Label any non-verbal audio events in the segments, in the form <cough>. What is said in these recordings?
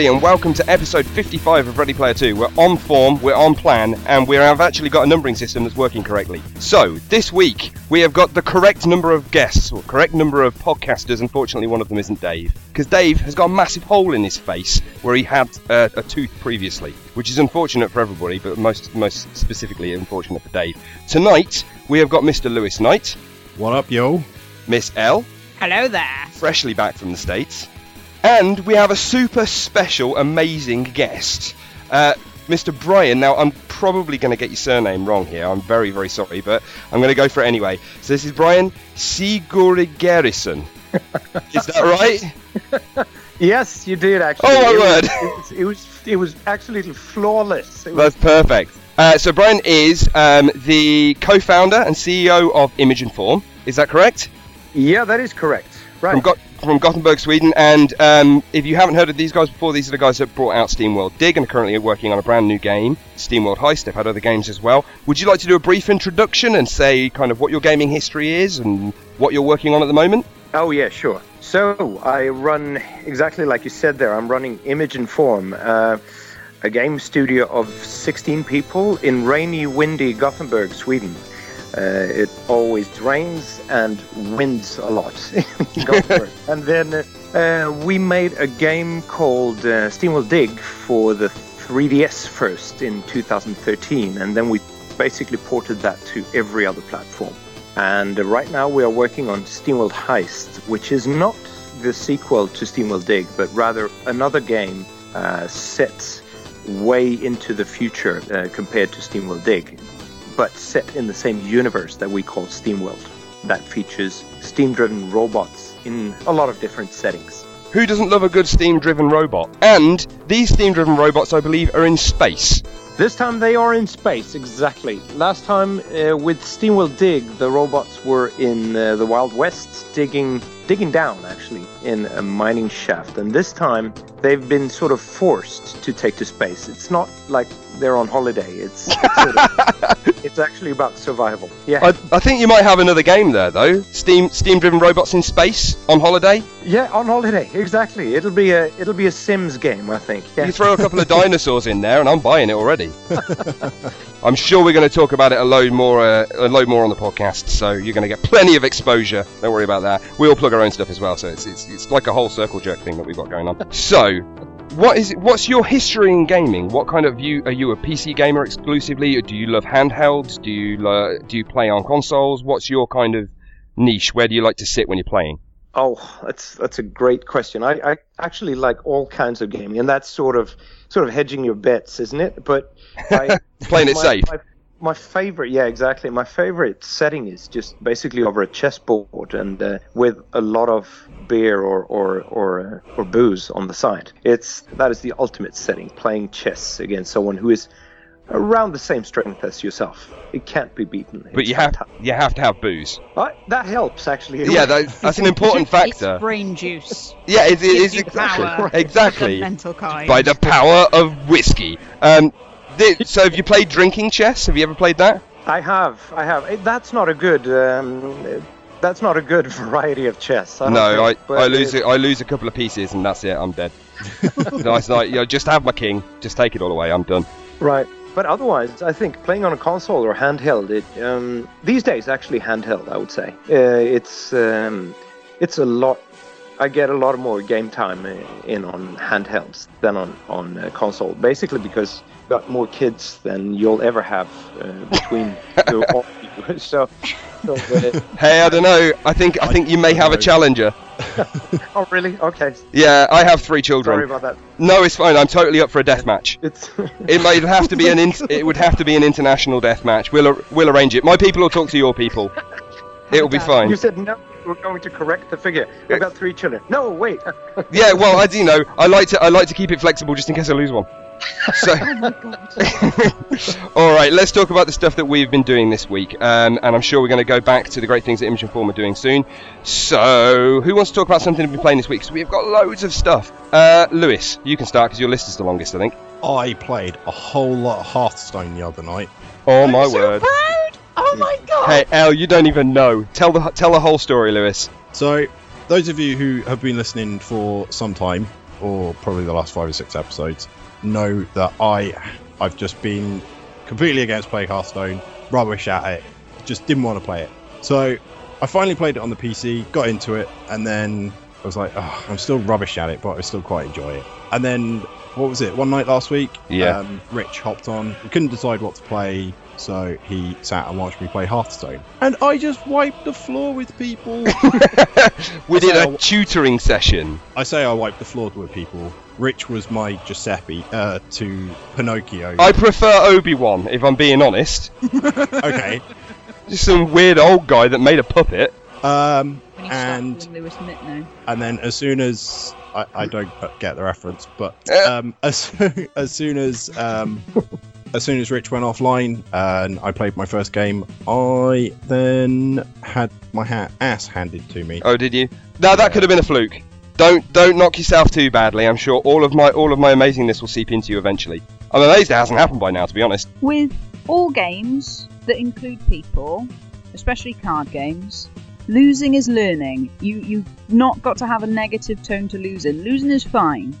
everybody, and welcome to episode 55 of Ready Player 2. We're on form, we're on plan, and we have actually got a numbering system that's working correctly. So, this week, we have got the correct number of guests, or correct number of podcasters. Unfortunately, one of them isn't Dave, because Dave has got a massive hole in his face where he had uh, a tooth previously, which is unfortunate for everybody, but most, most specifically unfortunate for Dave. Tonight, we have got Mr. Lewis Knight, What up, yo? Miss L, Hello there. freshly back from the States. And we have a super special, amazing guest, uh, Mr. Brian. Now, I'm probably going to get your surname wrong here. I'm very, very sorry, but I'm going to go for it anyway. So, this is Brian Sigurgeirsson. <laughs> is that right? <laughs> Yes, you did actually. Oh, my it word. Was, it, was, it was absolutely flawless. It was, That's perfect. Uh, so, Brian is um, the co founder and CEO of Image and Form. Is that correct? yeah, that is correct. Right. from, Got- from Gothenburg, Sweden. And um, if you haven't heard of these guys before, these are the guys that brought out SteamWorld Dig and are currently working on a brand new game, SteamWorld Heist. They've had other games as well. Would you like to do a brief introduction and say kind of what your gaming history is and what you're working on at the moment? Oh yeah, sure. So I run exactly like you said there. I'm running Image and Form, uh, a game studio of 16 people in rainy, windy Gothenburg, Sweden. Uh, it always rains and winds a lot. <laughs> <laughs> And then uh, we made a game called uh, SteamWorld Dig for the 3DS first in 2013, and then we basically ported that to every other platform. And uh, right now we are working on SteamWorld Heist, which is not the sequel to SteamWorld Dig, but rather another game uh, set way into the future uh, compared to SteamWorld Dig, but set in the same universe that we call SteamWorld. That features steam driven robots in a lot of different settings. Who doesn't love a good steam driven robot? And these steam driven robots, I believe, are in space. This time they are in space, exactly. Last time uh, with SteamWorld Dig, the robots were in uh, the Wild West, digging digging down actually in a mining shaft. And this time they've been sort of forced to take to space. It's not like they're on holiday. It's it's, sort of, <laughs> it's actually about survival. Yeah, I, I think you might have another game there, though. Steam steam driven robots in space on holiday. yeah, on holiday, exactly. It'll be a it'll be a Sims game, I think. Yeah. You throw a couple of <laughs> dinosaurs in there, and I'm buying it already. <laughs> I'm sure we're going to talk about it a load more, uh, a load more on the podcast. So you're going to get plenty of exposure. Don't worry about that. We all plug our own stuff as well, so it's it's, it's like a whole circle jerk thing that we've got going on. So, what is what's your history in gaming? What kind of you are you a PC gamer exclusively? Or do you love handhelds? Do you do you play on consoles? What's your kind of niche? Where do you like to sit when you're playing? Oh, that's that's a great question. I, I actually like all kinds of gaming, and that's sort of sort of hedging your bets, isn't it? But <laughs> I, Playing it my, safe. My, my favorite, yeah, exactly. My favorite setting is just basically over a chessboard and uh, with a lot of beer or or or, uh, or booze on the side. It's that is the ultimate setting, playing chess against someone who is around the same strength as yourself. It can't be beaten. But It's you have fantastic. you have to have booze. Uh, that helps actually. Yeah, that, that's an <laughs> important factor. It's brain juice. Yeah, it, it Gives is you exactly power exactly the mental kind. by the power of whiskey. Um, so have you played drinking chess? Have you ever played that? I have, I have. That's not a good. Um, that's not a good <laughs> variety of chess. I No, I, think, but I lose it- it. I lose a couple of pieces and that's it. I'm dead. <laughs> nice night. You know, just have my king. Just take it all away. I'm done. Right. But otherwise, I think playing on a console or handheld, it um, these days actually handheld, I would say. Uh, it's um, it's a lot. I get a lot more game time uh, in on handhelds than on on uh, console, basically because got more kids than you'll ever have uh, between <laughs> you all. <laughs> So, so uh, Hey, I don't know. I think I think you may have a challenger. <laughs> oh really? Okay. Yeah, I have three Sorry children. about that. No, it's fine. I'm totally up for a death match. It's It might have to be an in- it would have to be an international death match. We'll ar- we'll arrange it. My people will talk to your people. It'll be fine. you said no. We're going to correct the figure. I've got three children. No, wait. Yeah, well, I do know. I like to I like to keep it flexible just in case I lose one. <laughs> So, <laughs> all right, let's talk about the stuff that we've been doing this week, um, and I'm sure we're going to go back to the great things that Image and Form are doing soon. So, who wants to talk about something we've been playing this week? So we've got loads of stuff. Uh, Lewis, you can start because your list is the longest, I think. I played a whole lot of Hearthstone the other night. Oh my word! proud. Oh my god. Hey, El, you don't even know. Tell the tell the whole story, Lewis. So, those of you who have been listening for some time, or probably the last five or six episodes, know that I I've just been completely against playing Hearthstone, rubbish at it, just didn't want to play it. So I finally played it on the PC, got into it, and then I was like, oh, I'm still rubbish at it, but I still quite enjoy it. And then what was it? One night last week, Yeah. um, Rich hopped on. We couldn't decide what to play. So he sat and watched me play Hearthstone, and I just wiped the floor with people. <laughs> We did a tutoring session. I say I wiped the floor with people. Rich was my Giuseppe uh, to Pinocchio. I prefer Obi Wan, if I'm being honest. <laughs> okay. Just some weird old guy that made a puppet. Um, and start calling Lewis Mitt now. and then as soon as I, I don't get the reference, but Uh. um, as <laughs> as soon as um, as soon as Rich went offline and I played my first game, I then had my ha- ass handed to me. Oh, did you? No, that could have been a fluke. Don't don't knock yourself too badly. I'm sure all of my all of my amazingness will seep into you eventually. I'm amazed it hasn't happened by now, to be honest. With all games that include people, especially card games, losing is learning. You you've not got to have a negative tone to losing. Losing is fine.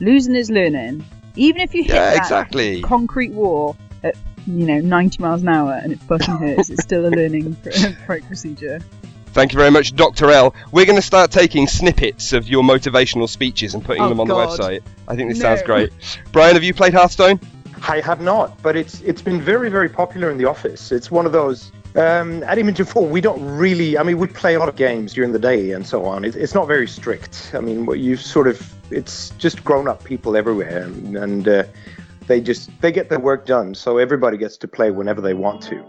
Losing is learning. Even if you hit Yeah, that exactly. concrete wall at you know 90 miles an hour and it fucking hurts, it's still a learning <laughs> pr- pr- <laughs> procedure. Thank you very much, Dr. L. We're going to start taking snippets of your motivational speeches and putting Oh, them on God. the website. I think this No. sounds great. <laughs> Brian, have you played Hearthstone? I have not, but it's it's been very very popular in the office. It's one of those. Um, at Image and Form, we don't really. I mean, we play a lot of games during the day and so on. It, it's not very strict. I mean, you sort of. It's just grown-up people everywhere, and, and uh, they just they get their work done. So everybody gets to play whenever they want to.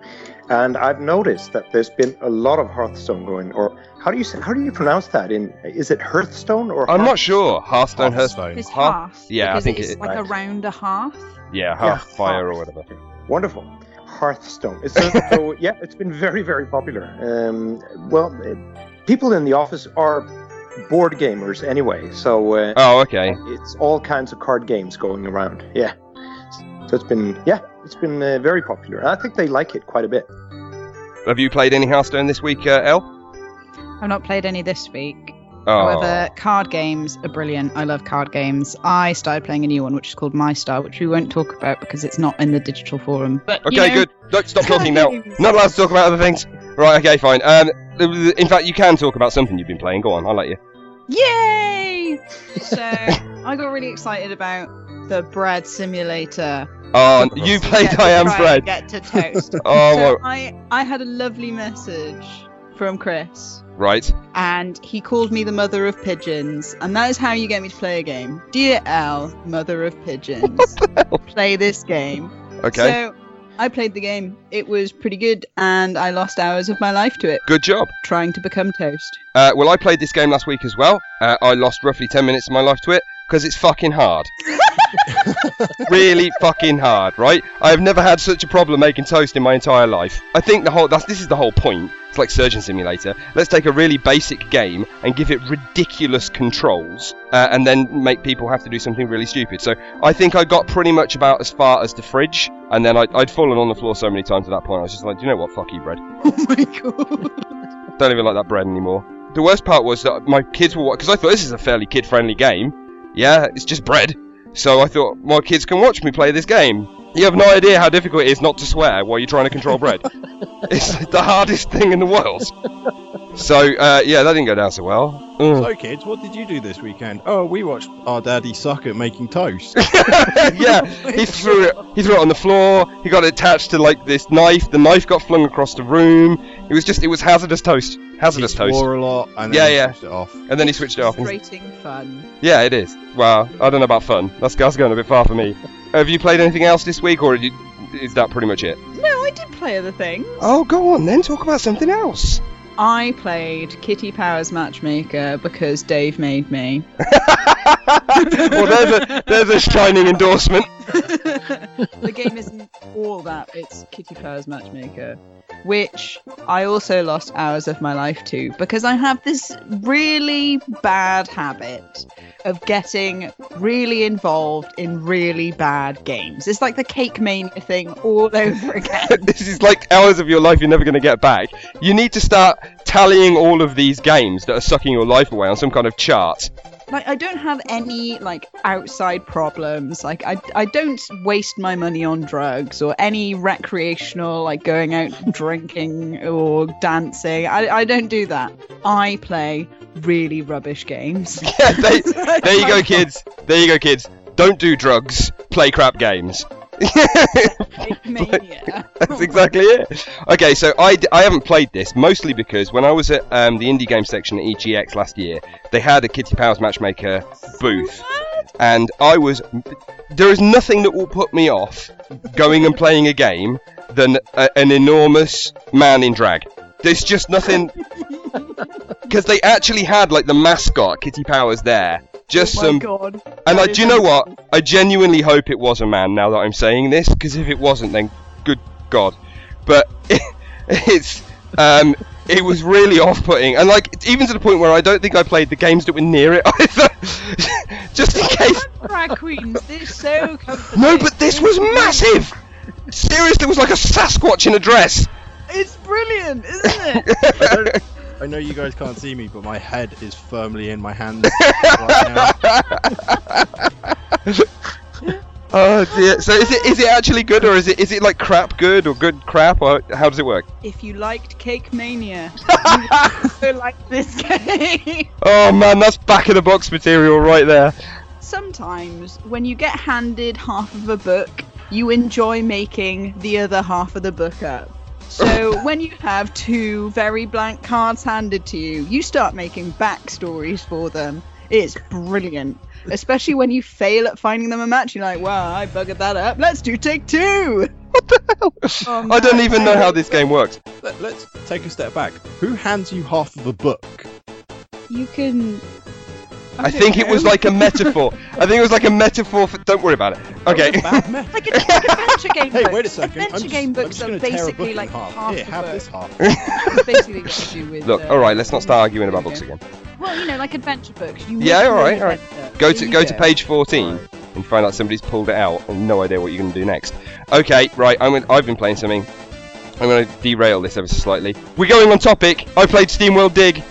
And I've noticed that there's been a lot of Hearthstone going. Or how do you say, how do you pronounce that? In is it Hearthstone or? I'm not sure. Hearthstone, Hearthstone. Hearthstone. It's Hearth- hearth. yeah, I think it's it- like Right. around a hearth. Yeah, Yeah, Hearth Fire or whatever. Wonderful. Hearthstone. It's so, <laughs> so, yeah, it's been very, very popular. Um, well, people in the office are board gamers anyway, so uh, Oh, okay. it's all kinds of card games going around. Yeah. So it's been, yeah, it's been uh, very popular. I think they like it quite a bit. Have you played any Hearthstone this week, uh, El? I've not played any this week. Oh. However, card games are brilliant. I love card games. I started playing a new one, which is called My Star, which we won't talk about because it's not in the digital forum. But you Okay, know, good. Don't stop talking now. Not allowed to talk about other things. Right, okay, fine. Um, in fact, you can talk about something you've been playing. Go on, I'll let you. Yay! <laughs> so I got really excited about the bread simulator. Oh, you played I Am Bread. Get to toast. <laughs> Oh, so well, I I had a lovely message from Chris. right. and he called me the mother of pigeons, and that is how you get me to play a game. Dear Al, mother of pigeons, <laughs> play this game. Okay. So I played the game. It was pretty good, and I lost hours of my life to it, Good job. trying to become toast. Uh, well, I played this game last week as well. Uh, I lost roughly 10 minutes of my life to it because it's fucking hard. <laughs> really fucking hard, right? I have never had such a problem making toast in my entire life. I think the whole that's this is the whole point. It's like Surgeon Simulator. Let's take a really basic game and give it ridiculous controls, uh, and then make people have to do something really stupid. So I think I got pretty much about as far as the fridge, and then I, I'd fallen on the floor so many times at that point. I was just like, do you know what? Fuck you, bread. <laughs> Oh my god. Don't even like that bread anymore. The worst part was that my kids were because I thought this is a fairly kid-friendly game. Yeah, it's just bread. So I thought my kids can watch me play this game. You have no idea how difficult it is not to swear while you're trying to control bread. <laughs> it's the hardest thing in the world. So uh, yeah, that didn't go down so well. Mm. So, kids, what did you do this weekend? Oh, we watched our daddy suck at making toast. <laughs> yeah, he threw it. He threw it on the floor. He got it attached to like this knife. The knife got flung across the room. It was just, it was hazardous toast. Hazardous he toast. swore a lot, and then Yeah, he yeah. switched it off. And then he switched it off. and- Frustrating fun. Yeah, it is. Well, I don't know about fun. That's, that's going a bit far for me. Have you played anything else this week, or did you, is that pretty much it? No, I did play other things. Oh, go on then. Talk about something else. I played Kitty Powers Matchmaker because Dave made me. <laughs> well, there's a there's a shining endorsement. <laughs> the game isn't all that, it's Kitty Powers Matchmaker. Which I also lost hours of my life to because I have this really bad habit of getting really involved in really bad games. It's like the Cake Mania thing all over <laughs> again. this is like hours of your life you're never going to get back. You need to start tallying all of these games that are sucking your life away on some kind of chart. Like I don't have any like outside problems. Like I I don't waste my money on drugs or any recreational like going out drinking or dancing. I I don't do that. I play really rubbish games. <laughs> Yeah, they, there you go, <laughs> kids. There you go, kids. Don't do drugs. Play crap games. <laughs> <laughs> Mania. That's exactly it. Okay, so I, d- I haven't played this mostly because when I was at um, the indie game section at EGX last year, they had a Kitty Powers Matchmaker booth, and I was. There is nothing that will put me off going and playing a game than a, an enormous man in drag. There's just nothing. <laughs> Because they actually had like the mascot Kitty Powers there, just oh my some god. and That I, do you know what? I genuinely hope it was a man. Now that I'm saying this, because if it wasn't, then good God. But <laughs> it's um, it was really <laughs> off-putting, and like even to the point where I don't think I played the games that were near it <laughs> either, just in case. Drag queens, they're so comforting. No, but this was massive. Seriously, it was like a Sasquatch in a dress. It's brilliant, isn't it? I, know you guys can't see me, but my head is firmly in my hands <laughs> right <laughs> now. Oh dear. So is it is it actually good, or is it is it like crap good, or good crap, or how does it work? if you liked Cake Mania, <laughs> you would also like this game. Oh man, that's back of the box material right there. Sometimes, when you get handed half of a book, you enjoy making the other half of the book up. So, when you have two very blank cards handed to you, you start making backstories for them. It's brilliant. Especially when you fail at finding them a match, you're like, wow, I buggered that up. Let's do take two. <laughs> What the hell? Oh, I don't even know how this game works. Let's take a step back. Who hands you half of a book? You can. I think it was like a metaphor. I think it was like a metaphor for. Don't worry about it. Okay. Bad. <laughs> Like, a, like adventure game <laughs> Hey, books. wait a second. Adventure just, game books are gonna tear a book basically like half. half Here, the have book. this half. It's basically what to do with. Look, uh, all right. Let's not start arguing about books again. Well, you know, like adventure books. You Yeah, make all your right, own all right. Go to go to page 14 and find out somebody's pulled it out and no idea what you're going to do next. Okay, right. I'm. Gonna, I've been playing something. I'm going to derail this ever so slightly. We're going on topic. I played SteamWorld Dig.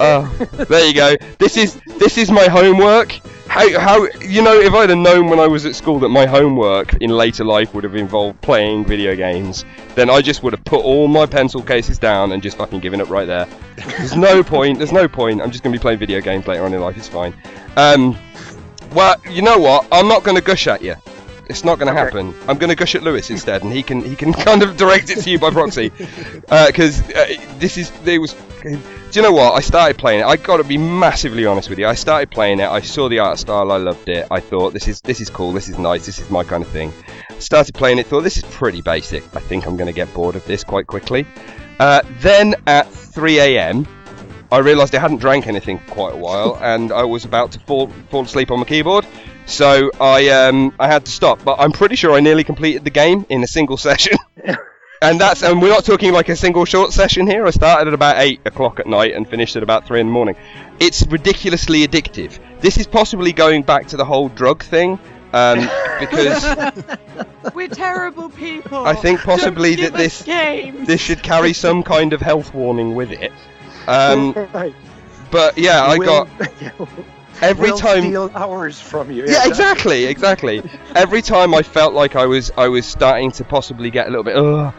Oh, <laughs> there you go. This is this is my homework. How how you know if I'd have known when I was at school that my homework in later life would have involved playing video games, then I just would have put all my pencil cases down and just fucking given up right there. There's no <laughs> point. There's no point. I'm just gonna be playing video games later on in life. It's fine. Um, well, you know what? I'm not gonna gush at you. It's not going to Okay. happen. I'm going to gush at Lewis instead, and he can he can <laughs> kind of direct it to you by proxy, because uh, this is there was. Do you know what? I started playing it. I got to be massively honest with you. I started playing it. I saw the art style. I loved it. I thought this is this is cool. This is nice. This is my kind of thing. Started playing it. Thought this is pretty basic. I think I'm going to get bored of this quite quickly. Uh, then at 3 a.m. I realised I hadn't drank anything for quite a while, and I was about to fall fall asleep on my keyboard. So I um I had to stop. But I'm pretty sure I nearly completed the game in a single <laughs> session. and that's and we're not talking like a single short session here. I started at about eight o'clock at night and finished at about three in the morning. It's ridiculously addictive. This is possibly going back to the whole drug thing. Um, <laughs> because We're terrible people. I think possibly Don't that this games. this should carry some kind of health warning with it. Um, <laughs> right. but yeah, I We'll- got every we'll time steal hours from you. Yeah, exactly, exactly. Every time I felt like I was I was starting to possibly get a little bit, Ugh,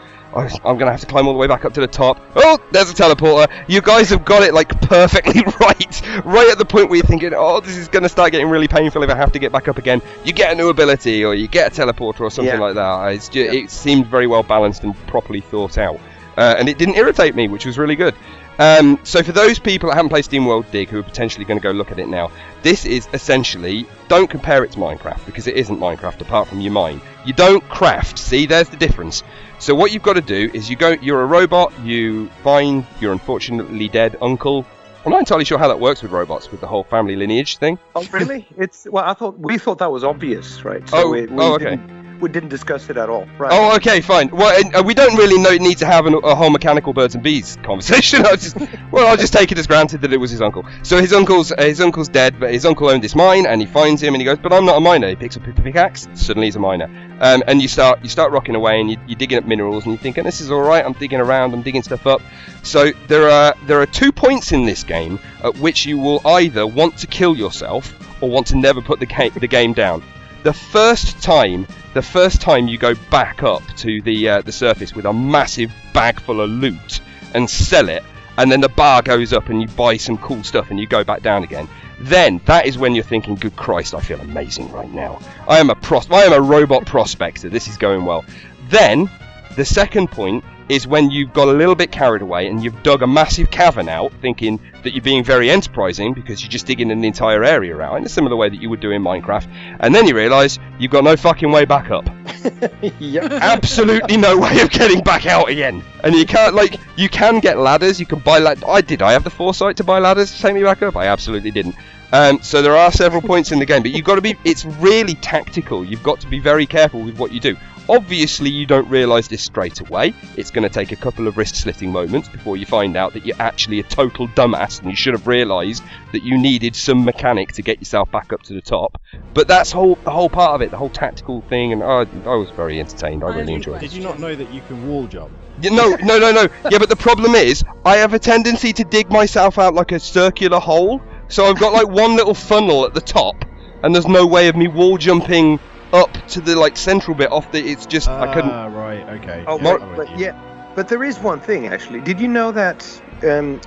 I'm gonna have to climb all the way back up to the top. Oh, there's a teleporter. You guys have got it like perfectly <laughs> right, right at the point where you're thinking, oh, this is gonna start getting really painful if I have to get back up again. You get a new ability, or you get a teleporter, or something Yeah. like that. It's ju- Yeah. It seemed very well balanced and properly thought out, uh, and it didn't irritate me, which was really good. Um, so for those people that haven't played SteamWorld Dig who are potentially going to go look at it now, this is essentially don't compare it to Minecraft because it isn't Minecraft apart from your mine. You don't craft. See, there's the difference. So what you've got to do is you go. You're a robot. You find your unfortunately dead uncle. I'm not entirely sure how that works with robots with the whole family lineage thing. Oh, really? it's well. I thought we thought that was obvious, right? Oh, we, we oh, okay. Didn't, we didn't discuss it at all. Right. Oh, okay, fine. Well, uh, we don't really know, need to have an, a whole mechanical birds and bees conversation. <laughs> I'll just, well, I'll just take it as granted that it was his uncle. So his uncle's uh, his uncle's dead, but his uncle owned this mine, and he finds him, and he goes, "But I'm not a miner." He picks up a pickaxe. Suddenly, he's a miner. Um, and you start you start rocking away, and you, you're digging up minerals, and you're thinking, "This is all right. I'm digging around. I'm digging stuff up." So there are there are two points in this game at which you will either want to kill yourself or want to never put the game the game down. The first time, the first time you go back up to the uh, the surface with a massive bag full of loot and sell it, and then the bar goes up and you buy some cool stuff and you go back down again. Then that is when you're thinking, "Good Christ, I feel amazing right now. I am a pros- I am a robot prospector. This is going well." Then the second point is when you've got a little bit carried away and you've dug a massive cavern out, thinking that you're being very enterprising because you're just digging an entire area out in a similar way that you would do in Minecraft, and then you realise you've got no fucking way back up. <laughs> yep. <laughs> Absolutely no way of getting back out again. And you can't like you can get ladders. You can buy lad. I did. I have the foresight to buy ladders to take me back up. I absolutely didn't. Um, so there are several points in the game, but you've got to be. It's really tactical. You've got to be very careful with what you do. Obviously, you don't realise this straight away. It's going to take a couple of wrist-slitting moments before you find out that you're actually a total dumbass, and you should have realised that you needed some mechanic to get yourself back up to the top. But that's whole the whole part of it, the whole tactical thing, and I, I was very entertained. I I really enjoyed it. Did you not know that you can wall jump? Yeah, no, <laughs> no, no, no. Yeah, but the problem is, I have a tendency to dig myself out like a circular hole. So I've got like one little funnel at the top, and there's no way of me wall jumping up to the like central bit off the. It's just I couldn't. Ah, right, okay. Oh, Yeah, but, I'm with but you. yeah, but there is one thing actually. Did you know that um,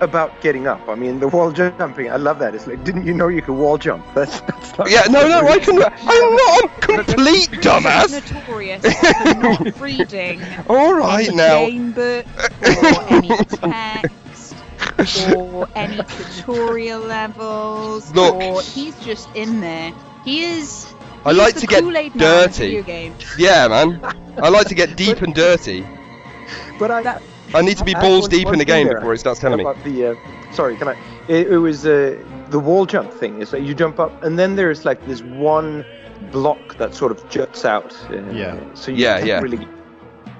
about getting up? I mean, the wall jumping. I love that. It's like, didn't you know you could wall jump? <laughs> That's that's not. Yeah, no, no, I can. <laughs> I'm not. I'm complete dumbass. Notorious for not <laughs> reading All right any now. game book or any text or any tutorial levels. Look. Or he's just in there. He is. I like to get Kool-Aid man of dirty. Yeah, man. I like to get deep and dirty. But I. That- I need to be I- balls deep in the game before it starts telling me. the. Uh, sorry, can I? It, it was uh, the wall jump thing. Is that you jump up and then there's like this one block that sort of juts out. Uh, Yeah. So you Yeah, can't yeah. really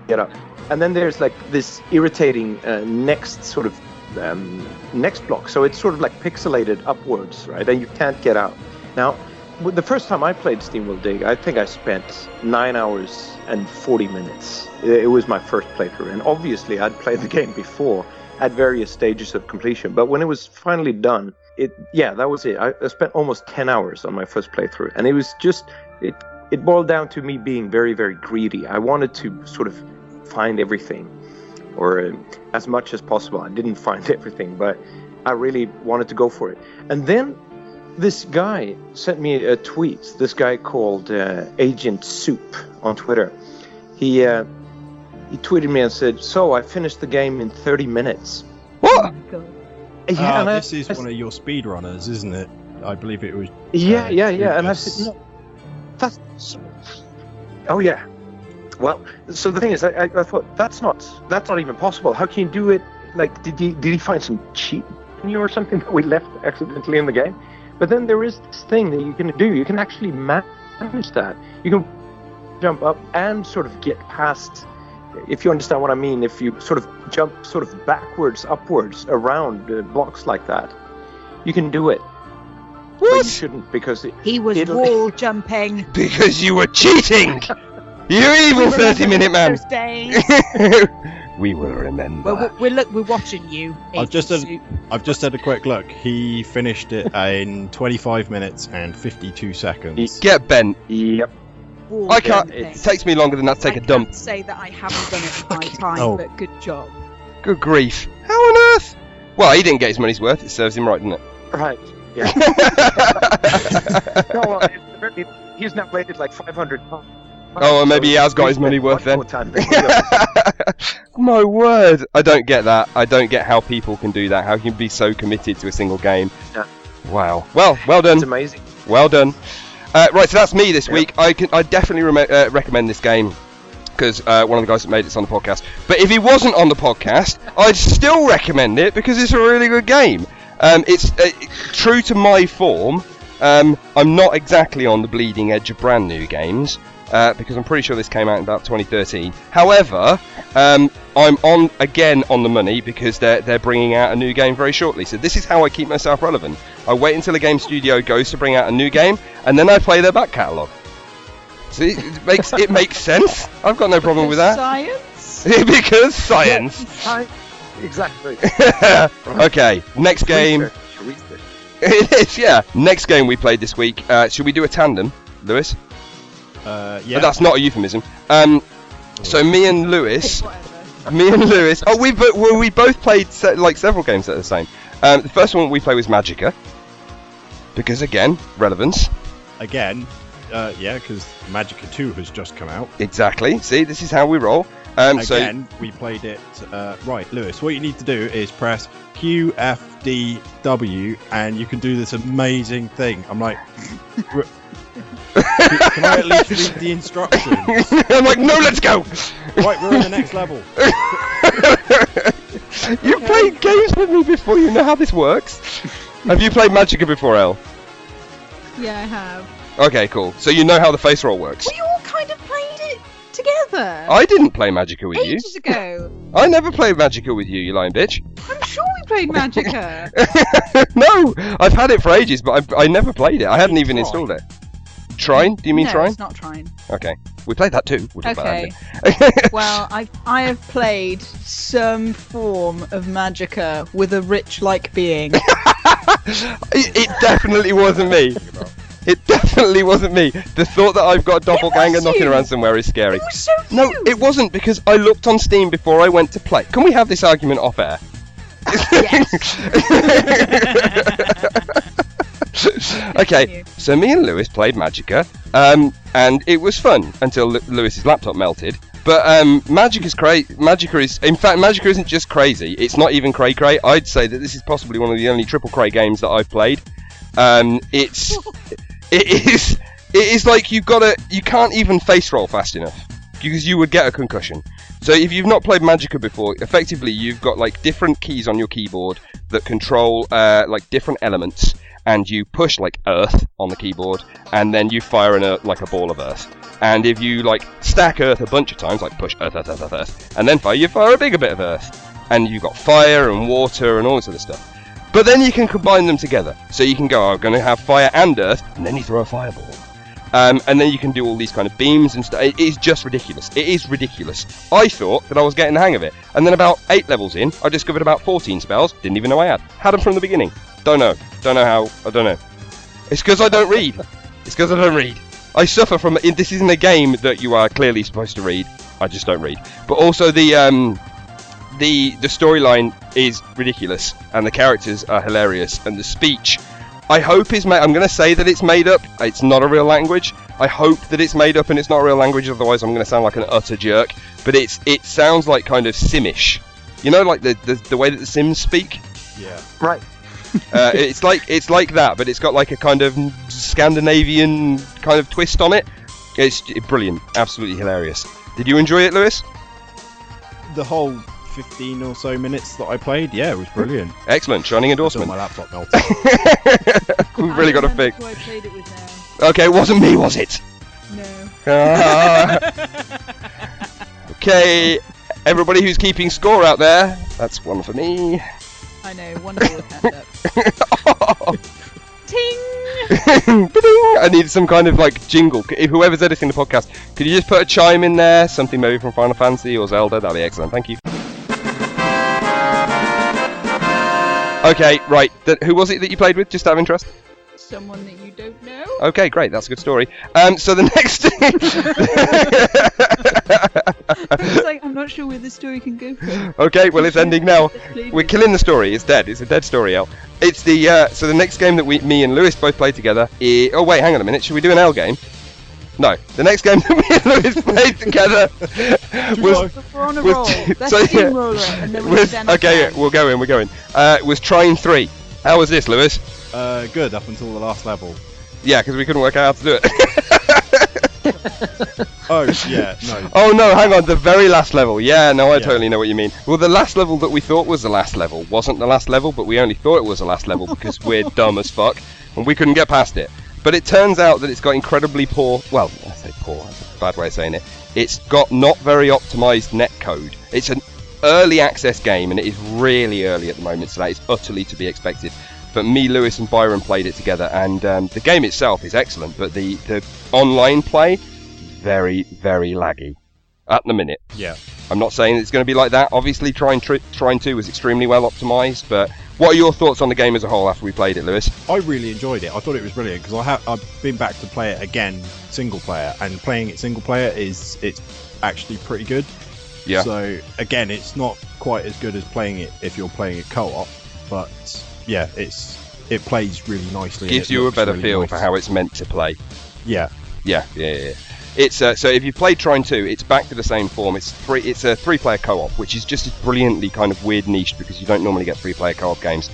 get up. And then there's like this irritating uh, next sort of um, next block. So it's sort of like pixelated upwards, right? And you can't get out. Now, w- the first time I played Steam SteamWorld Dig, I think I spent nine hours and 40 minutes. It it was my first playthrough, and obviously I'd played the <laughs> game before at various stages of completion. But when it was finally done, it yeah, that was it. I, I spent almost 10 hours on my first playthrough, and it was just it. It boiled down to me being very, very greedy. I wanted to sort of find everything, or uh, as much as possible. I didn't <laughs> find everything, but I really wanted to go for it. And then this guy sent me a tweet. This guy called uh, Agent Soup on Twitter. He uh, he tweeted me and said, "So I finished the game in 30 minutes." What? Yeah, Ah, and I- this is I one of your speedrunners, isn't it? I believe it was. Yeah, uh, yeah, yeah. And I said, no, that's. Oh yeah. Well, so the thing is, I, I, I thought that's not that's not even possible. How can you do it? Like, did he did he find some cheat in you or something that we left accidentally in the game? But then there is this thing that you can do. You can actually manage that. You can jump up and sort of get past. If you understand what I mean, if you sort of jump sort of backwards, upwards around uh, blocks like that, you can do it. But you shouldn't because it, He was It'll- wall <laughs> jumping. Because you were cheating! You evil 30 minute man! <laughs> <laughs> Those days. we will remember. Well, we're look, we're watching you. I've just Agent done- Soup. I've just had a quick look. He finished it <laughs> in 25 minutes and 52 seconds. Get bent. Yep. wall. I can't. thing. It takes me longer than that to take I a dump. Can't say that I haven't done it in my time, Oh. but good job. Good grief! How on earth? Well, he didn't get his money's worth. It serves him right, didn't it? Right. Yeah. <laughs> no, well, it's he's now rated like 500 times. Oh, well, maybe he has got his money worth then. <laughs> Much more time than we have. My word! I don't get that. I don't get how people can do that. How can you be so committed to a single game? Yeah. Wow. Well, well done. It's amazing. Well done. Uh, right, so that's me this Yeah. week. I can I definitely uh, recommend this game because uh, one of the guys that made it's on the podcast. But if he wasn't on the podcast, I'd still recommend it because it's a really good game. Um, it's uh, true to my form. Um, I'm not exactly on the bleeding edge of brand new games uh, because I'm pretty sure this came out in about 2013. However, um, I'm on again on the money because they're they're bringing out a new game very shortly. So this is how I keep myself relevant. I wait until a game studio goes to bring out a new game, and then I play their back catalogue. See, it makes it makes sense. I've got no problem with that Science. <laughs> because science. <laughs> Hi. Exactly. <laughs> okay, next game. Research, research. It is, yeah. Next game we played this week. Uh, should we do a tandem, Lewis? Uh, yeah. But that's not a euphemism. Um, so me and Lewis, <laughs> me and Lewis. Oh, we bo- well, we both played se- like several games at the same. Um, the first one we played was Magicka, because again, relevance. Again, uh, yeah, because Magicka 2 has just come out. Exactly. See, this is how we roll. Um, so Again, we played it. Uh, right, Lewis, what you need to do is press Q, F, D, W, and you can do this amazing thing. I'm like, "R- <laughs> can, can I at least read the instructions? <laughs> I'm like, no, let's go. Right, we're in the next level. <laughs> You've played games with me before. You know how this works. Have you played Magicka before, El? Yeah, I have. Okay, cool. So you know how the face roll works. We all kind of played it together. I didn't play Magicka with you. Ages ago. <laughs> I never played Magicka with you, you lying bitch. I'm sure we played Magicka. no, I've had it for ages, but I've, I never played it. I hadn't even installed it. Trine? Do you mean no, Trine? it's not trying. Okay, we played that too. We'll Okay. that. <laughs> Well, I I have played some form of Magicka with a rich-like being. <laughs> it, it definitely wasn't me. It definitely wasn't me. The thought that I've got a doppelganger knocking you. around somewhere is scary. It was so No, you. it wasn't because I looked on Steam before I went to play. Can we have this argument off air? <laughs> <laughs> okay, so me and Lewis played Magicka, um, and it was fun until Lu- Lewis's laptop melted. But um, Magic is crazy. Magicka is, in fact, Magicka isn't just crazy. It's not even cray cray. I'd say that this is possibly one of the only triple cray games that I've played. Um, it's, <laughs> it is, it is like you've got to, you can't even face roll fast enough because you would get a concussion. So if you've not played Magicka before, effectively you've got like different keys on your keyboard that control uh, like different elements, and you push like Earth on the keyboard, and then you fire in a like a ball of Earth. And if you like stack Earth a bunch of times, like push Earth, Earth, Earth, Earth, Earth, and then fire, you fire a bigger bit of Earth, and you've got fire and water and all this other stuff. But then you can combine them together. So you can go, I'm going to have fire and earth, and then you throw a fireball. Um, and then you can do all these kind of beams and stuff. It is just ridiculous. It is ridiculous. I thought that I was getting the hang of it. And then about eight levels in, I discovered about 14 spells. Didn't even know I had. Had them from the beginning. Don't know. Don't know how. I don't know. It's because I don't read. It's because I don't read. I suffer from. This isn't a game that you are clearly supposed to read. I just don't read. But also the um, the the storyline is ridiculous, and the characters are hilarious, and the speech. I hope is made. I'm going to say that it's made up. It's not a real language. I hope that it's made up and it's not a real language. Otherwise, I'm going to sound like an utter jerk. But it's it sounds like kind of Simish. You know, like the the, the way that the Sims speak. Yeah. Right. <laughs> Uh, it's like it's like that, but it's got like a kind of Scandinavian kind of twist on it. It's brilliant, absolutely hilarious. Did you enjoy it, Lewis? The whole 15 or so minutes that I played, yeah, it was brilliant. Excellent, shining endorsement. my laptop melted. <laughs> We've really got to fix. I played it with now. Okay, it wasn't me, was it? No. Ah. <laughs> okay, everybody who's keeping score out there, that's one for me. I know. Wonderful hand Ting. <laughs> I need some kind of like jingle. If whoever's editing the podcast, could you just put a chime in there? Something maybe from Final Fantasy or Zelda? That'd be excellent. Thank you. Okay, right. Th- who was it that you played with? Just out of interest. Someone that you don't know. Okay, great. That's a good story. Um, so the <laughs> next. it's like I'm not sure where the story can go from. okay, well it's ending now. We're killing the story. It's dead. It's a dead story, El. It's the uh, so the next game that we, me and Lewis both play together. i oh wait, hang on a minute. Should we do an L game? No. The next game that <laughs> me and Lewis played together <laughs> was We're on a was- roll. Let's so, yeah, steamroller and then we was okay. We'll go in. We're going. Uh, was Trine three. How was this, Lewis? Uh, good up until the last level. Yeah, because we couldn't work out how to do it. <laughs> Oh yeah, no. oh no, hang on. The very last level. Yeah, no, I Yeah. totally know what you mean. Well, the last level that we thought was the last level wasn't the last level, but we only thought it was the last level because <laughs> we're dumb as fuck and we couldn't get past it. But it turns out that it's got incredibly poor. Well, I say poor. That's a bad way of saying it. It's got not very optimized net code. It's an early access game, and it is really early at the moment, so that is utterly to be expected. But me, Lewis, and Byron played it together, and um, the game itself is excellent, but the, the online play, very, very laggy at the minute. Yeah. I'm not saying it's going to be like that. Obviously, Trine, tri- Trine 2 was extremely well optimized, but what are your thoughts on the game as a whole after we played it, Lewis? I really enjoyed it. I thought it was brilliant because I have I've been back to play it again single player, and playing it single player is it's actually pretty good. Yeah. So again, it's not quite as good as playing it if you're playing it co-op, but yeah, it's it plays really nicely. Gives you a better really feel nice. for how it's meant to play. Yeah. Yeah, yeah, yeah. It's uh, so if you played Trine 2, it's back to the same form. It's three. It's a three-player co-op, which is just brilliantly kind of weird niche because you don't normally get three-player co-op games.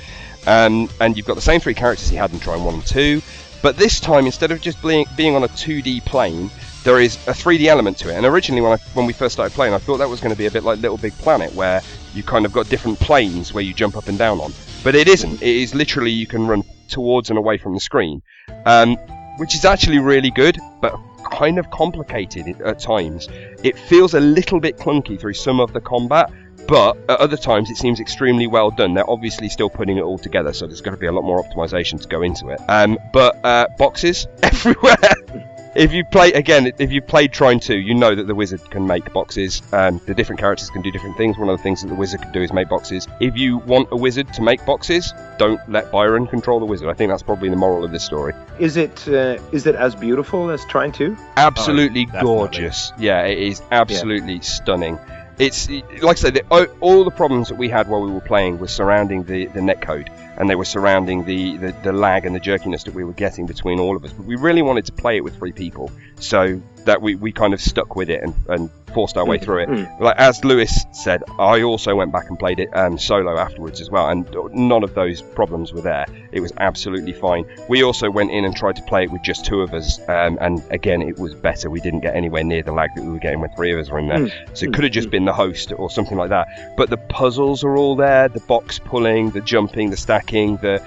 Um, and you've got the same three characters you had in Trine 1 and 2, but this time instead of just being, being on a 2D plane, there is a 3D element to it. And originally, when I, when we first started playing, I thought that was going to be a bit like Little Big Planet, where you kind of got different planes where you jump up and down on. But it isn't. It is literally you can run towards and away from the screen, um, which is actually really good, but kind of complicated at- times. It feels a little bit clunky through some of the combat, but at other times it seems extremely well done. They're obviously still putting it all together, so there's going to be a lot more optimization to go into it. Um, but uh, boxes <laughs> everywhere. If you play again, if you played Trine 2, you know that the wizard can make boxes. Um, the different characters can do different things. One of the things that the wizard can do is make boxes. If you want a wizard to make boxes, don't let Byron control the wizard. I think that's probably the moral of this story. Is it uh, is it as beautiful as Trine 2? absolutely definitely. gorgeous. Yeah, it is absolutely stunning. It's like I said, the, all- all the problems that we had while we were playing were surrounding the, the netcode, and they were surrounding the, the, the lag and the jerkiness that we were getting between all of us. But we really wanted to play it with three people, so that we, we kind of stuck with it and, and forced our way Mm, through it. mm. Like as Lewis said, I also went back and played it um, solo afterwards as well, and none of those problems were there. It was absolutely fine. We also went in and tried to play it with just two of us, um, and again, it was better. We didn't get anywhere near the lag that we were getting when three of us were in there. Mm, So it mm, could have just been the host or something like that. But the puzzles are all there: the box pulling, the jumping, the stacking, the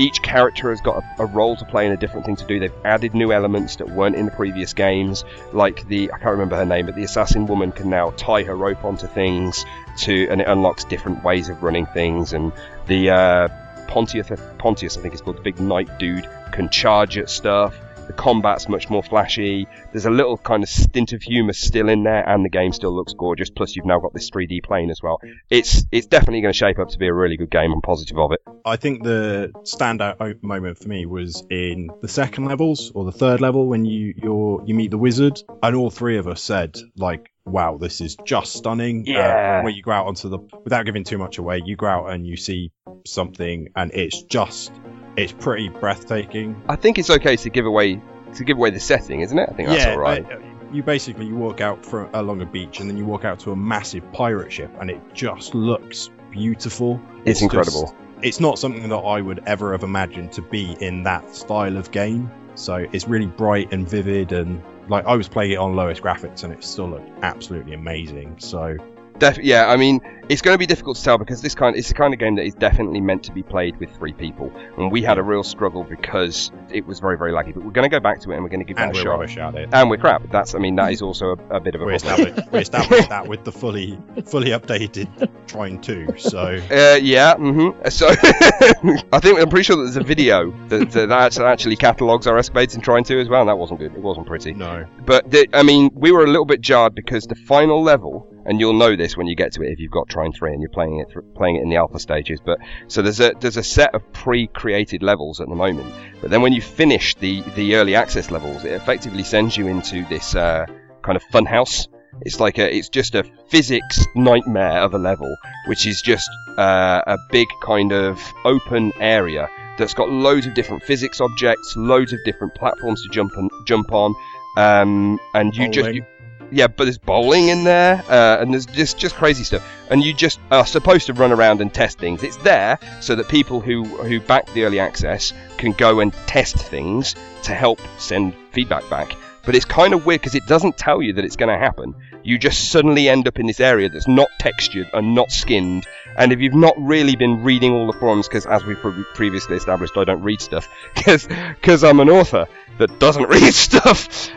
each character has got a, a role to play and a different thing to do. They've added new elements that weren't in the previous games, like the I can't remember her name, but the assassin woman can now tie her rope onto things to, and it unlocks different ways of running things. And the uh, Pontius, Pontius, I think it's called, the big knight dude, can charge at stuff. Combat's much more flashy. There's a little kind of stint of humour still in there, and the game still looks gorgeous. Plus, you've now got this 3D plane as well. It's it's definitely going to shape up to be a really good game. I'm positive of it. I think the standout moment for me was in the second levels or the third level when you you're, you meet the wizard, and all three of us said like, "Wow, this is just stunning." Uh, Yeah. where you go out onto the without giving too much away, you go out and you see something, and it's just it's pretty breathtaking. I think it's okay to give away to give away the setting, isn't it? I think that's yeah, all right. uh, you basically you walk out from along a beach and then you walk out to a massive pirate ship, and it just looks beautiful. it's just- incredible. it's not something that I would ever have imagined to be in that style of game. So it's really bright and vivid, and like I was playing it on lowest graphics, and it still looked absolutely amazing. So Def- yeah, I mean, it's going to be difficult to tell because this kind it's the kind of game that is definitely meant to be played with three people, and we had a real struggle because it was very very laggy. But we're going to go back to it and we're going to give and that a shot. rubbish at it. And we're crap. That's I mean that is also a, a bit of a We problem. established, we <laughs> established that with the fully fully updated Trine 2. So Uh, yeah, mm-hmm. So <laughs> I think I'm pretty sure that there's a video that, that actually- actually catalogues our escapades in trying to as well, and that wasn't good. It wasn't pretty. no, But the, I mean, we were a little bit jarred because the final level and you'll know this when you get to it if you've got Trine Three and you're playing it thr- playing it in the alpha stages. But so there's a there's a set of pre-created levels at the moment, but then when you finish the the early access levels, it effectively sends you into this uh, kind of fun house. It's like a, it's just a physics nightmare of a level, which is just uh, a big kind of open area that's got loads of different physics objects, loads of different platforms to jump on, jump on, um, and you just you, yeah, but there's bowling in there, uh, and there's just just crazy stuff, and you just are supposed to run around and test things. It's there so that people who who back the early access can go and test things to help send feedback back. But it's kind of weird because it doesn't tell you that it's going to happen. You just suddenly end up in this area that's not textured and not skinned. And if you've not really been reading all the forums, because as we pre- previously established, I don't read stuff, <laughs> because I'm an author that doesn't <laughs> read stuff.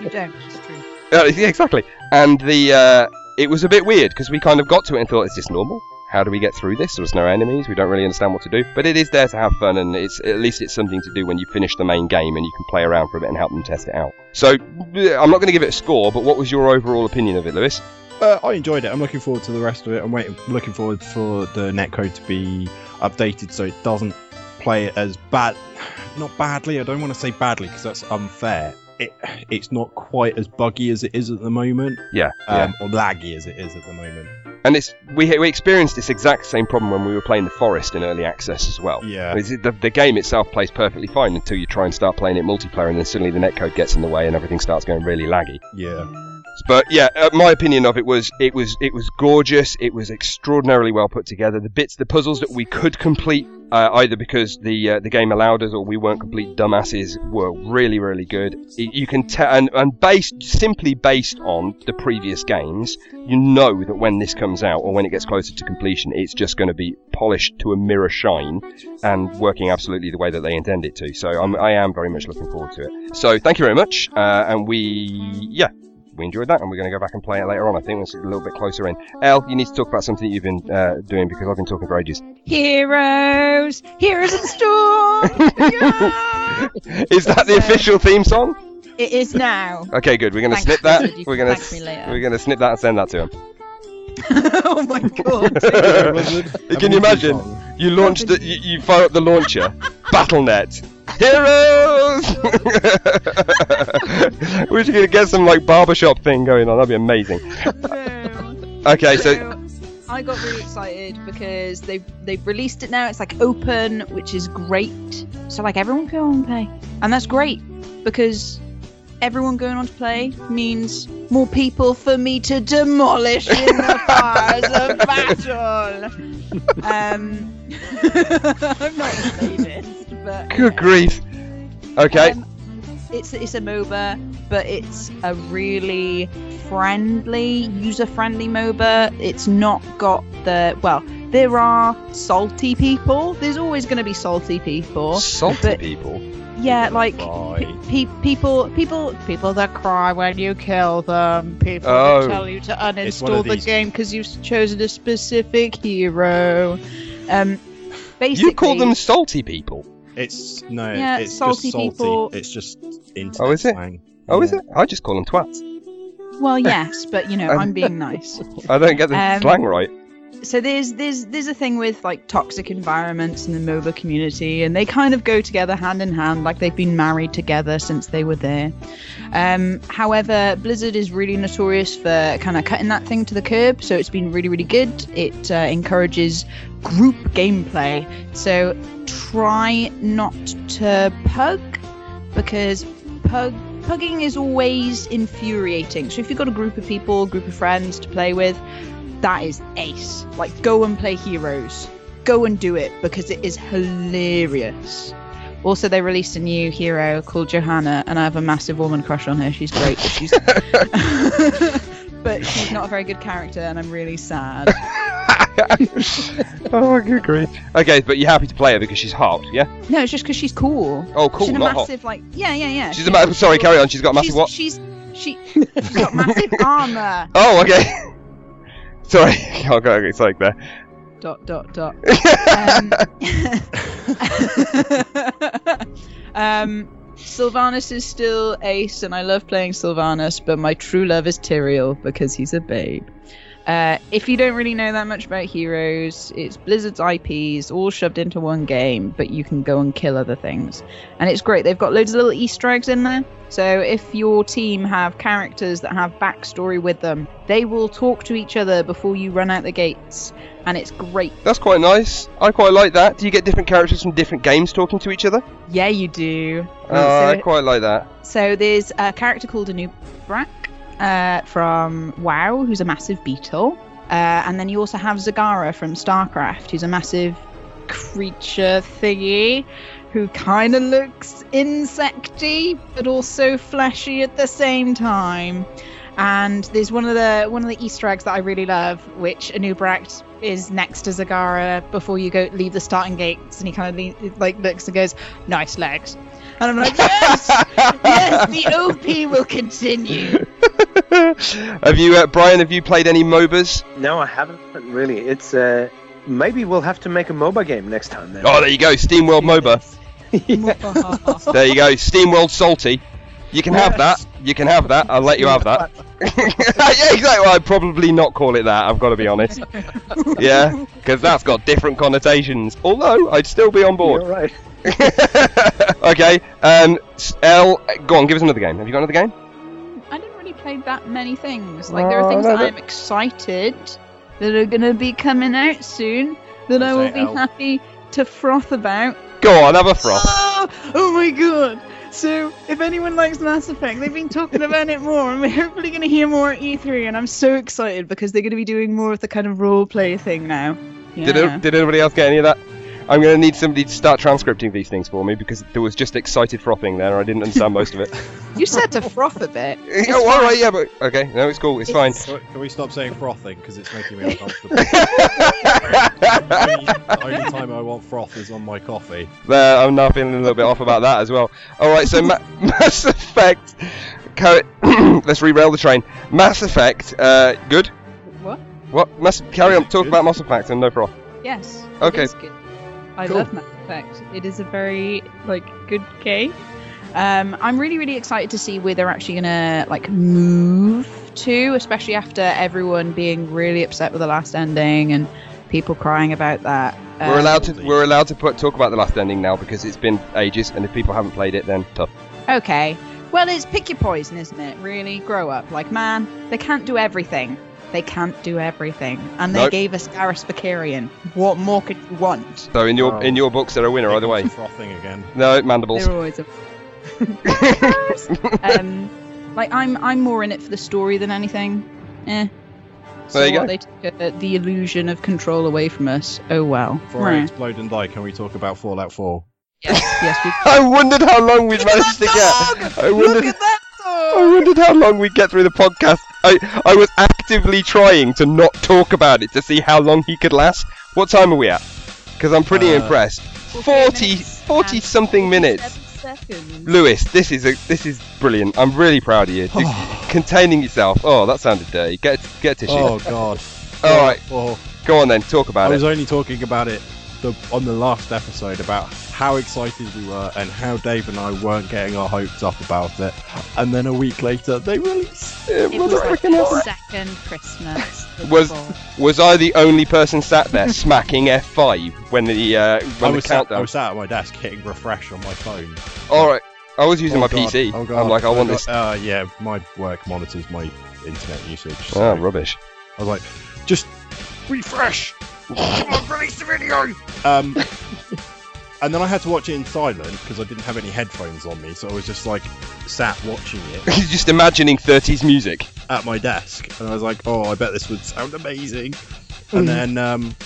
You don't. Uh, yeah, exactly. And the uh, it was a bit weird because we kind of got to it and thought, is this normal? How do we get through this? There's no enemies. We don't really understand what to do. But it is there to have fun, and it's at least it's something to do when you finish the main game and you can play around for a bit and help them test it out. So I'm not going to give it a score, but what was your overall opinion of it, Lewis? Uh, I enjoyed it. I'm looking forward to the rest of it. I'm waiting, looking forward for the netcode to be updated so it doesn't play as bad. <sighs> Not badly. I don't want to say badly because that's unfair. It, it's not quite as buggy as it is at the moment, Yeah, um, or laggy as it is at the moment. And it's we we experienced this exact same problem when we were playing the Forest in early access as well. Yeah. The, the game itself plays perfectly fine until you try and start playing it multiplayer, and then suddenly the netcode gets in the way and everything starts going really laggy. Yeah. But yeah, uh, my opinion of it was it was it was gorgeous. It was extraordinarily well put together. The bits, the puzzles that we could complete, uh, either because the uh, the game allowed us or we weren't complete dumbasses, were really really good. You can tell, and, and based simply based on the previous games, you know that when this comes out or when it gets closer to completion, it's just going to be polished to a mirror shine and working absolutely the way that they intend it to. So I'm, I am very much looking forward to it. So thank you very much, uh, and we yeah we enjoyed that, and we're going to go back and play it later on. I think it's a little bit closer in. Elle, you need to talk about something that you've been uh, doing because I've been talking for ages. Heroes, heroes in storm. <laughs> Yeah! Is that the official theme song? It is now. Okay, good. We're going to snip that. We're going to thank me later. we're going to snip that and send that to him. <laughs> oh my god. <laughs> Can you imagine? You launch the you, you fire up the launcher, BattleNet. Heroes! <laughs> We're just gonna get some like barbershop thing going on. That'd be amazing. Okay, so I got really excited because they've they've released it now. It's like open, which is great. So like everyone can go and play, and that's great because everyone going on to play means more people for me to demolish in the fires of <laughs> battle. Um, <laughs> I'm not a sadist, but good grief. Okay. um, it's it's a MOBA, but it's a really friendly, user-friendly MOBA. It's not got the well. There are salty people. There's always going to be salty people. Salty people. Yeah, like pe- people, people, people that cry when you kill them. People Oh. that tell you to uninstall the game because you've chosen a specific hero. Um, basically, You call them salty people. It's no, Yeah, it's salty just salty. people- It's just internet Oh, is it? slang. Oh, is it? I just call them twats. Well, <laughs> yes, but you know, I'm being <laughs> nice. I don't get the Um, slang right. So there's there's there's a thing with like toxic environments in the MOBA community, and they kind of go together hand in hand, like they've been married together since they were there. Um, however, Blizzard is really notorious for kind of cutting that thing to the curb, so it's been really really good. It uh, encourages group gameplay, so try not to pug because pug pugging is always infuriating. So if you've got a group of people, group of friends to play with, that is ace. Like, go and play Heroes. Go and do it because it is hilarious. Also, they released a new hero called Johanna, and I have a massive woman crush on her. She's great, but she's, <laughs> but she's not a very good character, and I'm really sad. <laughs> oh, good grief. Okay, but you're happy to play her because she's hot, yeah? No, it's just because she's cool. Oh, cool, she's a not hot. massive, like, yeah, yeah, yeah. She's a massive. sorry, carry on. She's got a massive she's, what? She's she, she's got massive armor. Oh, okay. <laughs> sorry, <laughs> I'll go. It's like there. dot dot dot. <laughs> Um, um, Sylvanas is still ace, and I love playing Sylvanas, but my true love is Tyrael because he's a babe. Uh, if you don't really know that much about Heroes, it's Blizzard's IPs all shoved into one game, but you can go and kill other things. And it's great. They've got loads of little Easter eggs in there. So if your team have characters that have backstory with them, they will talk to each other before you run out the gates. And it's great. That's quite nice. I quite like that. Do you get different characters from different games talking to each other? Yeah, you do. Oh, I quite like that. so there's a character called Anub'arak uh, from WoW, who's a massive beetle. Uh, and then you also have Zagara from StarCraft, who's a massive creature thingy who kind of looks insecty but also fleshy at the same time. And there's one of the one of the Easter eggs that I really love, which Anub'arak is next to Zagara before you go leave the starting gates, and he kind of le- like looks and goes, "Nice legs," and I'm like, "Yes, <laughs> yes, the OP will continue." <laughs> have you, uh, Brian? Have you played any MOBAs? No, I haven't really. It's uh, maybe we'll have to make a MOBA game next time then. Oh, there you go, Steam World MOBA. <laughs> <laughs> There you go, Steam World Salty. You can have that. You can have that. I'll let you have that. yeah, exactly. I'd probably not call it that. I've got to be honest. Yeah, because that's got different connotations. Although I'd still be on board. You're right. okay. Um, L, go on. Give us another game. Have you got another game? I play that many things. Like there are Oh, things no, that that- I'm excited that are gonna be coming out soon that I will be L. happy to froth about. Go on. Have a froth. Oh, oh my god! So if anyone likes Mass Effect, they've been talking about it more, and we're hopefully gonna hear more at E3. And I'm so excited because they're gonna be doing more of the kind of role play thing now. Did, it, did anybody else get any of that? I'm going to need somebody to start transcripting these things for me because there was just excited frothing there. And I didn't understand most of it. <laughs> You said to froth a bit. <laughs> It's oh, all fine. right, yeah, but okay, no, it's cool, it's, fine. Can we- Can we stop saying frothing because it's making me uncomfortable? <laughs> the only, time I want froth is on my coffee. There, I'm now feeling a little bit off about that as well. All right, so Ma- Mass Effect. Car- <clears throat> Let's rerail the train. Mass Effect. Uh, good. What? What? Mass- carry on. Talk about Mass Effect and no froth. Yes. it Okay. is good. I Cool. love Mass Effect. It is a very like good game. Um, I'm really really excited to see where they're actually gonna like move to, especially after everyone being really upset with the last ending and people crying about that. we're Um, allowed to. We're allowed to put talk about the last ending now because it's been ages, and if people haven't played it, then tough. Okay. Well, it's pick your poison, isn't it? Really, grow up. Like, man, they can't do everything. They can't do everything, and they Nope. gave us Garrus Vakarian. What more could you want? So in your Oh. in your books, they're a winner either way. Frothing again. No mandibles. They're always a <laughs> um, like I'm I'm more in it for the story than anything. Eh. So There you what, go. They took uh, the illusion of control away from us. Oh well. Before I Right. explode and die, can we talk about Fallout 4? Yes, yes. We... <laughs> I wondered how long we'd managed to get. I wondered. that I wondered how long we'd get through the podcast. I, I was actively trying to not talk about it to see how long he could last. What time are we at? Because I'm pretty Uh, impressed. 40, 40 something minutes. Seconds. Lewis, this is a, this is brilliant. I'm really proud of you. <sighs> Do- containing yourself. Oh, that sounded dirty. Get get a tissue. Oh god. All right, Oh, go on then. Talk about it. I was it. only talking about it the, on the last episode about how excited we were and how Dave and I weren't getting our hopes up about it. And then a week later, they released it. It was the Motherfucking second Christmas. <laughs> Was- Was I the only person sat there smacking F5 when the uh, I when the was, sat, I was sat at my desk hitting refresh on my phone. All right, I was using Oh, my God. PC. Oh, God. I'm like, I Oh, want God. this. Uh, yeah, my work monitors my internet usage. Oh, rubbish. I was like, just refresh. Come on, release the video. Um, <laughs> and then I had to watch it in silent because I didn't have any headphones on me, so I was just like sat watching it <laughs> Just imagining 30s music. at my desk, and I was like, oh, I bet this would sound amazing. And then um,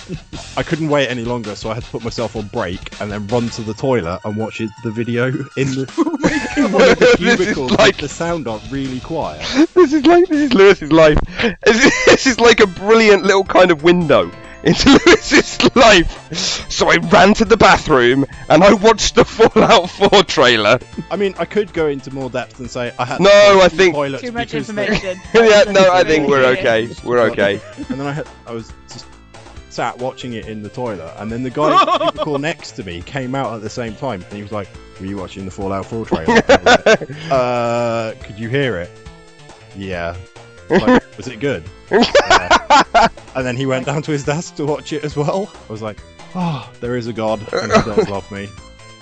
I couldn't wait any longer, so I had to put myself on break and then run to the toilet and watch it, the video <laughs> in the, in one of the This is cubicles like- the sound on really quiet. This is like this is Lewis's life. This is, this is like a brilliant little kind of window into <laughs> Lewis's life. So I ran to the bathroom and I watched the <laughs> Fallout 4 trailer. I mean, I could go into more depth and say I had No, to I think- Too much because the- information. <laughs> yeah, no, I think we're okay. We're okay. and then I had, I was just sat watching it in the toilet, and then the guy in the cubicle next to me came out at the same time, and he was like, "Were you watching the Fallout 4 trailer?" Like, uh, could you hear it? Yeah. Like, was it good? Yeah. And then he went down to his desk to watch it as well. I was like, oh, there is a God, and he does love me.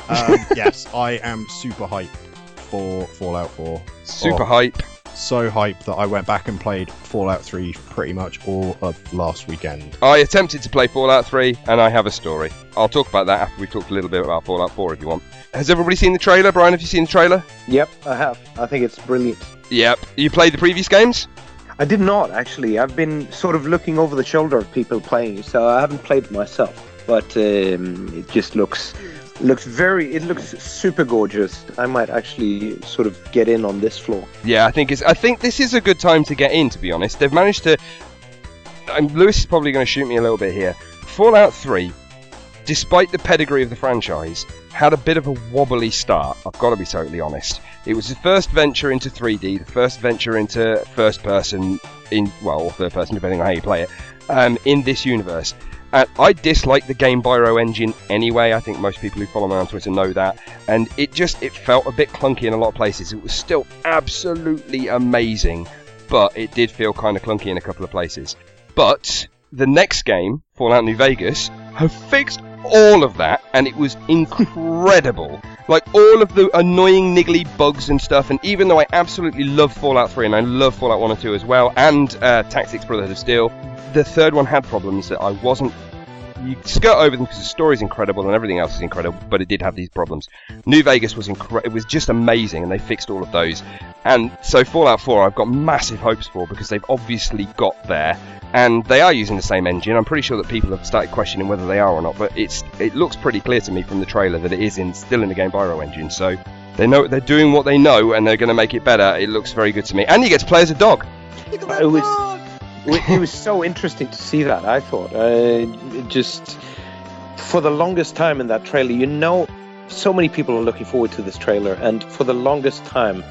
Um, <laughs> yes, I am super hyped for Fallout 4. Super Oh, hype. So hyped that I went back and played Fallout 3 pretty much all of last weekend. I attempted to play Fallout 3, and I have a story. I'll talk about that after we've talked a little bit about Fallout 4 if you want. Has everybody seen the trailer? Brian, have you seen the trailer? Yep, I have. I think it's brilliant. Yep. You played the previous games? I did not actually. I've been sort of looking over the shoulder of people playing, so I haven't played myself. But um, it just looks looks very. It looks super gorgeous. I might actually sort of get in on this floor. Yeah, I think it's. I think this is a good time to get in. To be honest, they've managed to. And Lewis is probably going to shoot me a little bit here. Fallout 3, despite the pedigree of the franchise, had a bit of a wobbly start. I've got to be totally honest. It was the first venture into 3D, the first venture into first person in well, or third person depending on how you play it, um, in this universe. And I dislike the Gamebryo engine anyway. I think most people who follow me on Twitter know that. And it just it felt a bit clunky in a lot of places. It was still absolutely amazing, but it did feel kind of clunky in a couple of places. But the next game, Fallout New Vegas, have fixed all of that, and it was incredible. <laughs> like all of the annoying, niggly bugs and stuff. And even though I absolutely love Fallout 3 and I love Fallout 1 and 2 as well, and uh, Tactics Brotherhood of Steel, the third one had problems that I wasn't. You skirt over them because the story's incredible and everything else is incredible, but it did have these problems. New Vegas was incre- it was just amazing, and they fixed all of those. And so Fallout 4, I've got massive hopes for because they've obviously got there, and they are using the same engine. I'm pretty sure that people have started questioning whether they are or not, but it's it looks pretty clear to me from the trailer that it is in still in the Gamebryo engine. So they know they're doing what they know, and they're going to make it better. It looks very good to me, and you get to play as a dog. It was it was so interesting to see that. I thought uh, just for the longest time in that trailer, you know, so many people are looking forward to this trailer, and for the longest time,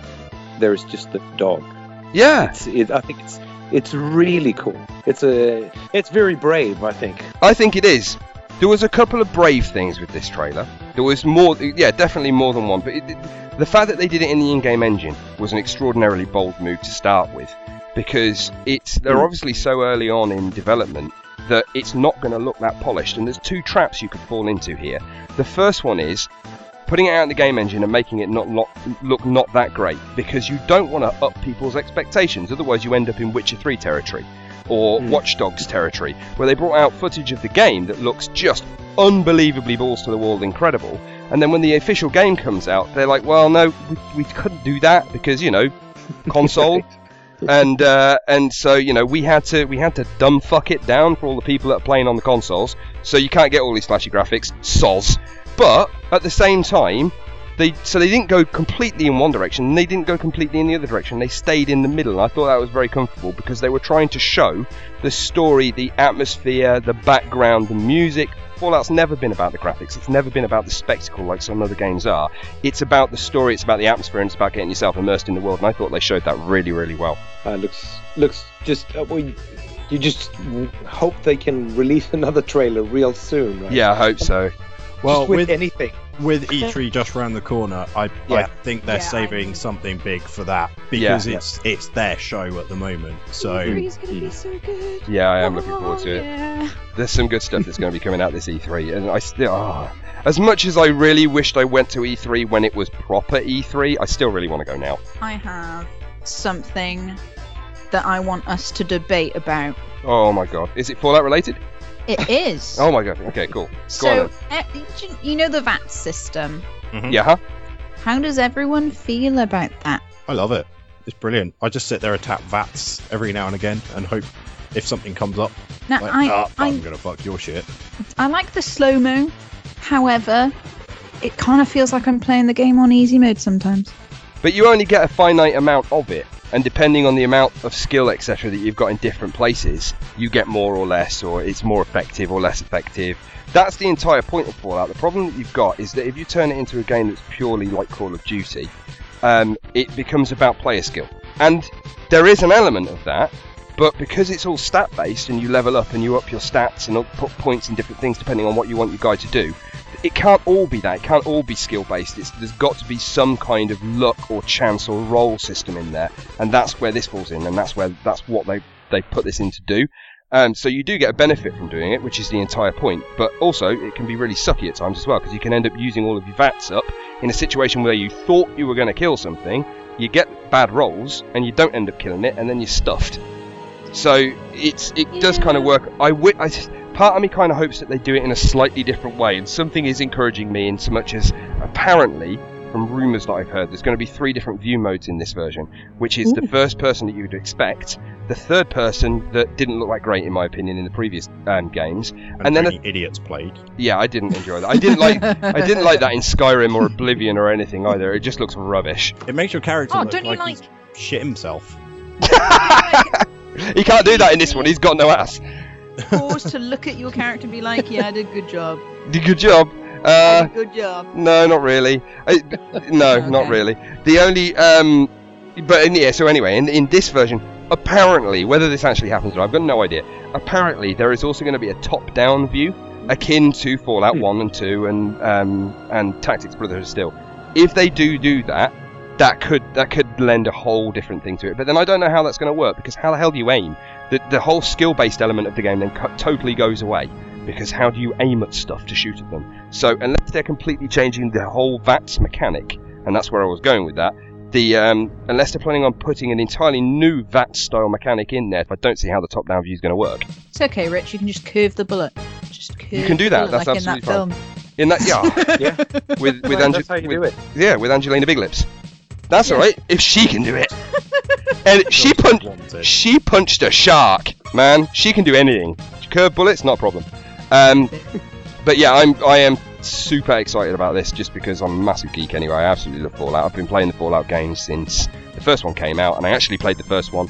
there is just the dog. Yeah, It's, it, I think it's it's really cool. It's a it's very brave. I think. I think it is. There was a couple of brave things with this trailer. There was more, yeah, definitely more than one. But it, it- the fact that they did it in the in-game engine was an extraordinarily bold move to start with, because it's they're hmm. obviously so early on in development that it's not going to look that polished. And there's two traps you could fall into here. The first one is putting it out in the game engine and making it not look, look not that great, because you don't want to up people's expectations. Otherwise, you end up in Witcher 3 territory or Watch Dogs territory, where they brought out footage of the game that looks just unbelievably balls to the wall incredible. And then when the official game comes out, they're like, well, no, we, we couldn't do that because, you know, <laughs> console. and uh, and so you know we had to we had to dumb fuck it down for all the people that are playing on the consoles. So you can't get all these flashy graphics, soz. But at the same time, they so they didn't go completely in one direction and they didn't go completely in the other direction they stayed in the middle and i thought that was very comfortable because they were trying to show the story the atmosphere the background the music fallout's never been about the graphics it's never been about the spectacle like some other games are it's about the story it's about the atmosphere and it's about getting yourself immersed in the world and i thought they showed that really really well Uh, looks looks just uh, well, you, you just hope they can release <laughs> another trailer real soon. Right? yeah i hope so Well, just with, with anything. with E3 just round the corner, I, I think they're Yeah, I saving something big for that Yeah. because it's it's their show at the moment. So Three's gonna be so good. yeah i am looking forward to Oh, it there's some good stuff that's going to be coming out this E3, and I still, ah, as much as I really wished I went to E3 when it was proper E3, I still really want to go now. I have something that I want us to debate about. Oh my god, is it Fallout related? It is. <laughs> Oh my god, okay, cool. Go so, on eh, you- you know the VAT system. then. Yeah, huh? How does everyone feel about that? I love it. It's brilliant. I just sit there and tap VATS every now and again and hope if something comes up, Now, like, I, "Ah, I, I'm gonna fuck your shit. I like the slow mo. However, it kind of feels like I'm playing the game on easy mode sometimes. But you only get a finite amount of it, and depending on the amount of skill, etc., that you've got in different places, you get more or less, or it's more effective or less effective. That's the entire point of Fallout. The problem that you've got is that if you turn it into a game that's purely like Call of Duty, um, it becomes about player skill. And there is an element of that, but because it's all stat based and you level up and you up your stats and put points in different things depending on what you want your guy to do, it can't all be that. It can't all be skill based. There's got to be some kind of luck or chance or roll system in there, and that's where this falls in, and that's where that's what they they put this in to do. Um, so you do get a benefit from doing it, which is the entire point. But also, it can be really sucky at times as well, because you can end up using all of your VATS up in a situation where you thought you were going to kill something, you get bad rolls, and you don't end up killing it, and then you're stuffed. So it's it does kind of work. I, wi- just- part of me kind of hopes that they do it in a slightly different way, and something is encouraging me in so much as apparently. From rumours that I've heard, there's going to be three different view modes in this version, which is the first person that you would expect, the third person that didn't look like great in my opinion in the previous um, games, And, and then a idiots played. yeah, I didn't enjoy that. I didn't like <laughs> I didn't like that in Skyrim or Oblivion or anything either. It just looks rubbish. It makes your character Oh, look don't you like, like- he's shit himself. <laughs> He can't do that in this one. He's got no ass. Pause to look at your character and be like, yeah, I did a good job. <laughs> Did Good job. Uh, did good job. no, not really. Uh, no, <laughs> not really. The only um, but in, yeah. So anyway, in in this version, apparently, whether this actually happens, or not, I've got no idea. Apparently, there is also going to be a top-down view, akin to Fallout Hmm. One and Two, and um, and Tactics Brotherhood still. If they do do that, that could that could lend a whole different thing to it. But then I don't know how that's going to work because how the hell do you aim? The the whole skill-based element of the game then co- totally goes away because how do you aim at stuff to shoot at them? So unless they're completely changing the whole VATS mechanic, and that's where I was going with that. The um, unless they're planning on putting an entirely new VAT style mechanic in there, I don't see how the top-down view is going to work. It's okay, Rich. You can just curve the bullet. Just curve You can do that, that's like in that absolutely film. In that, yeah, <laughs> Yeah, with with, Right, Ange- that's how you with do it. yeah, with Angelina Big Lips. That's Yeah. all right if she can do it. <laughs> and she punched she punched a shark, man. She can do anything. Curve bullets, not a problem. Um, but yeah, I'm I am super excited about this just because I'm a massive geek anyway. I absolutely love Fallout. I've been playing the Fallout games since the first one came out, and I actually played the first one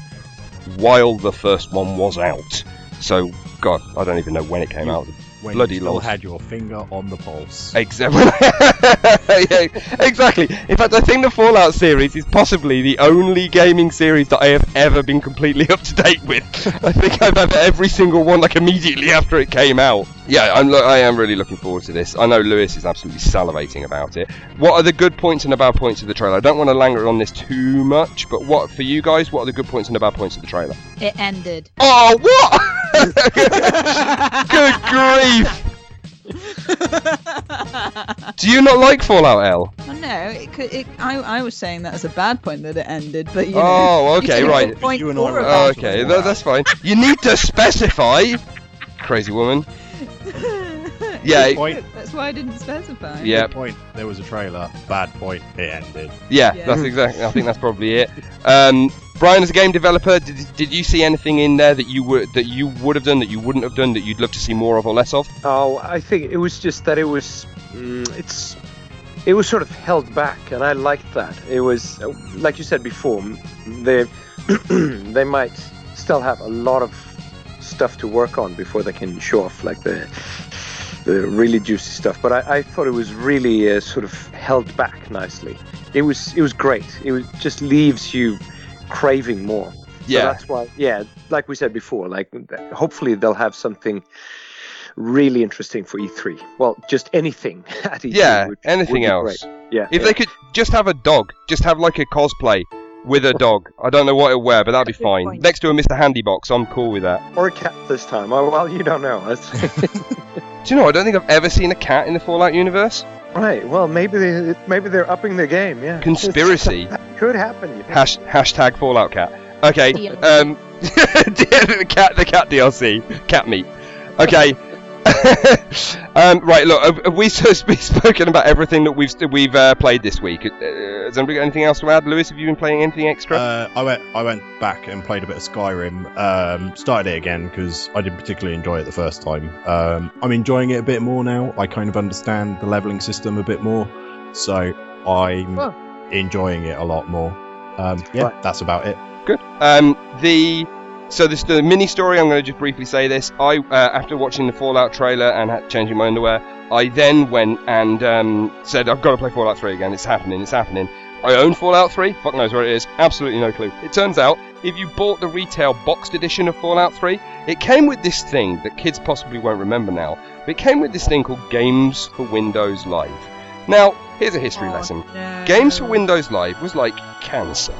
while the first one was out. So God, I don't even know when it came out. When bloody you still lost. had your finger on the pulse. Exactly. <laughs> yeah, exactly. In fact, I think the Fallout series is possibly the only gaming series that I have ever been completely <laughs> up to date with. I think I've had every single one like immediately after it came out. Yeah, I'm. I am really looking forward to this. I know Lewis is absolutely salivating about it. What are the good points and the bad points of the trailer? I don't want to linger on this too much, but what for you guys? What are the good points and the bad points of the trailer? It ended. Oh, what? <laughs> good grief! Do you not like Fallout L? Oh, no, it could. It, I, I was saying that as a bad point that it ended, but you know. Oh, okay, can right. Point You and I four were- of Oh, okay, tha- that's fine. You need to specify. Crazy woman. Yeah, Good it- point. That's why I didn't specify. Yeah. Good point. There was a trailer. Bad point. It ended. yeah, Yeah. that's <laughs> exactly. I think that's probably it. Um, Brian, as a game developer, did, did you see anything in there that you would that you would have done that you wouldn't have done that you'd love to see more of or less of? Oh, I think it was just that it was, mm, it's, it was sort of held back, and I liked that. It was, uh, like you said before, m- they, <clears throat> they might still have a lot of stuff to work on before they can show off like the, the really juicy stuff. But I, I thought it was really uh, sort of held back nicely. It was, it was great. It was, just leaves you craving more. So Yeah, that's why, yeah, like we said before, like hopefully they'll have something really interesting for E3. Well, just anything <laughs> at E3. yeah. would- Anything would else? great. Yeah. If yeah. they could just have a dog, just have like a cosplay with a dog. I don't know what it'll wear, but that'd be Good fine. point. Next to a Mr. Handy box, I'm cool with that. or a cat this time. Oh, well, you don't know. <laughs> That's- Do you know? I don't think I've ever seen a cat in the Fallout universe. right. Well, maybe they maybe they're upping the game. Yeah. Conspiracy. <laughs> It could happen. You know. Hash, hashtag Fallout Cat. Okay. Um, <laughs> the cat, the cat DLC, cat meat. Okay. <laughs> um, right. Look, have, have we <laughs> s- we've spoken about everything that we've we've uh, played this week? Uh, has anybody got anything else to add? Lewis, have you been playing anything extra? Uh, I went. I went back and played a bit of Skyrim. Um, started it again because I didn't particularly enjoy it the first time. Um, I'm enjoying it a bit more now. I kind of understand the leveling system a bit more, so I'm Well. enjoying it a lot more. Um, yeah, Right. that's about it. Good. Um, the so this the mini story. I'm going to just briefly say this. I uh, after watching the Fallout trailer and ha- changing my underwear, I then went and um, said I've got to play Fallout 3 again. It's happening. It's happening. I own Fallout 3. Fuck knows where it is. Absolutely no clue. It turns out, if you bought the retail boxed edition of Fallout 3, it came with this thing that kids possibly won't remember now. But it came with this thing called Games for Windows Live. Now, here's a history Oh, lesson. no. Games for Windows Live was like cancer.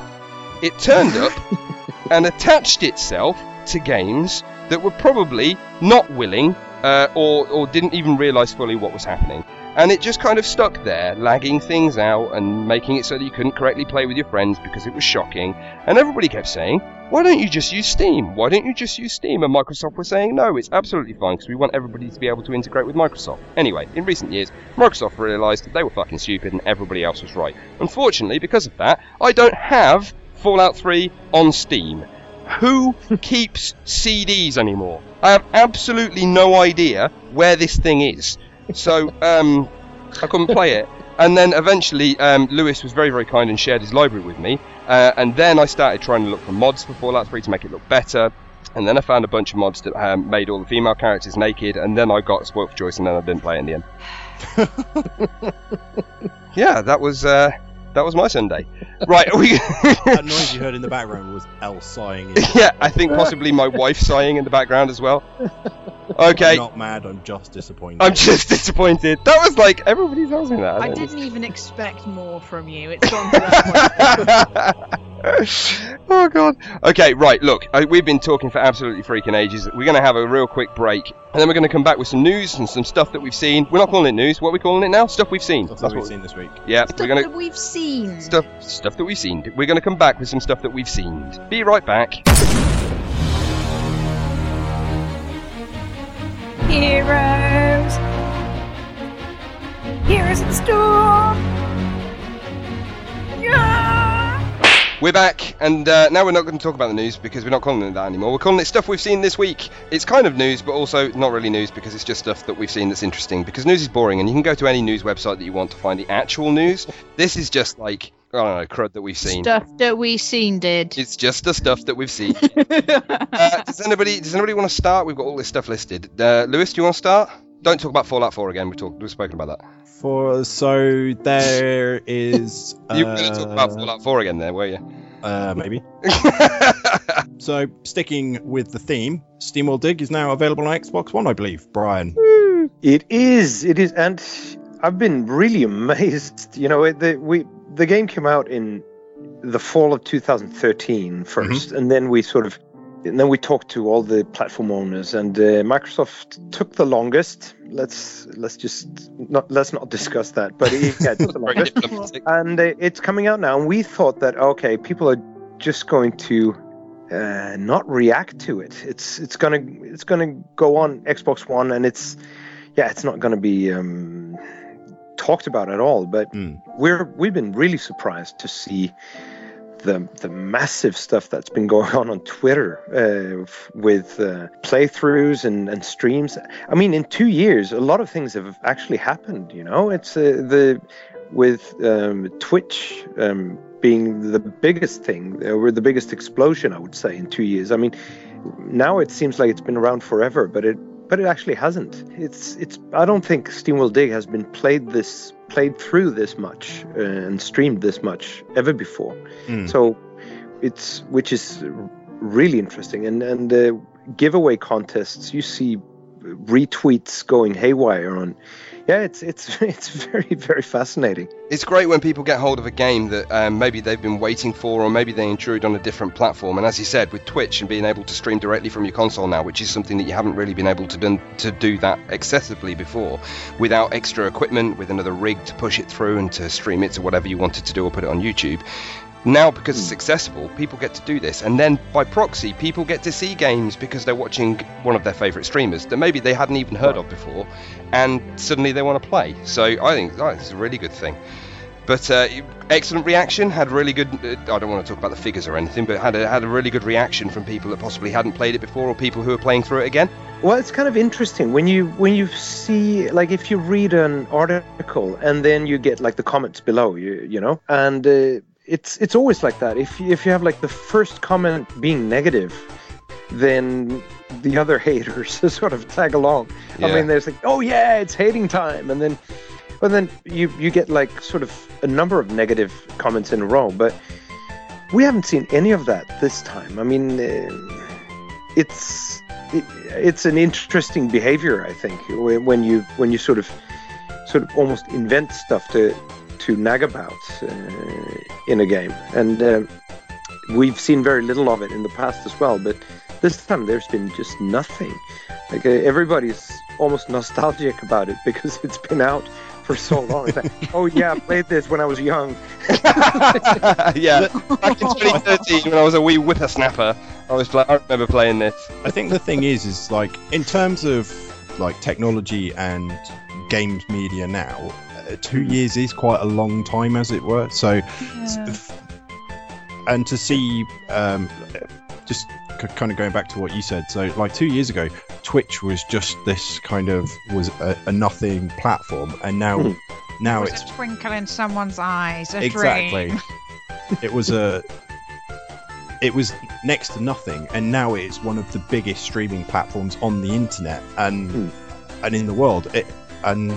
It turned up <laughs> and attached itself to games that were probably not willing uh, or, or didn't even realise fully what was happening. And it just kind of stuck there, lagging things out and making it so that you couldn't correctly play with your friends because it was shocking. And everybody kept saying, why don't you just use Steam? Why don't you just use Steam? And Microsoft was saying, no, it's absolutely fine because we want everybody to be able to integrate with Microsoft. Anyway, in recent years, Microsoft realised that they were fucking stupid and everybody else was right. Unfortunately, because of that, I don't have Fallout 3 on Steam. Who <laughs> keeps CDs anymore? I have absolutely no idea where this thing is. So, um, I couldn't play it. And then eventually, um, Lewis was very, very kind and shared his library with me. Uh, and then I started trying to look for mods for Fallout 3 to make it look better. And then I found a bunch of mods that um, made all the female characters naked. And then I got spoiled for choice, and then I didn't play it in the end. <laughs> yeah, that was uh, that was my Sunday. Right, are we? <laughs> that noise you heard in the background was Elle sighing. in- <laughs> yeah, I think possibly my wife sighing in the background as well. <laughs> Okay, I'm not mad. I'm just disappointed. I'm just disappointed. That was like everybody tells me that. I don't didn't even expect more from you. It's gone to that point. <laughs> oh god. Okay, right. Look, uh, we've been talking for absolutely freaking ages. We're going to have a real quick break, and then we're going to come back with some news and some stuff that we've seen. We're not calling it news. What are we calling it now? Stuff we've seen. That's That's what we've what. seen this week. Yeah, Stuff we're going that we've seen. stuff stuff that we've seen. We're going to come back with some stuff that we've seen. Be right back. Heroes. Heroes in the storm. We're back, and uh, now we're not going to talk about the news because we're not calling it that anymore. We're calling it stuff we've seen this week. It's kind of news, but also not really news because it's just stuff that we've seen that's interesting. Because news is boring, and you can go to any news website that you want to find the actual news. This is just like I don't know crud that we've seen. Stuff that we've seen did. It's just the stuff that we've seen. <laughs> uh, does anybody does anybody want to start? We've got all this stuff listed. Uh, Lewis, do you want to start? Don't talk about Fallout 4 again. We talked. We've spoken about that. For so there is. <laughs> you were going to talk about uh, Fallout 4 again, there, were you? Uh, maybe. <laughs> So sticking with the theme, SteamWorld Dig is now available on Xbox One, I believe. Brian. It is. It is, and I've been really amazed. You know, it, the we the game came out in the fall of 2013 1st Mm-hmm. and then we sort of, and then we talked to all the platform owners, and uh, Microsoft took the longest. Let's let's just not let's not discuss that, but it, yeah, took the <laughs> longest and uh, it's coming out now. And we thought that okay, people are just going to uh, not react to it. It's it's gonna it's gonna go on Xbox One, and it's yeah, it's not gonna be um, talked about at all. But Hmm. we're we've been really surprised to see the the massive stuff that's been going on on Twitter uh, with uh, playthroughs and, and streams. I mean, in two years, a lot of things have actually happened. You know, it's uh, the with um, Twitch um, being the biggest thing, or the biggest explosion, I would say, in two years. I mean, now it seems like it's been around forever, but it but it actually hasn't. It's it's. I don't think SteamWorld Dig has been played this played through this much uh, and streamed this much ever before. Mm. So it's which is really interesting and and uh, giveaway contests. You see retweets going haywire on. Yeah, it's it's <laughs> it's very very fascinating. It's great when people get hold of a game that um, maybe they've been waiting for, or maybe they intrude on a different platform. And as you said, with Twitch and being able to stream directly from your console now, which is something that you haven't really been able to do, to do that excessively before, without extra equipment, with another rig to push it through and to stream it to whatever you wanted to do or put it on YouTube. Now, because it's accessible, people get to do this, and then by proxy, people get to see games because they're watching one of their favourite streamers that maybe they hadn't even heard of before, and suddenly they want to play. So I think oh, it's a really good thing. But uh, excellent reaction. Had really good. Uh, I don't want to talk about the figures or anything, but had a, had a really good reaction from people that possibly hadn't played it before, or people who are playing through it again. Well, it's kind of interesting when you when you see like if you read an article and then you get like the comments below, you you know, and uh, it's it's always like that. If you- if you have like the first comment being negative, then the other <laughs> haters <laughs> sort of tag along. I mean, there's like, oh yeah, it's hating time, and then, but then you you get like sort of a number of negative comments in a row, but we haven't seen any of that this time. I mean, uh, it's it, it's an interesting behavior, I think, when you when you sort of sort of almost invent stuff to to nag about uh, in a game, and uh, we've seen very little of it in the past as well. But this time, there's been just nothing. Like uh, everybody's almost nostalgic about it because <laughs> it's been out for so long. It's like, oh yeah, I played this when I was young. <laughs> yeah, back in 2013 when I was a wee whippersnapper, I was pla- I remember playing this. I think the thing is, is like in terms of like technology and games media now, two years is quite a long time, as it were. So, s- and to see, um, just c- kind of going back to what you said. So, like two years ago, Twitch was just this kind of was a, a nothing platform, and now, Hmm. now was it's a twinkle in someone's eyes. A exactly dream. <laughs> it was a it was next to nothing and now it's one of the biggest streaming platforms on the internet and Hmm. and in the world it, and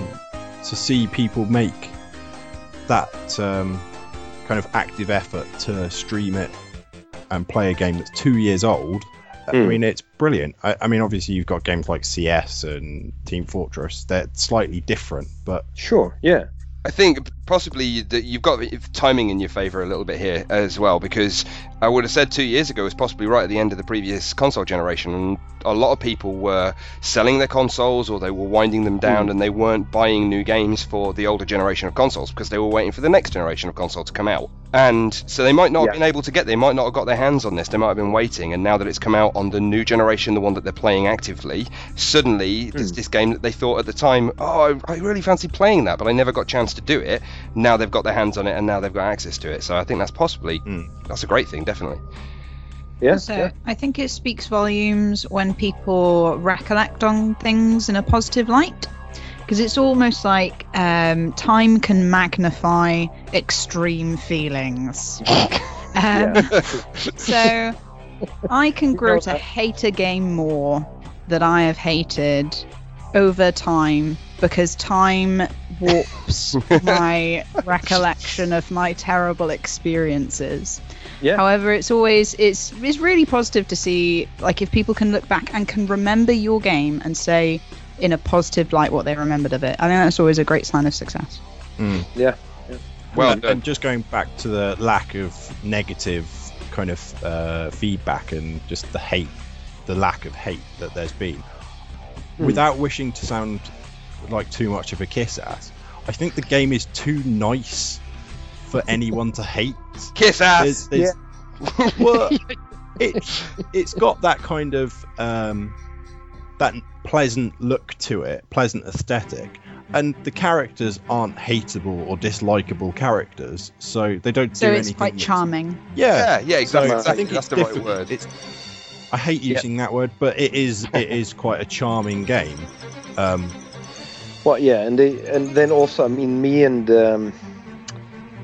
to see people make that um, kind of active effort to stream it and play a game that's two years old I Hmm. mean, it's brilliant. I, I mean, obviously, you've got games like CS and Team Fortress. They're slightly different, but Sure, yeah. I think possibly that you've got timing in your favour a little bit here as well, because I would have said two years ago was possibly right at the end of the previous console generation, and a lot of people were selling their consoles or they were winding them down, hmm. and they weren't buying new games for the older generation of consoles because they were waiting for the next generation of console to come out. And so they might not Yeah. have been able to get, they might not have got their hands on this, they might have been waiting, and now that it's come out on the new generation, the one that they're playing actively, suddenly there's hmm. this game that they thought at the time, oh, I, I really fancy playing that, but I never got a chance to do it. Now they've got their hands on it, and now they've got access to it. So I think that's possibly Mm. that's a great thing, definitely. Yeah, So yeah. I think it speaks volumes when people recollect on things in a positive light. Because it's almost like um, time can magnify extreme feelings. <laughs> um, <laughs> so I can grow to hate a game more that I have hated over time because time warps <laughs> my recollection of my terrible experiences. Yeah. However, it's always it's it's really positive to see like if people can look back and can remember your game and say in a positive light what they remembered of it. I think that's always a great sign of success. Yeah. Well and, done. and just going back to the lack of negative kind of uh, feedback and just the hate, the lack of hate that there's been, without wishing to sound like too much of a kiss ass, I think the game is too nice for anyone to hate. Kiss ass. There's, there's, well, <laughs> it's it's got that kind of um, that pleasant look to it, pleasant aesthetic, and the characters aren't hateable or dislikable characters, so they don't So do it's anything. quite charming. Yeah, Yeah, yeah, exactly. So I think That's it's the right word. It's, I hate using that word, but it is it is quite a charming game. Um, Well, yeah, and they, and then also, I mean, me and um,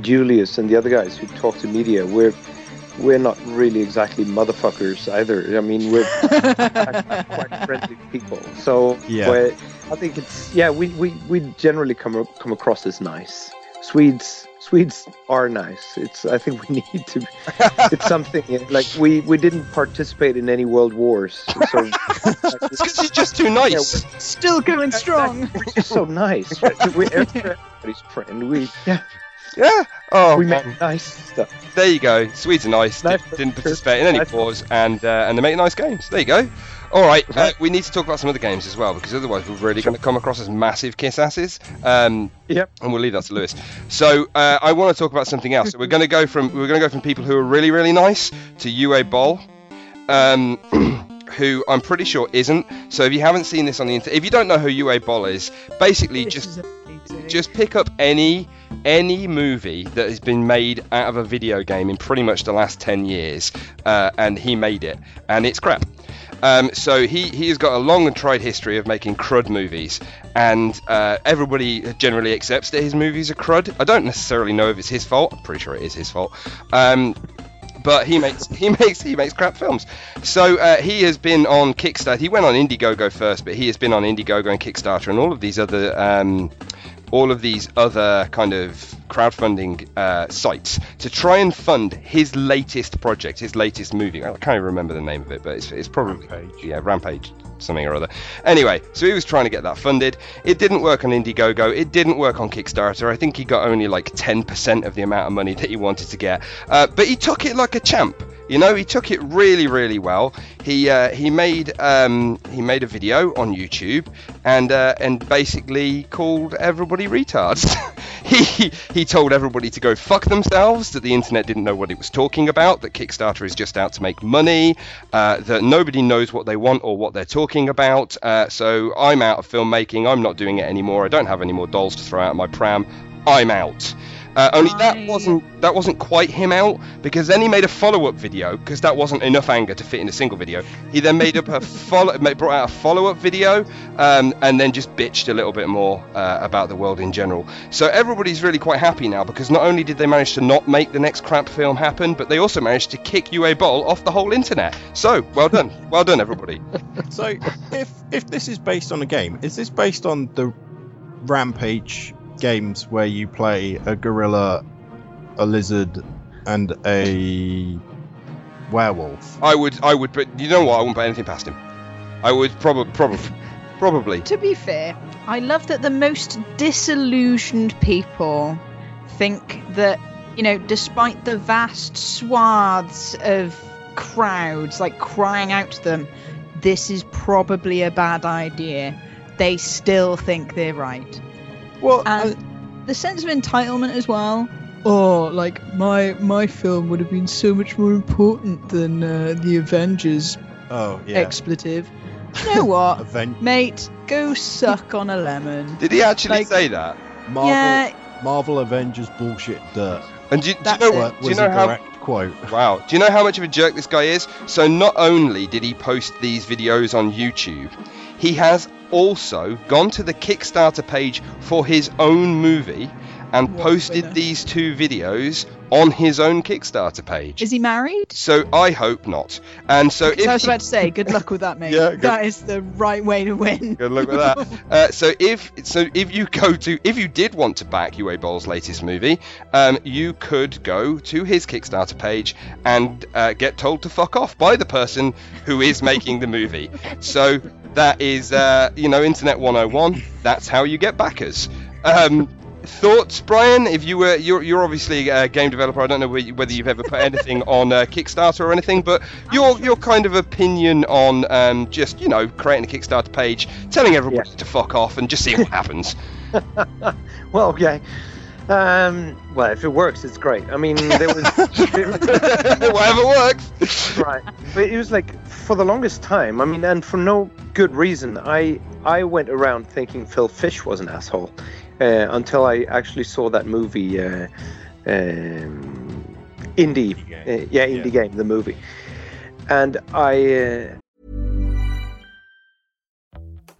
Julius and the other guys who talk to media, we're we're not really exactly motherfuckers either. I mean, we're <laughs> quite friendly people. So Yeah. I think it's yeah, we, we, we generally come come across as nice. Swedes Swedes are nice. It's I think we <laughs> need to. It's something like we we didn't participate in any world wars. So <laughs> It's because you're just too nice. Still going strong. <laughs> we're just so nice. We're everybody's friend. We yeah, yeah. Oh, we man. make nice stuff. there you go. Swedes are nice. Nice. Didn't, didn't participate in any Nice. wars, and uh, and they make nice games. There you go. All right, uh, we need to talk about some other games as well because otherwise we're really going to come across as massive kiss asses. Um, Yep. and we'll leave that to Lewis. So uh, I want to talk about something else. So we're going to go from we're going to go from people who are really really nice to Uwe Boll, um, <clears throat> who I'm pretty sure isn't. So if you haven't seen this on the internet, if you don't know who Uwe Boll is, basically This just is just pick up any any movie that has been made out of a video game in pretty much the last 10 years uh, and he made it and it's crap um, so he, he has got a long and tried history of making crud movies and uh, everybody generally accepts that his movies are crud. I don't necessarily know if it's his fault. I'm pretty sure it is his fault. Um, but he makes he makes he makes crap films. So uh, he has been on Kickstarter. He went on Indiegogo first, but he has been on Indiegogo and Kickstarter and all of these other um, all of these other kind of crowdfunding uh, sites to try and fund his latest project, his latest movie. I can't even remember the name of it, but it's, it's probably Rampage. yeah, Rampage, something or other. Anyway, so he was trying to get that funded. It didn't work on Indiegogo. It didn't work on Kickstarter. I think he got only like 10% of the amount of money that he wanted to get. Uh, but he took it like a champ. You know, he took it really, really well. He uh, he made um, he made a video on YouTube and uh, and basically called everybody retards. <laughs> he he told everybody to go fuck themselves. That the internet didn't know what it was talking about. That Kickstarter is just out to make money. Uh, that nobody knows what they want or what they're talking about. Uh, so I'm out of filmmaking. I'm not doing it anymore. I don't have any more dolls to throw out of my pram. I'm out. Uh, only that wasn't that wasn't quite him out because then he made a follow-up video because that wasn't enough anger to fit in a single video. He then made up a <laughs> follow ma- brought out a follow-up video um, and then just bitched a little bit more uh, about the world in general. So everybody's really quite happy now because not only did they manage to not make the next crap film happen, but they also managed to kick Uwe Boll off the whole internet. So well done, well done everybody. <laughs> So, if if this is based on a game, is this based on the Rampage games where you play a gorilla, a lizard, and a werewolf? I would I would but you know what I wouldn't put anything past him. I would probably probably probably. To be fair, I love that the most disillusioned people think that, you know, despite the vast swaths of crowds like crying out to them, this is probably a bad idea, they still think they're right. Well, And the sense of entitlement as well. Oh, like my my film would have been so much more important than uh, the Avengers oh yeah, expletive. You <laughs> know what? Aven- Mate, go <laughs> suck on a lemon. Did he actually Like- say that? Marvel, Yeah, Marvel Avengers bullshit dirt. And do, you- do you That's know what? Do you Was know a how quote. Wow. Do you know how much of a jerk this guy is? So not only did he post these videos on YouTube, he has also gone to the Kickstarter page for his own movie and What posted these two videos on his own Kickstarter page. is he married? So I hope not. And so if I was about to say, good luck with that, <laughs> mate. Yeah, good- that is the right way to win. Good luck with that. <laughs> Uh, so if so, if you go to if you did want to back Uwe Boll's latest movie, um, you could go to his Kickstarter page and uh, get told to fuck off by the person who is making the movie. <laughs> So that is uh, you know Internet 101. That's how you get backers. Um, Thoughts, Brian? If you were, you're, you're obviously a game developer. I don't know whether you've ever put anything <laughs> on uh, Kickstarter or anything, but your your kind of opinion on um, just you know creating a Kickstarter page, telling everybody to fuck off, and just seeing what happens. <laughs> Well, okay. Um, well, if it works, it's great. I mean, there was <laughs> <laughs> Whatever works. right, but it was like for the longest time. I mean, and for no good reason. I I went around thinking Phil Fish was an asshole uh, until I actually saw that movie, uh, um, Indie. Indie Uh, yeah, Indie Game, the movie, and I.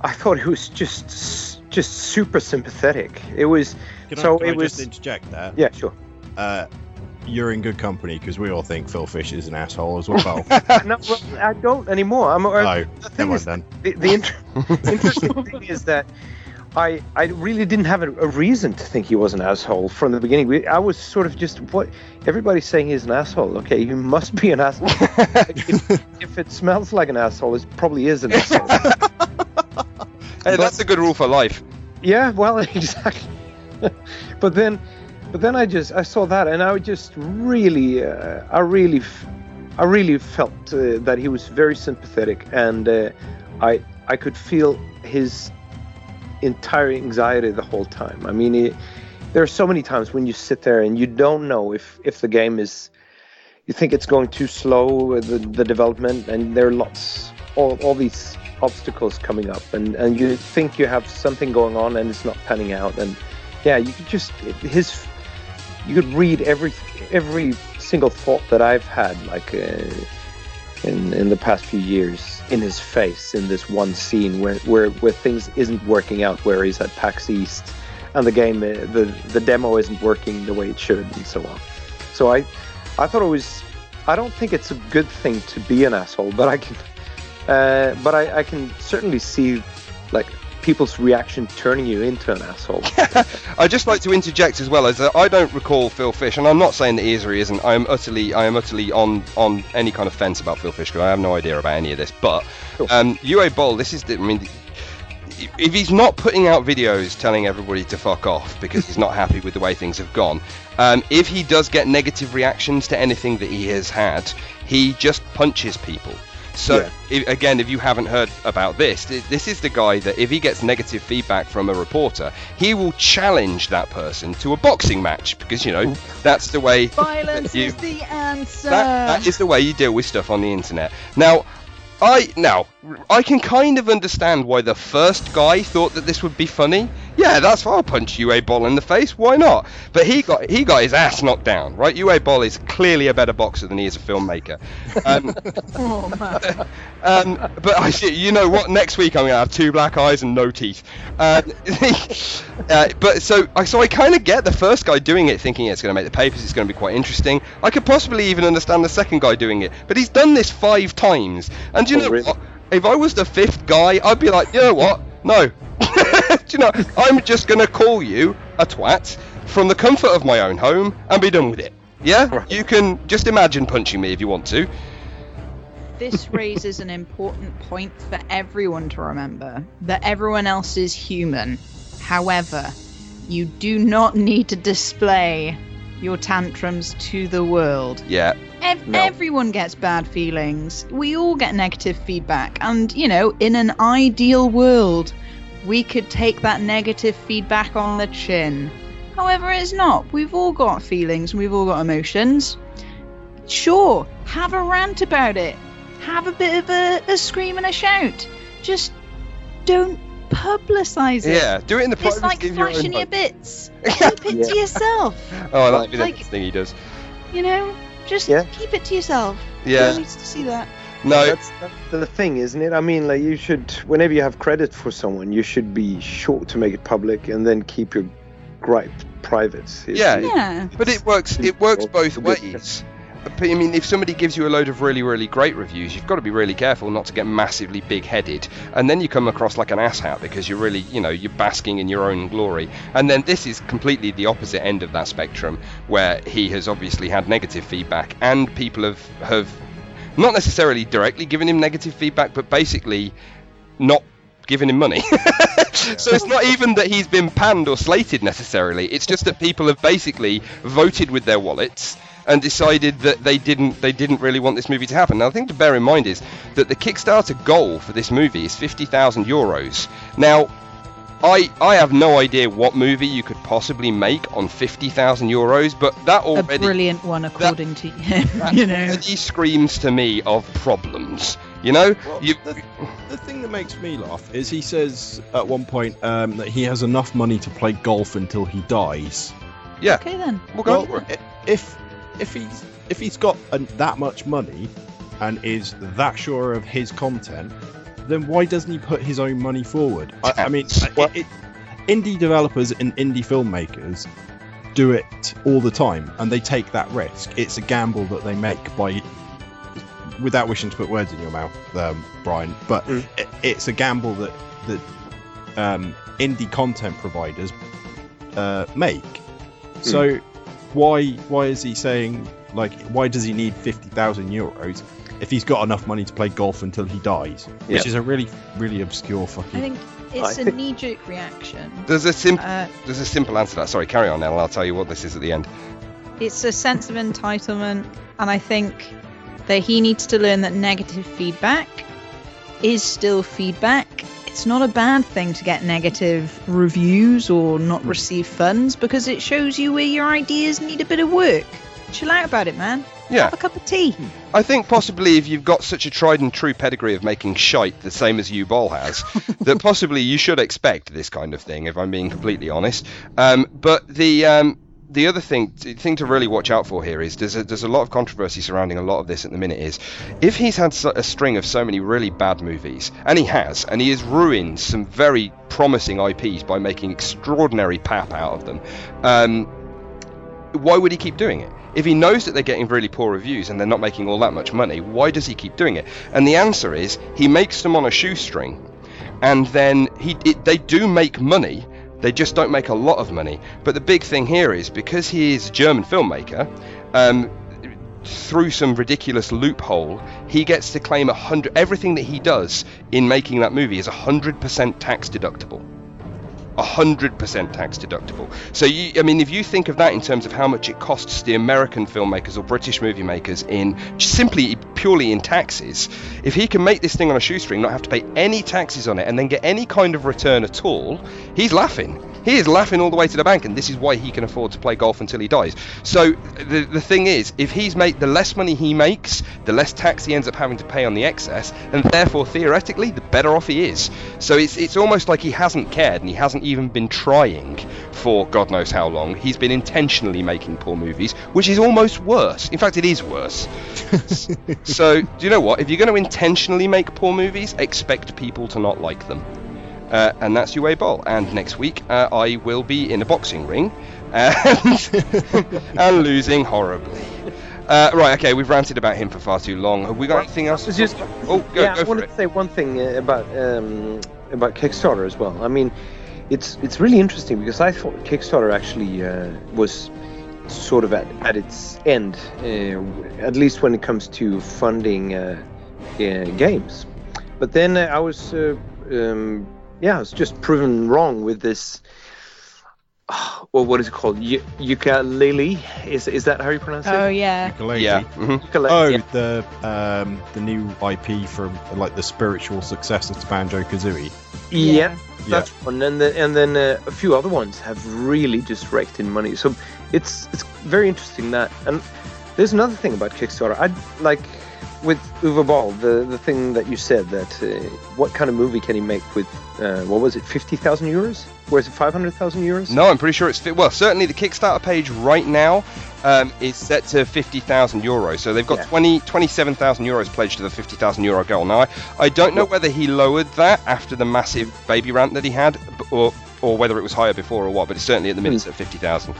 I thought it was just just super sympathetic. It was Can so I, can it I was just interject there? yeah sure. Uh, you're in good company because we all think Phil Fish is an asshole as <laughs> well. no, well, I don't anymore. I'm. uh, no, the never is, mind then. the, the inter- <laughs> interesting thing is that I I really didn't have a, a reason to think he was an asshole from the beginning. We, I was sort of just what everybody's saying he's an asshole. Okay, you must be an asshole. <laughs> if, if it smells like an asshole, it probably is an asshole. Hey, that's a good rule for life. Yeah, well, <laughs> exactly. but then, but then I just I saw that, and I just really, uh, I really, I really felt uh, that he was very sympathetic, and uh, I I could feel his entire anxiety the whole time. I mean, it, there are so many times when you sit there and you don't know if if the game is, you think it's going too slow the the development, and there are lots all all these obstacles coming up and and you think you have something going on and it's not panning out. And yeah you could just his you could read every every single thought that i've had like uh, in in the past few years in his face in this one scene where where where things isn't working out where he's at pax east and the game uh, the the demo isn't working the way it should and so on. So i i thought it was i don't think it's a good thing to be an asshole but i can uh, but I, I can certainly see like people's reaction turning you into an asshole. <laughs> I'd just like to interject as well as uh, I don't recall Phil Fish, and I'm not saying that he is or he isn't. I am utterly, I am utterly on on any kind of fence about Phil Fish because I have no idea about any of this. But um, Uwe Boll, this is, the, I mean, if he's not putting out videos telling everybody to fuck off because he's not <laughs> happy with the way things have gone, um, if he does get negative reactions to anything that he has had, he just punches people. So Yeah. if, again, if you haven't heard about this, this is the guy that if he gets negative feedback from a reporter, he will challenge that person to a boxing match because you know that's the way. Violence <laughs> you- is the answer. that, that is the way you deal with stuff on the internet. Now, I now I can kind of understand why the first guy thought that this would be funny. Yeah, that's fine. I'll punch Uwe Boll in the face. Why not? But he got he got his ass knocked down. Right? Uwe Boll is clearly a better boxer than he is a filmmaker. Um, <laughs> oh man. um, but I you know what? Next week I'm gonna have two black eyes and no teeth. Uh, <laughs> uh, but so I so I kind of get the first guy doing it, thinking it's gonna make the papers. It's gonna be quite interesting. I could possibly even understand the second guy doing it, but he's done this five times. And you know really? what? If I was the fifth guy, I'd be like, you know what? No. <laughs> do you know? I'm just gonna call you a twat from the comfort of my own home and be done with it. Yeah, Right. you can just imagine punching me if you want to. This raises an important point for everyone to remember that everyone else is human. However, you do not need to display your tantrums to the world. Yeah, Ev- No. Everyone gets bad feelings. We all get negative feedback. And, you know, in an ideal world, we could take that negative feedback on the chin. However, it's not. We've all got feelings and we've all got emotions. Sure, have a rant about it. Have a bit of a, a scream and a shout. Just don't publicize it. yeah. Do it in the It's privacy like of your own flashing your bits. <laughs> Keep it Yeah. to yourself. Oh, I like the Like- next thing he does. You know, just Yeah. keep it to yourself. No Yeah. one needs to see that. No. That's, that's the thing, isn't it? I mean, like you should, whenever you have credit for someone, you should be sure to make it public and then keep your gripe private. It- Yeah. it- Yeah. But it works. It works both Well, ways. But, I mean, if somebody gives you a load of really, really great reviews, you've got to be really careful not to get massively big-headed, and then you come across like an asshat because you're really, you know, you're basking in your own glory. And then this is completely the opposite end of that spectrum, where he has obviously had negative feedback, and people have have not necessarily directly given him negative feedback, but basically not giving him money. <laughs> so it's not even that he's been panned or slated necessarily. It's just that people have basically voted with their wallets and decided that they didn't they didn't really want this movie to happen. Now the thing to bear in mind is that the Kickstarter goal for this movie is 50,000 euros. Now I I have no idea what movie you could possibly make on 50,000 euros, but that already. A already brilliant one, according to him. that <laughs> you know. already screams to me of problems. You know, Well, you, the, the thing that makes me laugh is he says at one point um, that he has enough money to play golf until he dies. yeah, Okay then. we'll go Well, for it. if if he's if he's got an, that much money and is that sure of his content, then why doesn't he put his own money forward? I, I mean, Well- it, it, indie developers and indie filmmakers do it all the time, and they take that risk. It's a gamble that they make by, without wishing to put words in your mouth, um, Brian. But Mm. it, it's a gamble that that um, indie content providers uh, make. So why why is he saying like why does he need fifty thousand euros if he's got enough money to play golf until he dies? Which is a really really obscure fucking. I think It's I a think- knee-jerk reaction. There's a simple Uh, there's a simple answer to that. Sorry, carry on, Nell. I'll tell you what this is at the end. it's a sense of entitlement, and I think that he needs to learn that negative feedback is still feedback. It's not a bad thing to get negative reviews or not receive funds because it shows you where your ideas need a bit of work. Chill out about it, man. Yeah. Have a cup of tea. I think possibly if you've got such a tried and true pedigree of making shite, the same as Uwe Boll has, <laughs> that possibly you should expect this kind of thing. If I'm being completely honest, um, but the um, the other thing thing to really watch out for here is there's a, there's a lot of controversy surrounding a lot of this at the minute. Is if he's had a string of so many really bad movies, and he has, and he has ruined some very promising IPs by making extraordinary pap out of them. Um, why would he keep doing it? If he knows that they're getting really poor reviews and they're not making all that much money, why does he keep doing it? And the answer is he makes them on a shoestring, and then he it, they do make money. They just don't make a lot of money. But the big thing here is because he is a German filmmaker. Um, through some ridiculous loophole, he gets to claim a hundred. Everything that he does in making that movie is hundred percent tax deductible. 100% tax deductible. So, you, I mean, if you think of that in terms of how much it costs the American filmmakers or British movie makers in simply purely in taxes, if he can make this thing on a shoestring, not have to pay any taxes on it, and then get any kind of return at all, he's laughing. He is laughing all the way to the bank, and this is why he can afford to play golf until he dies. So the the thing is, if he's made the less money he makes, the less tax he ends up having to pay on the excess, and therefore theoretically, the better off he is. So it's it's almost like he hasn't cared, and he hasn't even been trying for God knows how long. He's been intentionally making poor movies, which is almost worse. In fact, it is worse. <laughs> so do you know what? If you're going to intentionally make poor movies, expect people to not like them. Uh, and that's Uwe Boll. And next week, uh, I will be in a boxing ring and, <laughs> and losing horribly. Uh, right, okay, we've ranted about him for far too long. Have we got anything else? just- oh, go, yeah, go I for wanted it. to say one thing uh, about um, about Kickstarter as well. I mean, it's it's really interesting because I thought Kickstarter actually uh, was sort of at, at its end, uh, at least when it comes to funding uh, uh, games. But then I was, uh, um, yeah, I was just proven wrong with this. <sighs> well, what is it called? Y- Yooka-Laylee? Is is that how you pronounce it? Oh it? yeah. Yooka-Laylee. Yeah. mhm. Yooka-Laylee. Oh, yeah. the um, the new IP from like the spiritual successor to Banjo Kazooie. Yeah, that's one, and then and then uh, a few other ones have really just raked in money. So it's it's very interesting that. And there's another thing about Kickstarter. I like with Uwe Boll, the the thing that you said that uh, what kind of movie can he make with uh, what was it, fifty thousand euros? Or is it five hundred thousand euros? No, I'm pretty sure it's fit. Well, certainly the Kickstarter page right now um, is set to 50,000 euros. So they've got Yeah. 20, 27,000 euros pledged to the 50,000 euro goal. Now, I, I don't know whether he lowered that after the massive baby rant that he had, or or whether it was higher before or what. But it's certainly at the minute it's at 50,000.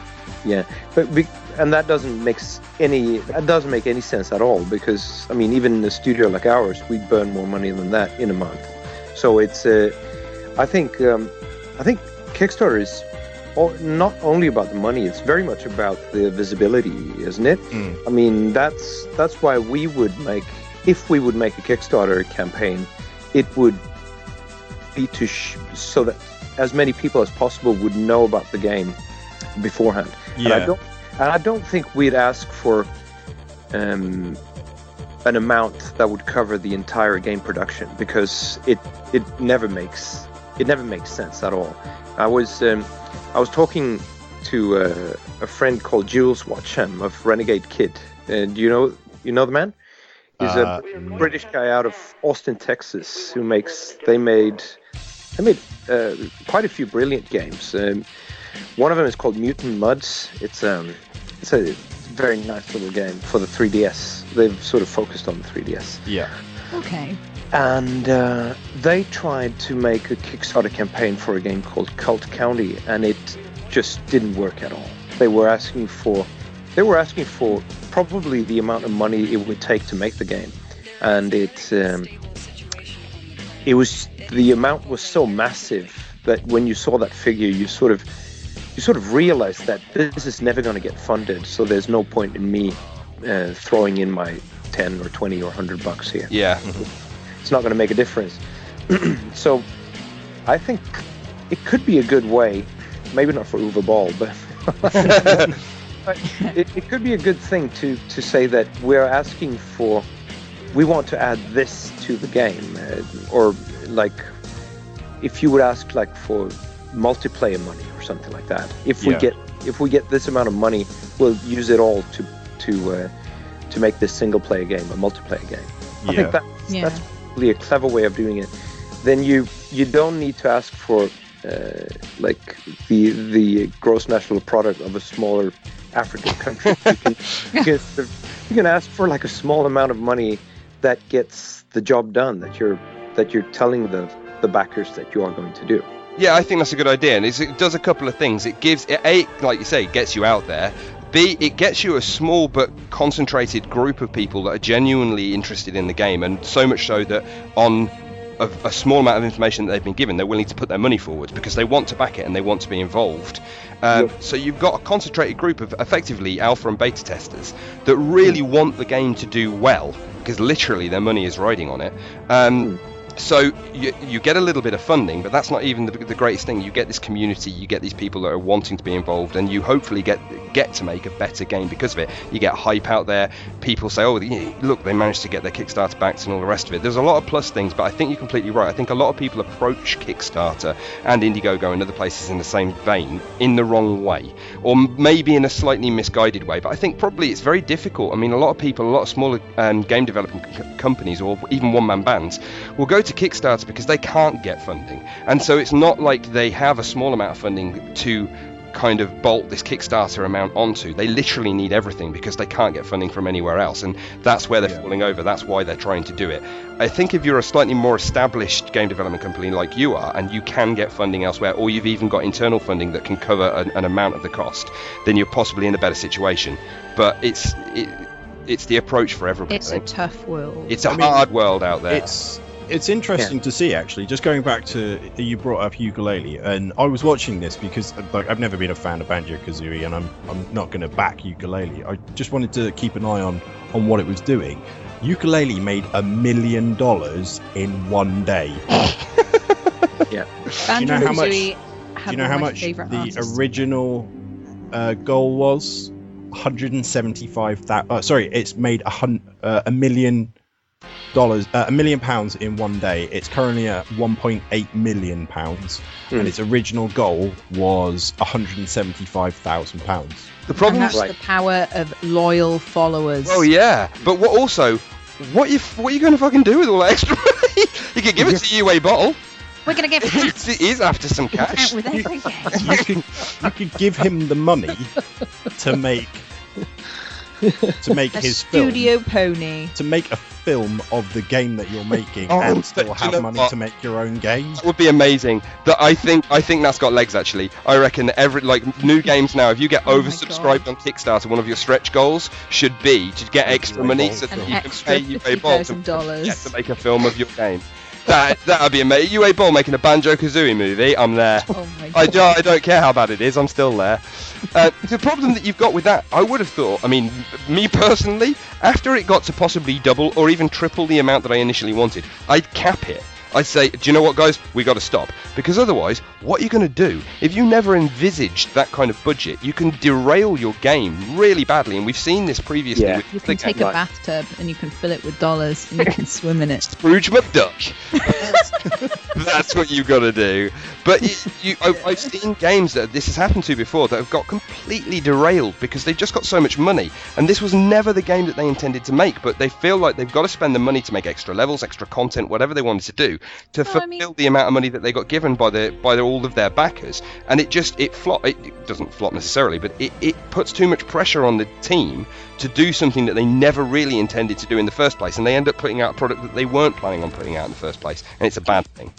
Yeah, but be, and that doesn't make any that doesn't make any sense at all because I mean even in a studio like ours we burn more money than that in a month. So it's uh, I think um, I think Kickstarter is not only about the money; it's very much about the visibility, isn't it? Mm. I mean that's that's why we would make if we would make a Kickstarter campaign, it would be to sh- so that as many people as possible would know about the game beforehand. And I Yeah. don't, and I don't think we'd ask for um, an amount that would cover the entire game production because it it never makes it never makes sense at all. I was um, I was talking to uh, a friend called Jools Watsham of Renegade Kid. Uh, do you know you know the man? He's Uh, a British guy out of Austin, Texas, who makes they made they made uh, quite a few brilliant games. Um, one of them is called Mutant Mudds. It's um, it's a very nice little game for the 3DS. They've sort of focused on the 3DS, Yeah. Okay. and uh, they tried to make a Kickstarter campaign for a game called Cult County, and it just didn't work at all. They were asking for they were asking for probably the amount of money it would take to make the game, and it um, it was the amount was so massive that when you saw that figure, you sort of you sort of realize that this is never going to get funded. So there's no point in me uh, throwing in my ten or twenty or hundred bucks here. Yeah. It's not going to make a difference. <clears throat> so I think it could be a good way, maybe not for Uwe Boll, but, but <laughs> it, it could be a good thing to, to say that we're asking for, we want to add this to the game, uh, or like if you would ask like for multiplayer money or something like that. If we Yeah. get if we get this amount of money, we'll use it all to to uh, to make this single player game a multiplayer game. I Yeah. think that Yeah. that's probably a clever way of doing it. Then you you don't need to ask for uh, like the the gross national product of a smaller African country. you, can, <laughs> you, can, you can ask for like a small amount of money that gets the job done that you're that you're telling the the backers that you are going to do. Yeah, I think that's a good idea, and it's, it does a couple of things. It gives it, a, like you say, gets you out there. B, it gets you a small but concentrated group of people that are genuinely interested in the game, and so much so that on a, a small amount of information that they've been given, they're willing to put their money forward because they want to back it and they want to be involved. Um, So you've got a concentrated group of effectively alpha and beta testers that really want the game to do well because literally their money is riding on it. Um, so you, you get a little bit of funding, but that's not even the, the greatest thing. You get this community, you get these people that are wanting to be involved, and you hopefully get get to make a better game because of it. You get hype out there. People say, "Oh, look, they managed to get their Kickstarter backed and all the rest of it." There's a lot of plus things, but I think you're completely right. I think a lot of people approach Kickstarter and Indiegogo and other places in the same vein in the wrong way, or maybe in a slightly misguided way. But I think probably it's very difficult. I mean, a lot of people, a lot of smaller um, game development c- companies, or even one-man bands, will go to Kickstarter because they can't get funding, and so it's not like they have a small amount of funding to kind of bolt this Kickstarter amount onto. They literally need everything because they can't get funding from anywhere else, and that's where they're Yeah. falling over. That's why they're trying to do it. I think if you're a slightly more established game development company like you are, and you can get funding elsewhere, or you've even got internal funding that can cover an, an amount of the cost, then you're possibly in a better situation. But it's it, it's the approach for everybody. It's a tough world. it's a I mean, hard world out there. It's it's interesting to see actually. Just going back to you brought up Yooka-Laylee, and I was watching this because like I've never been a fan of Banjo Kazooie, and I'm I'm not going to back Yooka-Laylee. I just wanted to keep an eye on on what it was doing. Yooka-Laylee made a million dollars in one day. <laughs> yeah, Banjo know how much- Kazooie Do you know how much the artists. original uh, goal was? 175,000. Uh, sorry, it's made a hun- uh, a million dollars, uh, a million pounds in one day. It's currently at 1.8 million pounds, Hmm. and its original goal was 175,000 pounds. the problem is Right. the power of loyal followers. Oh yeah, but what also, what you what are you going to fucking do with all that extra <laughs> money? you could give it to the UA bottle. We're gonna give <laughs> It's, it is after some cash. with every game. You could you could give him the money to make to make A his film. studio pony. To make a film of the game that you're making Oh, and still do you have know money what? to make your own game. That would be amazing. That I think I think that's got legs actually. I reckon that every like new games now, if you get Oh my oversubscribed on Kickstarter, one of your stretch goals should be to get extra money so that you can extra pay Uwe Boll to, yeah, to make a film of your game. That that'd be amazing. Uwe Boll making a Banjo Kazooie movie. I'm there. Oh I, I don't care how bad it is, I'm still there. Uh, the problem that you've got with that, I would have thought, I mean, me personally, after it got to possibly double or even triple the amount that I initially wanted, I'd cap it. I'd say, do you know what, guys? We got to stop. Because otherwise, what are you going to do? If you never envisaged that kind of budget, you can derail your game really badly. And we've seen this previously Yeah. with You can take a like bathtub and you can fill it with dollars and you can <laughs> swim in it. Scrooge McDuck. <laughs> That's what you've got to do. But it, you, I, I've seen games that this has happened to before that have got completely derailed because they've just got so much money. And this was never the game that they intended to make, but they feel like they've got to spend the money to make extra levels, extra content, whatever they wanted to do, to Well, I fulfill mean- the amount of money that they got given by the by the, all of their backers. And it just it flop. It, it doesn't flop necessarily, but it, it puts too much pressure on the team to do something that they never really intended to do in the first place, and they end up putting out a product that they weren't planning on putting out in the first place, and it's a bad thing.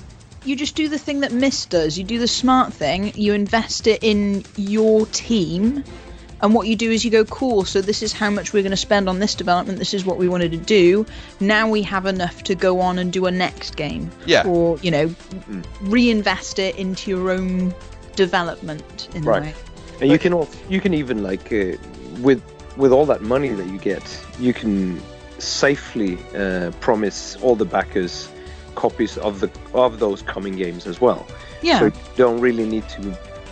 You just do the thing that Mist does. You do the smart thing. You invest it in your team. And what you do is you go, cool, so this is how much we're going to spend on this development. This is what we wanted to do. Now we have enough to go on and do a next game. Yeah. Or, you know, reinvest it into your own development in Right. a way. And you can also, you can even like uh, with with all that money that you get, you can safely uh, promise all the backers copies of the of those coming games as well. Yeah. So you don't really need to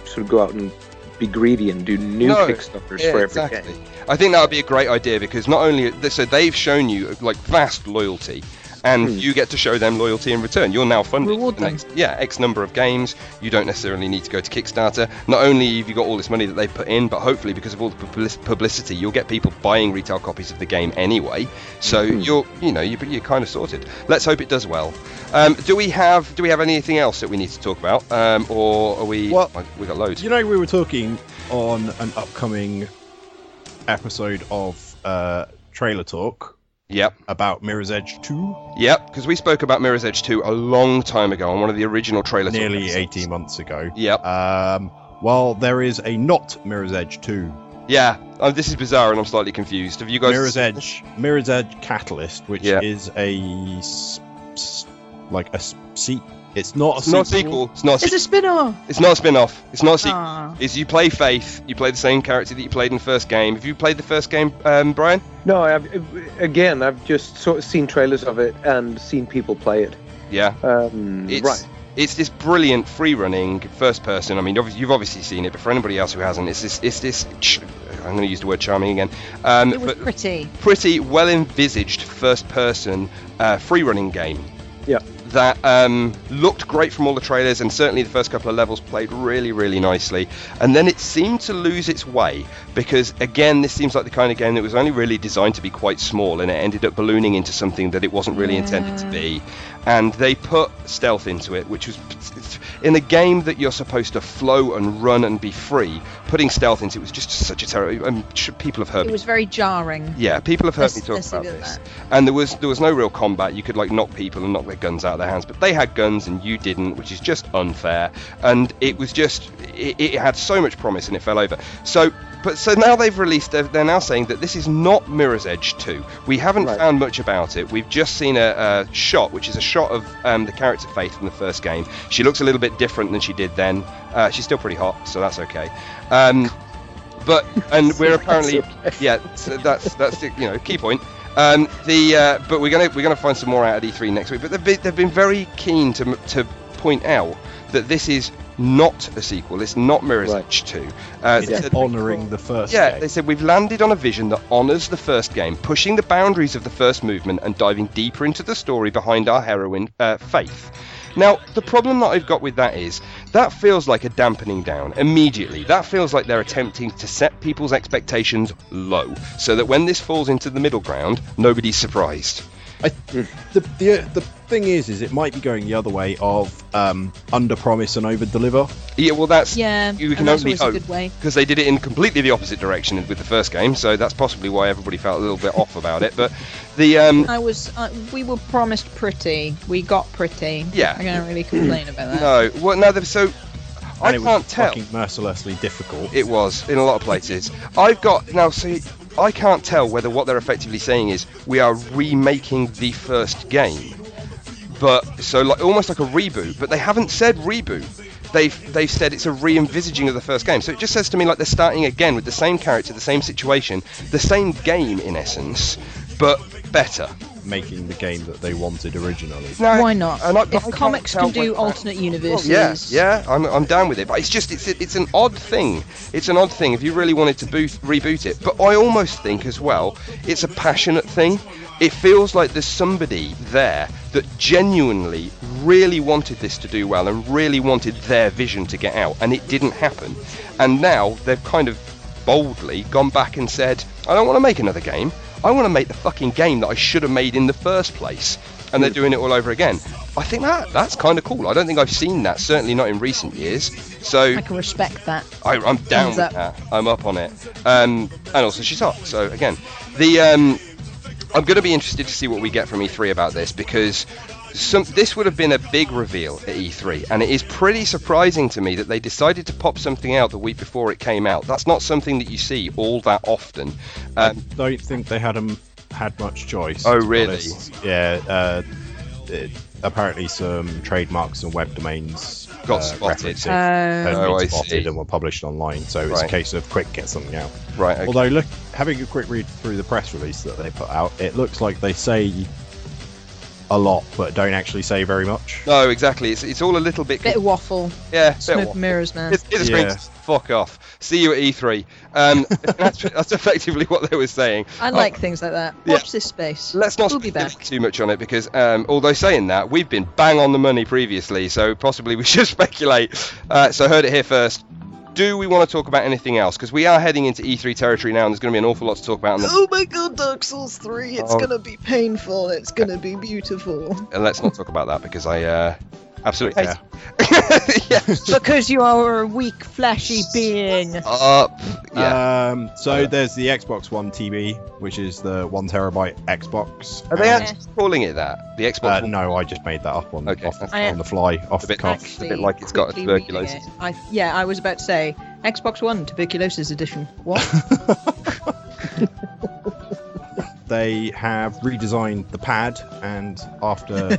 sort of go out and be greedy and do new No, Kickstarters Yeah, for every exactly. game. I think that would be a great idea because not only so they've shown you like vast loyalty, and Hmm. you get to show them loyalty in return. You're now funded Reward for the next, yeah, X number of games. You don't necessarily need to go to Kickstarter. Not only have you got all this money that they've put in, but hopefully because of all the publicity, you'll get people buying retail copies of the game anyway. So Hmm. you're, you know, you're, you're kind of sorted. Let's hope it does well. Um, do we have do we have anything else that we need to talk about, um, or are we? Well, we got loads. You know, we were talking on an upcoming episode of uh, Trailer Talk Yep. about Mirror's Edge 2 Yep, because we spoke about Mirror's Edge 2 a long time ago on one of the original trailers. nearly 18 months ago. Yep. Um, well, there is a not Mirror's Edge 2. Yeah. Oh, this is bizarre, and I'm slightly confused. Have you guys? Mirror's Edge, Mirror's Edge Catalyst, which Yeah. is a like a s- se- It's not a It's not a sequel. It's not. A It's a spin-off. it's not a spin-off. It's not a sequel. Ah. Is you play Faith. You play the same character that you played in the first game. Have you played the first game, um, Brian? No, I've, again, I've just sort of seen trailers of it and seen people play it. Yeah. Um, It's, right. It's this brilliant free-running first-person. I mean, you've obviously seen it, but for anybody else who hasn't, it's this. It's this. Ch- I'm going to use the word charming again. Um, It was pretty. pretty well envisaged first-person uh, free-running game. Yeah. That um, looked great from all the trailers, and certainly the first couple of levels played really, really nicely. And then it seemed to lose its way because, again, this seems like the kind of game that was only really designed to be quite small, and it ended up ballooning into something that it wasn't really intended to be. And they put stealth into it, which was in a game that you're supposed to flow and run and be free. Putting stealth into it was just such a terrible. Um, people have heard It me was very jarring. yeah, people have heard Let's- me talk let's about leave it at this, and there was there was no real combat. You could like knock people and knock their guns out of their hands, but they had guns and you didn't, which is just unfair. And it was just it, it had so much promise and it fell over. So. But so now they've released. They're, they're now saying that this is not Mirror's Edge 2. We haven't Right. found much about it. We've just seen a, a shot, which is a shot of um, the character Faith from the first game. She looks a little bit different than she did then. Uh, she's still pretty hot, so that's okay. Um, but and <laughs> we're apparently yeah, so that's that's the, you know key point. Um, the uh, but we're gonna we're gonna find some more out at E3 next week. But they've been, they've been very keen to to point out that this is not a sequel. It's not Mirror's Right. Edge 2. Uh, It's said- honouring the first yeah, game. they said we've landed on a vision that honours the first game, pushing the boundaries of the first movement and diving deeper into the story behind our heroine, uh, Faith. Now, the problem that I've got with that is that feels like a dampening down immediately. That feels like they're attempting to set people's expectations low, so that when this falls into the middle ground, nobody's surprised. I, the, the the thing is, is it might be going the other way of um, under promise and over deliver. Yeah, well, that's Yeah, you and can that's only always hope good way. because they did it in completely the opposite direction with the first game, so that's possibly why everybody felt a little bit off about it. But the um, I was. Uh, we were promised pretty. We got pretty. Yeah. I'm gonna really complain about that. no, well, no, they've- so I And it was can't tell. fucking mercilessly difficult. It was in a lot of places. I've got now. See, I can't tell whether what they're effectively saying is we are remaking the first game, but so like almost like a reboot. But they haven't said reboot. They've they've said it's a re-envisaging of the first game. So it just says to me like they're starting again with the same character, the same situation, the same game in essence, but better. Making the game that they wanted originally. No, Why not? and I- I if can't comics can do whether- alternate Well, universes, yeah, yeah, I'm, I'm down with it. But it's just it's it's an odd thing. It's an odd thing if you really wanted to boot, reboot it. But I almost think as well, it's a passionate thing. It feels like there's somebody there that genuinely really wanted this to do well and really wanted their vision to get out, and it didn't happen. And now they've kind of boldly gone back and said, I don't want to make another game. I want to make the fucking game that I should have made in the first place. And they're doing it all over again. I think that that's kind of cool. I don't think I've seen that, certainly not in recent years. So I can respect that. I, I'm down with that. I'm up on it. Um, and also she's hot. So again, the um, I'm going to be interested to see what we get from E3 about this because some, this would have been a big reveal at E3, and it is pretty surprising to me that they decided to pop something out the week before it came out. That's not something that you see all that often. Um, I don't think they had 'em- had much choice. Oh, really? Yeah. Uh, it, apparently, some trademarks and web domains Got uh, spotted. referencing had Oh, I spotted see. and were published online. So it's Right. a case of quick get something out. right. Okay. Although, look, having a quick read through the press release that they put out, it looks like they say a lot but don't actually say very much. No, exactly. It's, it's all a little bit. Bit of waffle. yeah, bit of Smoke waffle. mirrors, man. It's, it's Yeah. fuck off. See you at E3. Um, <laughs> <laughs> that's, that's effectively what they were saying. I like things like that. Yeah. Watch this space. Let's not We'll be back. too much on it because, um, although saying that, we've been bang on the money previously, so possibly we <laughs> should speculate. Uh, so heard it here first. Do we want to talk about anything else? Because we are heading into E3 territory now, and there's going to be an awful lot to talk about. The, Oh my god, Dark Souls 3, it's Oh. gonna be painful, it's gonna be beautiful. and let's not talk about that because I uh, absolutely Yeah. <laughs> yeah. <laughs> because you are a weak, fleshy being. Up. Yeah. Um, so there's the Xbox One TV, which is the one terabyte Xbox. Are they and- actually calling it that? The Xbox. Uh, One? no, I just made that up on, Okay, off, that's on the fly, off the cuff. It's a bit like it's got quickly tuberculosis. it. I, yeah, I was about to say Xbox One tuberculosis edition. What? <laughs> They have redesigned the pad, and after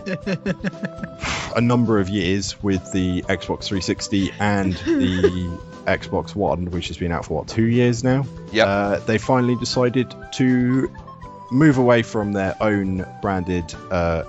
<laughs> a number of years with the Xbox 360 and the <laughs> Xbox One, which has been out for what two years now, Yep. uh, they finally decided to move away from their own branded uh,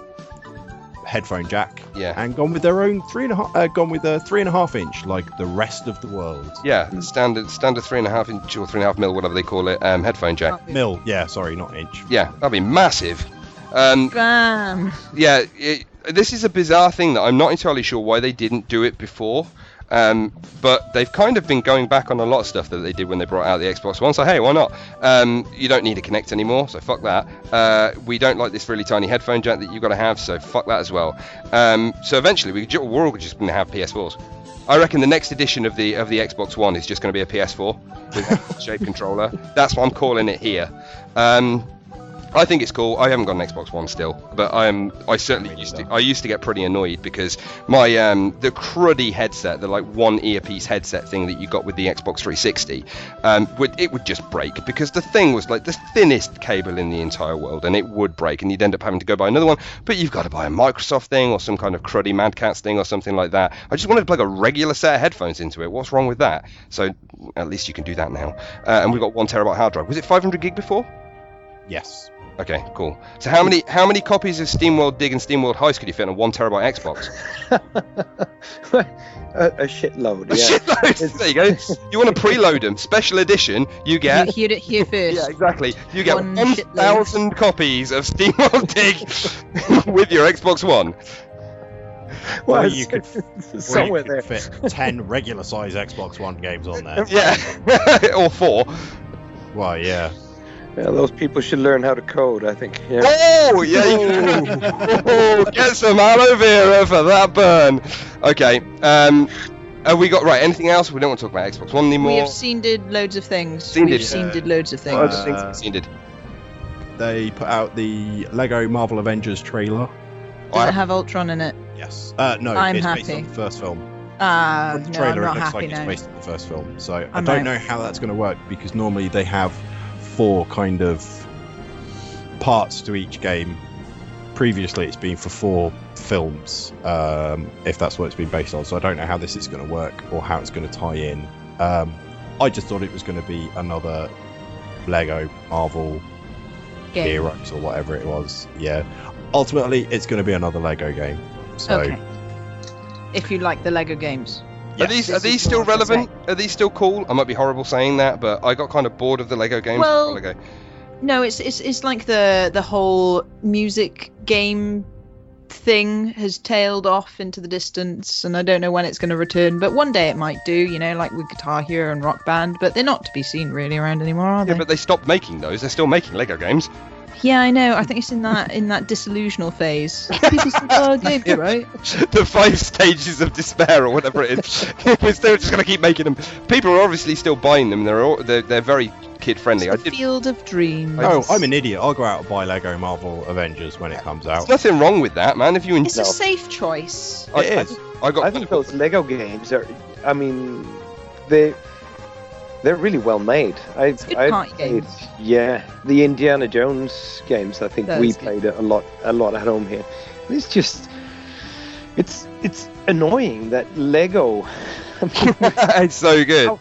headphone jack Yeah. and gone with their own three and a half, uh, gone with a three and a half inch like the rest of the world. Yeah, standard standard three and a half inch or three and a half mil, whatever they call it, um, headphone jack. Mil, yeah, sorry, not inch. Yeah, that'd be massive. Um, Bam! yeah, it, this is a bizarre thing that I'm not entirely sure why they didn't do it before. Um, but they've kind of been going back on a lot of stuff that they did when they brought out the Xbox One. So hey, why not? Um, you don't need a Kinect anymore, so fuck that. Uh, we don't like this really tiny headphone jack that you've got to have, so fuck that as well. Um, so eventually, we, ju- we're all just going to have PS4s. I reckon the next edition of the of the Xbox One is just going to be a PS4 with a shaped <laughs> controller. That's what I'm calling it here. Um, I think it's cool. I haven't got an Xbox One still, but I'm I certainly used to. I used to get pretty annoyed because my um the cruddy headset, the like one earpiece headset thing that you got with the Xbox 360, um would it would just break because the thing was like the thinnest cable in the entire world, and it would break, and you'd end up having to go buy another one. But you've got to buy a Microsoft thing or some kind of cruddy Mad Catz thing or something like that. I just wanted to plug a regular set of headphones into it. What's wrong with that? So at least you can do that now. Uh, and we've got one terabyte hard drive. Was it 500 gig before? Yes. Okay, cool. So how many how many copies of SteamWorld Dig and SteamWorld Heist could you fit on a one terabyte Xbox? <laughs> a, a shitload. A Yeah. shitload. there you go. <laughs> You want to preload them? Special edition. You get. You get. heard it here <laughs> first. Yeah, exactly. You get One one thousand copies of SteamWorld Dig with your Xbox One. Well, Or you could, or somewhere you could there. fit ten regular size Xbox One games on there. Yeah, or four. Well, yeah. Yeah, those people should learn how to code. I think. Yeah. Oh, <laughs> yeah. You oh, get some aloe vera for that burn. Okay. Um, have we got right? Anything else? We don't want to talk about Xbox One anymore. We have seen did loads of things. Seen We've did. seen Uh, did loads of things. Other Uh, things we've seen did. They put out the Lego Marvel Avengers trailer. Does I- it have Ultron in it? Yes. Uh, no, I'm it's based happy. on the first film. Ah, From the no, trailer, I'm not it looks happy like now. it's based on the first film. So I I'm don't out. know how that's going to work because normally they have four kind of parts to each game. Previously, it's been for four films, um, if that's what it's been based on. So I don't know how this is going to work or how it's going to tie in. Um, I just thought it was going to be another Lego Marvel Game. Heroes or whatever it was. Yeah. Ultimately, it's going to be another Lego game. So Okay. If you like the Lego games. Are these are these still what I relevant? Are these still cool? I might be horrible saying that, but I got kind of bored of the Lego games. Well- a while ago. No, it's it's it's like the the whole music game thing has tailed off into the distance and I don't know when it's going to return, but one day it might do, you know, like with Guitar Hero and Rock Band, but they're not to be seen really around anymore, are they? Yeah, but they stopped making those. They're still making Lego games. Yeah, I know. I think it's in that in that disillusional phase. <laughs> People still are games, Yeah. right? the five stages of despair or whatever it is. <laughs> We're still just going to keep making them. People are obviously still buying them. They're all, they're, they're very kid friendly. It's the did. field of dreams. Oh, I'm an idiot. I'll go out and buy Lego Marvel Avengers when it comes out. There's nothing wrong with that, man. If you It's a safe choice. I, It I- I got. I think those Lego games are. I mean, they they're really well made. I good I party played, games. yeah, the Indiana Jones games. I think Those we good. played it a lot a lot at home here. It's just it's it's annoying that Lego. <laughs> <laughs> it's so good. how,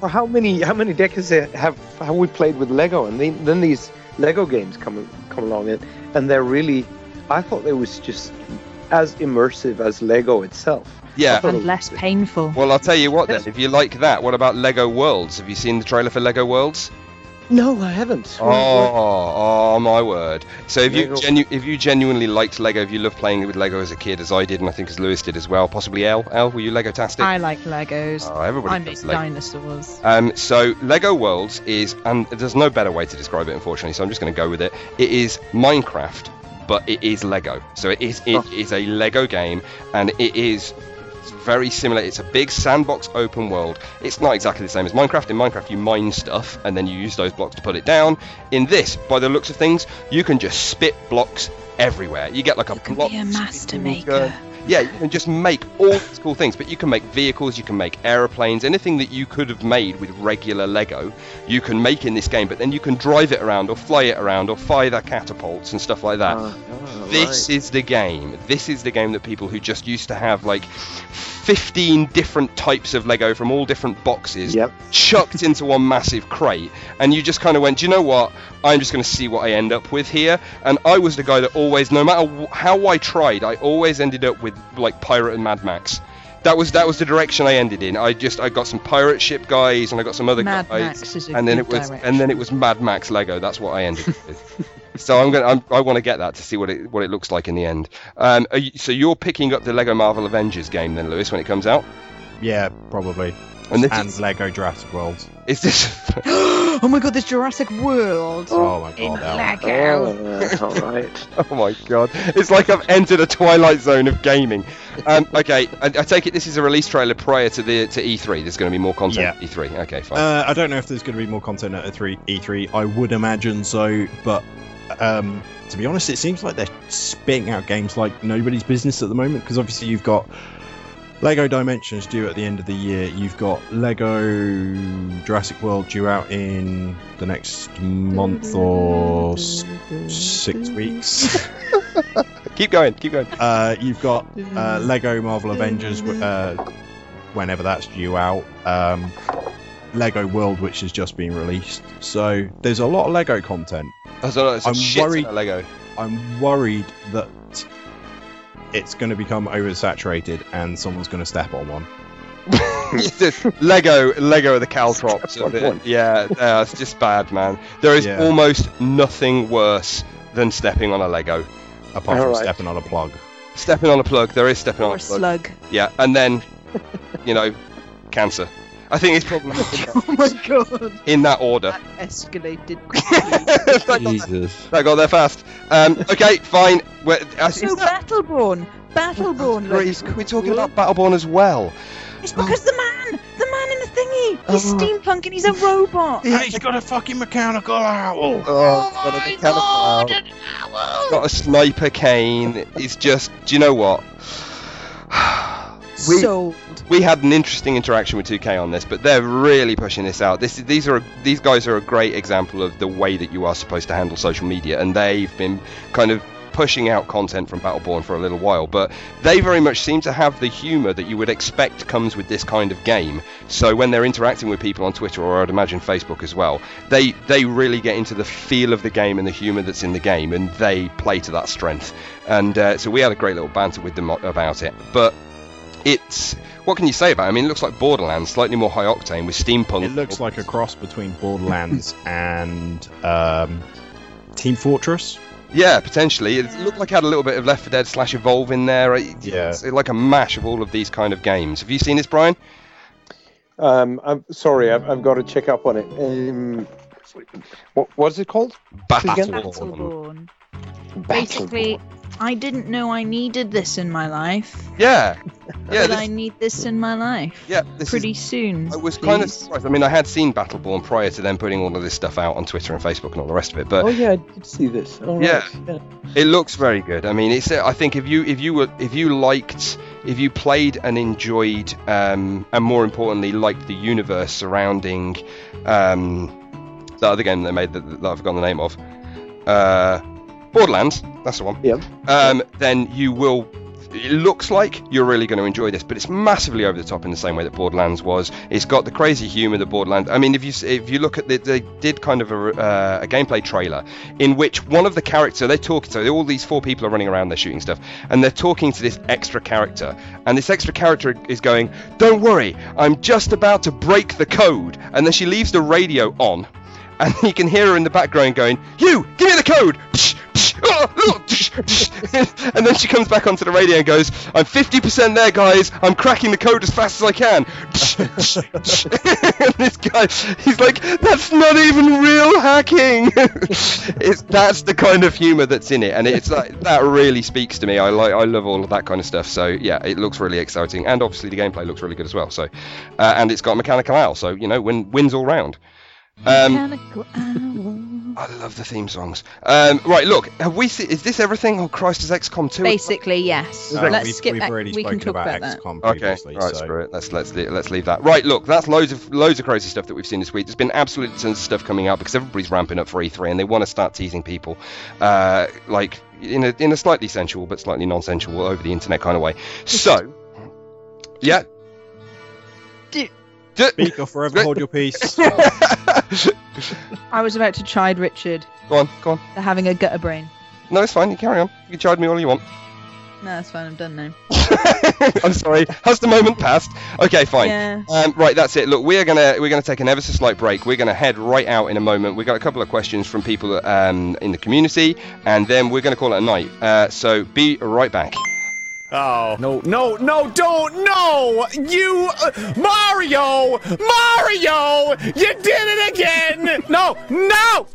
for how many how many decades have have we played with Lego, and then, then these Lego games come come along, and, and they're really I thought it was just as immersive as Lego itself. Yeah. and less painful. Well, I'll tell you what then. If you like that, what about Lego Worlds? Have you seen the trailer for Lego Worlds? No, I haven't. Oh, oh my word! So if you genu- if you genuinely liked Lego, if you loved playing with Lego as a kid, as I did, and I think as Lewis did as well, possibly Elle. Elle, were you Lego tastic? I like Legos. Oh, everybody I make Lego. dinosaurs. Um, so Lego Worlds is, and there's no better way to describe it, unfortunately. So I'm just going to go with it. It is Minecraft, but it is Lego. So it is it is a Lego game, and it is very similar. It's a big sandbox open world. It's not exactly the same as Minecraft. In Minecraft, you mine stuff and then you use those blocks to put it down. In this, by the looks of things, you can just spit blocks everywhere. You get like a can block be a master maker. Yeah, you can just make all these cool things, but you can make vehicles, you can make aeroplanes, anything that you could have made with regular Lego, you can make in this game, but then you can drive it around or fly it around or fire the catapults and stuff like that. Ah, ah, This right. is the game. This is the game that people who just used to have like 15 different types of Lego from all different boxes Yep. chucked into one massive crate, and you just kind of went, Do you know what? I'm just going to see what I end up with here. And I was the guy that always, no matter wh- how I tried, I always ended up with like Pirate and Mad Max. That was that was the direction I ended in. I just I got some pirate ship guys and I got some other Mad guys, Max is a and then good it was direction. and then it was Mad Max Lego. That's what I ended with. <laughs> So I'm gonna I'm, I want to get that to see what it what it looks like in the end. Um, are you, so you're picking up the Lego Marvel Avengers game then, Lewis, when it comes out. Yeah, probably. And this And is, Lego Jurassic World. is this <gasps> <gasps> oh my god, this Jurassic World. Oh, my in god. Al. Lego. Oh, all right. <laughs> Oh my god! It's like I've entered a twilight zone of gaming. Um, okay, I, I take it this is a release trailer prior to the to E3. There's going to be more content. Yeah. at E3. Okay, fine. Uh, I don't know if there's going to be more content at E3. E3. I would imagine so, but um, to be honest, it seems like they're spitting out games like nobody's business at the moment. Because obviously you've got Lego Dimensions due at the end of the year. You've got Lego Jurassic World due out in the next month or s- six weeks. <laughs> keep going, keep going. Uh, you've got uh, Lego Marvel Avengers, uh, whenever that's due out. Um, Lego World, which has just been released. So there's a lot of Lego content. That's a, it's a I'm shit worried- Lego. I'm worried that it's going to become oversaturated and someone's going to step on one. <laughs> Lego, Lego are the caltrops of it. Yeah, yeah, it's just bad, man. There is Yeah. almost nothing worse than stepping on a Lego. Apart from Alright. stepping on a plug. Stepping on a plug, there is stepping on a plug. slug. Yeah, and then, you know, cancer. I think it's probably <laughs> oh my god. in that order. That escalated. <laughs> that, got, Jesus. that got there fast. Um, okay, fine. We're, uh, so is that- Battleborn. Battleborn Great, looks We're talking about Battleborn as well. It's because the man, the man in the thingy, he's Oh. steampunk and he's a robot. And he's got a fucking mechanical owl. Oh, got a mechanical owl. Got a sniper cane. It's just, do you know what? <sighs> <sighs> <sighs> We- Sold. we had an interesting interaction with 2K on this, but they're really pushing this out. This, these are these guys are a great example of the way that you are supposed to handle social media, and they've been kind of pushing out content from Battleborn for a little while. But they very much seem to have the humour that you would expect comes with this kind of game. So when they're interacting with people on Twitter or I'd imagine Facebook as well, they they really get into the feel of the game and the humour that's in the game, and they play to that strength. And uh, so we had a great little banter with them about it, but it's what can you say about it? I mean, it looks like Borderlands, slightly more high octane with steampunk. It looks like a cross between Borderlands <laughs> and um, Team Fortress. yeah, potentially. It looked like it had a little bit of Left 4 Dead slash Evolve in there. It- Yeah. it's like a mash of all of these kind of games. Have you seen this, Brian? Um, I'm sorry, I've, I've got to check up on it. Um, what, what's it called? Again? Battleborn. Basically, I didn't know I needed this in my life, Yeah, <laughs> yeah, but this- I need this in my life yeah. This is- pretty soon. I was kind of surprised. I mean, I had seen Battleborn prior to them putting all of this stuff out on Twitter and Facebook and all the rest of it, but Oh yeah, I did see this. All Yeah. right, yeah. It looks very good. I mean, it's. I think if you if you were if you liked if you played and enjoyed um, and more importantly liked the universe surrounding um, the other game they made that, that I've forgotten the name of, uh, Borderlands. That's the one. Yep. Um, then you will it looks like you're really going to enjoy this, but it's massively over the top in the same way that Borderlands was. It's got the crazy humor that Borderlands. I mean, if you if you look at the, they did kind of a, uh, a gameplay trailer in which one of the characters they're talking so all these four people are running around, they're shooting stuff, and they're talking to this extra character, and this extra character is going, "Don't worry, I'm just about to break the code," and then she leaves the radio on and <laughs> you can hear her in the background going, "You, give me the code!" <laughs> and then she comes back onto the radio and goes, "I'm 50% there, guys. I'm cracking the code as fast as I can." <laughs> <laughs> and this guy, he's like, "That's not even real hacking." it's that's the kind of humor that's in it, and it's like that really speaks to me. I like, I love all of that kind of stuff. So yeah, it looks really exciting, and obviously the gameplay looks really good as well. So, uh, and it's got mechanical owl, so you know, win, wins all round. Um, I love the theme songs. Um, right, look, have we? Se- is this everything? Oh, Christ, is XCOM 2? Basically, yes. No, Let's we've, skip we've already We can spoken talk about, about that. XCOM Okay, right, so. screw it. Let's let's le- let's leave that. Right, look, that's loads of loads of crazy stuff that we've seen this week. There's been absolutely tons of stuff coming out because everybody's ramping up for E3 and they want to start teasing people, uh, like in a in a slightly sensual but slightly non-sensual over the internet kind of way. So, yeah. Do- D- Speak or forever hold your peace. <laughs> I was about to chide Richard go on, go on. for having a gutter brain. No, it's fine. You carry on. You can charge me all you want. No, that's fine. I'm done now. <laughs> I'm sorry. Has the moment passed? Okay, fine. Yeah. Um, right, that's it. Look, we're gonna we're gonna take an ever so slight break. We're gonna head right out in a moment. We've got a couple of questions from people um, in the community, and then we're gonna call it a night. Uh, so be right back. Oh. No, no, no, don't, no! You, uh, Mario! Mario! You did it again! No, no!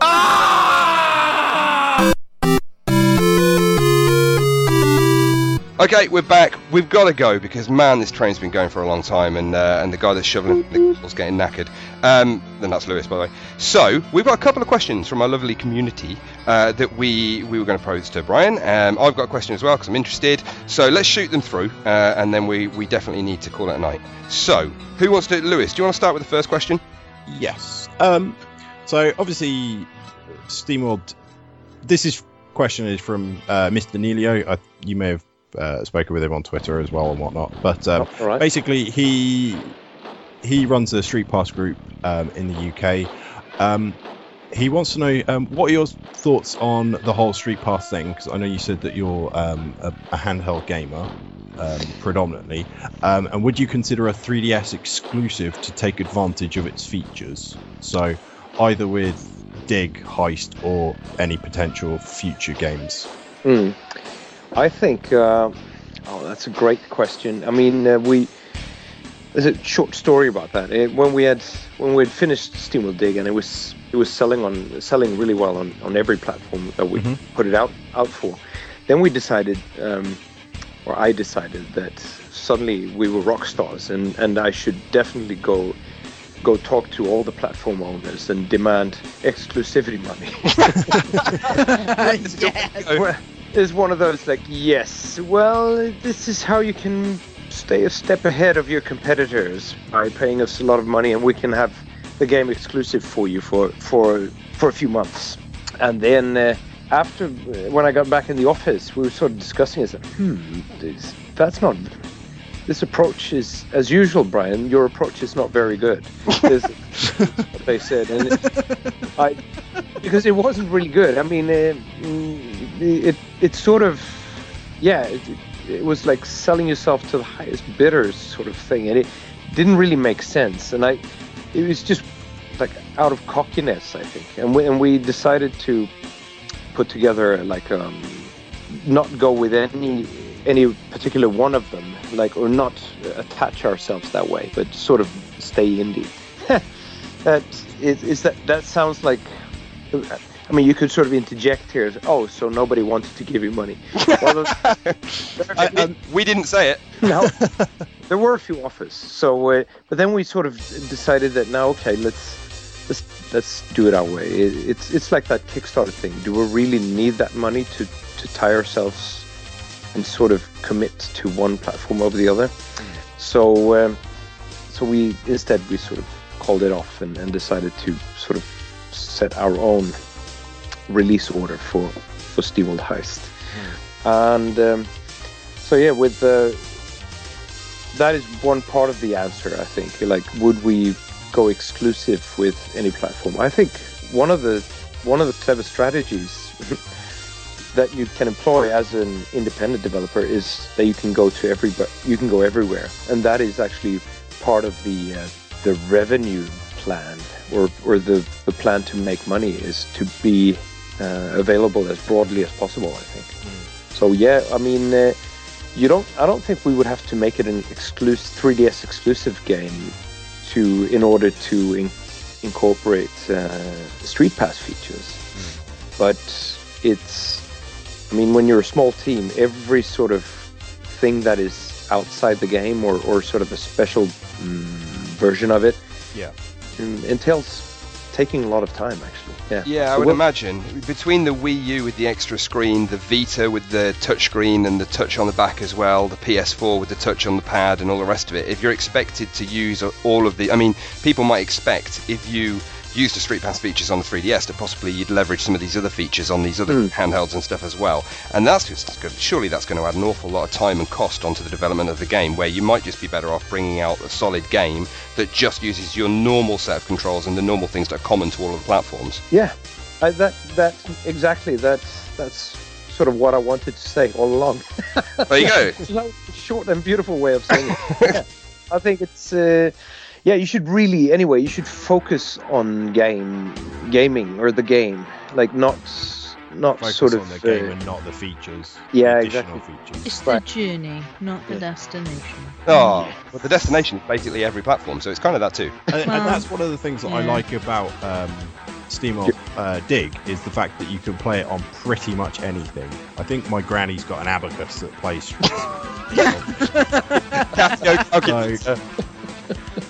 Ah! Okay, we're back. We've got to go because man, this train's been going for a long time, and uh, and the guy that's shoveling the was getting knackered. Um, then that's Lewis, by the way. So we've got a couple of questions from our lovely community uh, that we we were going to pose to Brian. Um, I've got a question as well because I'm interested. So let's shoot them through, uh, and then we we definitely need to call it a night. So who wants to? Lewis, do you want to start with the first question? Yes. Um, so obviously, SteamWorld. This is question is from uh, Mr. Nelio. I, you may have uh, spoken with him on Twitter as well and whatnot. But um, right. basically, he he runs a Street Pass group um, in the UK. Um, he wants to know um, what are your thoughts on the whole Street Pass thing? Because I know you said that you're um, a, a handheld gamer um, predominantly, um, and would you consider a 3DS exclusive to take advantage of its features? So either with Dig, Heist, or any potential future games. Hmm. I think. Uh, oh, that's a great question. I mean, uh, we. There's a short story about that. Uh, when we had when we had finished SteamWorld Dig and it was it was selling on selling really well on, on every platform that we Mhm. put it out out for. Then we decided, um, or I decided that suddenly we were rock stars and and I should definitely go go talk to all the platform owners and demand exclusivity money. <laughs> <laughs> Well, It's one of those like, yes, well, this is how you can stay a step ahead of your competitors by paying us a lot of money, and we can have the game exclusive for you for for for a few months. And then uh, after, uh, when I got back in the office, we were sort of discussing it. Like, hmm, this, that's not. This approach is, as usual, Brian. Your approach is not very good. This- <laughs> what they said, and it, I because it wasn't really good. I mean, uh, mm, it it sort of yeah, it, it was like selling yourself to the highest bidders sort of thing, and it didn't really make sense. And I, it was just like out of cockiness, I think. And we and we decided to put together like um, not go with any any particular one of them, like or not attach ourselves that way, but sort of stay indie. <laughs> that is, is that that sounds like I mean, you could sort of interject here. as, Oh, so nobody wanted to give you money. Well, <laughs> there- I- I- we didn't say it. <laughs> no, <laughs> there were a few offers. So, uh, but then we sort of decided that now, okay, let's let's let's do it our way. It, it's it's like that Kickstarter thing. Do we really need that money to to tie ourselves and sort of commit to one platform over the other? So, um, so we instead we sort of called it off and, and decided to sort of set our own release order for for SteamWorld Heist. And um, so yeah, with the that is one part of the answer. I think. Like, would we go exclusive with any platform? I think one of the one of the clever strategies <laughs> that you can employ as an independent developer is that you can go to every you can go everywhere, and that is actually part of the uh, the revenue plan or or the the plan to make money is to be uh, available as broadly as possible. I think. So yeah, I mean, uh, you don't. I don't think we would have to make it an exclusive 3DS exclusive game to in order to in, incorporate uh, Street Pass features. But it's. I mean, when you're a small team, every sort of thing that is outside the game or, or sort of a special mm, version of it Yeah. Um, entails taking a lot of time actually. Yeah. Yeah, I would we'll- imagine between the Wii U with the extra screen, the Vita with the touch screen and the touch on the back as well, the PS4 with the touch on the pad and all the rest of it. If you're expected to use all of the, I mean, people might expect if you used the Street Pass features on the 3DS to possibly you'd leverage some of these other features on these other Mm. handhelds and stuff as well. And that's just good. Surely that's going to add an awful lot of time and cost onto the development of the game, where you might just be better off bringing out a solid game that just uses your normal set of controls and the normal things that are common to all of the platforms. Yeah, I, that that exactly that's that's sort of what I wanted to say all along. There you go. <laughs> Short and beautiful way of saying it. <laughs> Yeah. I think it's uh, yeah. You should really anyway. You should focus on game gaming or the game, like not not Focus sort of the game uh, and not the features. yeah, the exactly. features. It's Right. the journey, not the destination. Oh, well, the destination is basically every platform, so it's kind of that too. and, and Well, that's one of the things that I like about um, Steam uh, Dig is the fact that you can play it on pretty much anything. I think my granny's got an abacus that plays. <laughs> <laughs> Yeah. Okay. so,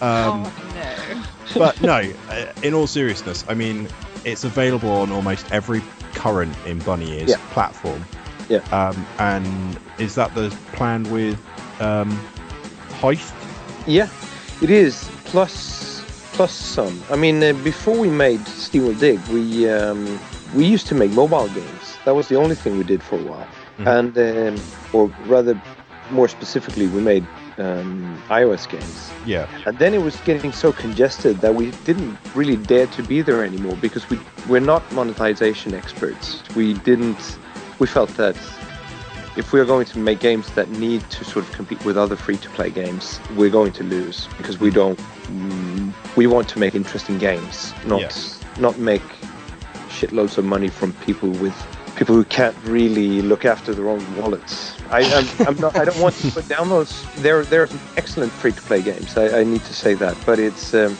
um, oh no. but no, <laughs> uh, in all seriousness, I mean, it's available on almost every current in Bunny Ears Yeah. platform. Yeah. Um, and is that the plan with um, Heist? Yeah, it is. Plus, plus some. I mean, uh, before we made SteamWorld Dig, we um, we used to make mobile games. That was the only thing we did for a while. Mhm. And, um, or rather, more specifically, we made um, iOS games. Yeah. And then it was getting so congested that we didn't really dare to be there anymore because we we're not monetization experts. We didn't. We felt that if we're going to make games that need to sort of compete with other free-to-play games, we're going to lose because we don't. Mm, we want to make interesting games, not not make shitloads of money from people with people who can't really look after their own wallets. I, I'm, I'm not. I don't want to put down those. There, there are some excellent free-to-play games. I, I need to say that, but it's um,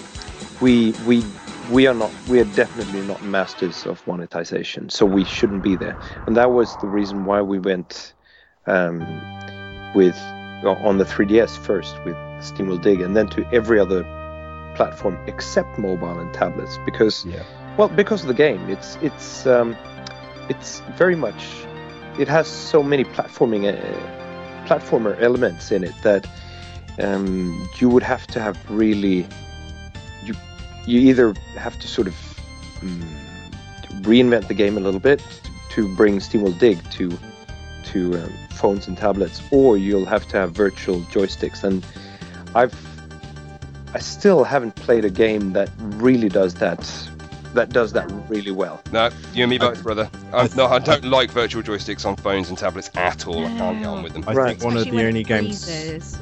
we we we are not. We are definitely not masters of monetization, so we shouldn't be there. And that was the reason why we went um, with on the 3DS first with Steam SteamWorld Dig, and then to every other platform except mobile and tablets because Yeah. well because of the game it's it's um, it's very much it has so many platforming uh, platformer elements in it that um, you would have to have really you you either have to sort of mm, reinvent the game a little bit to bring SteamWorld Dig to to um, phones and tablets, or you'll have to have virtual joysticks. And I've I still haven't played a game that really does that that does that really well. No, you and me both, brother. I, no, I don't like virtual joysticks on phones and tablets at all. I can't get on with them. I Right. think one of the only games freezes.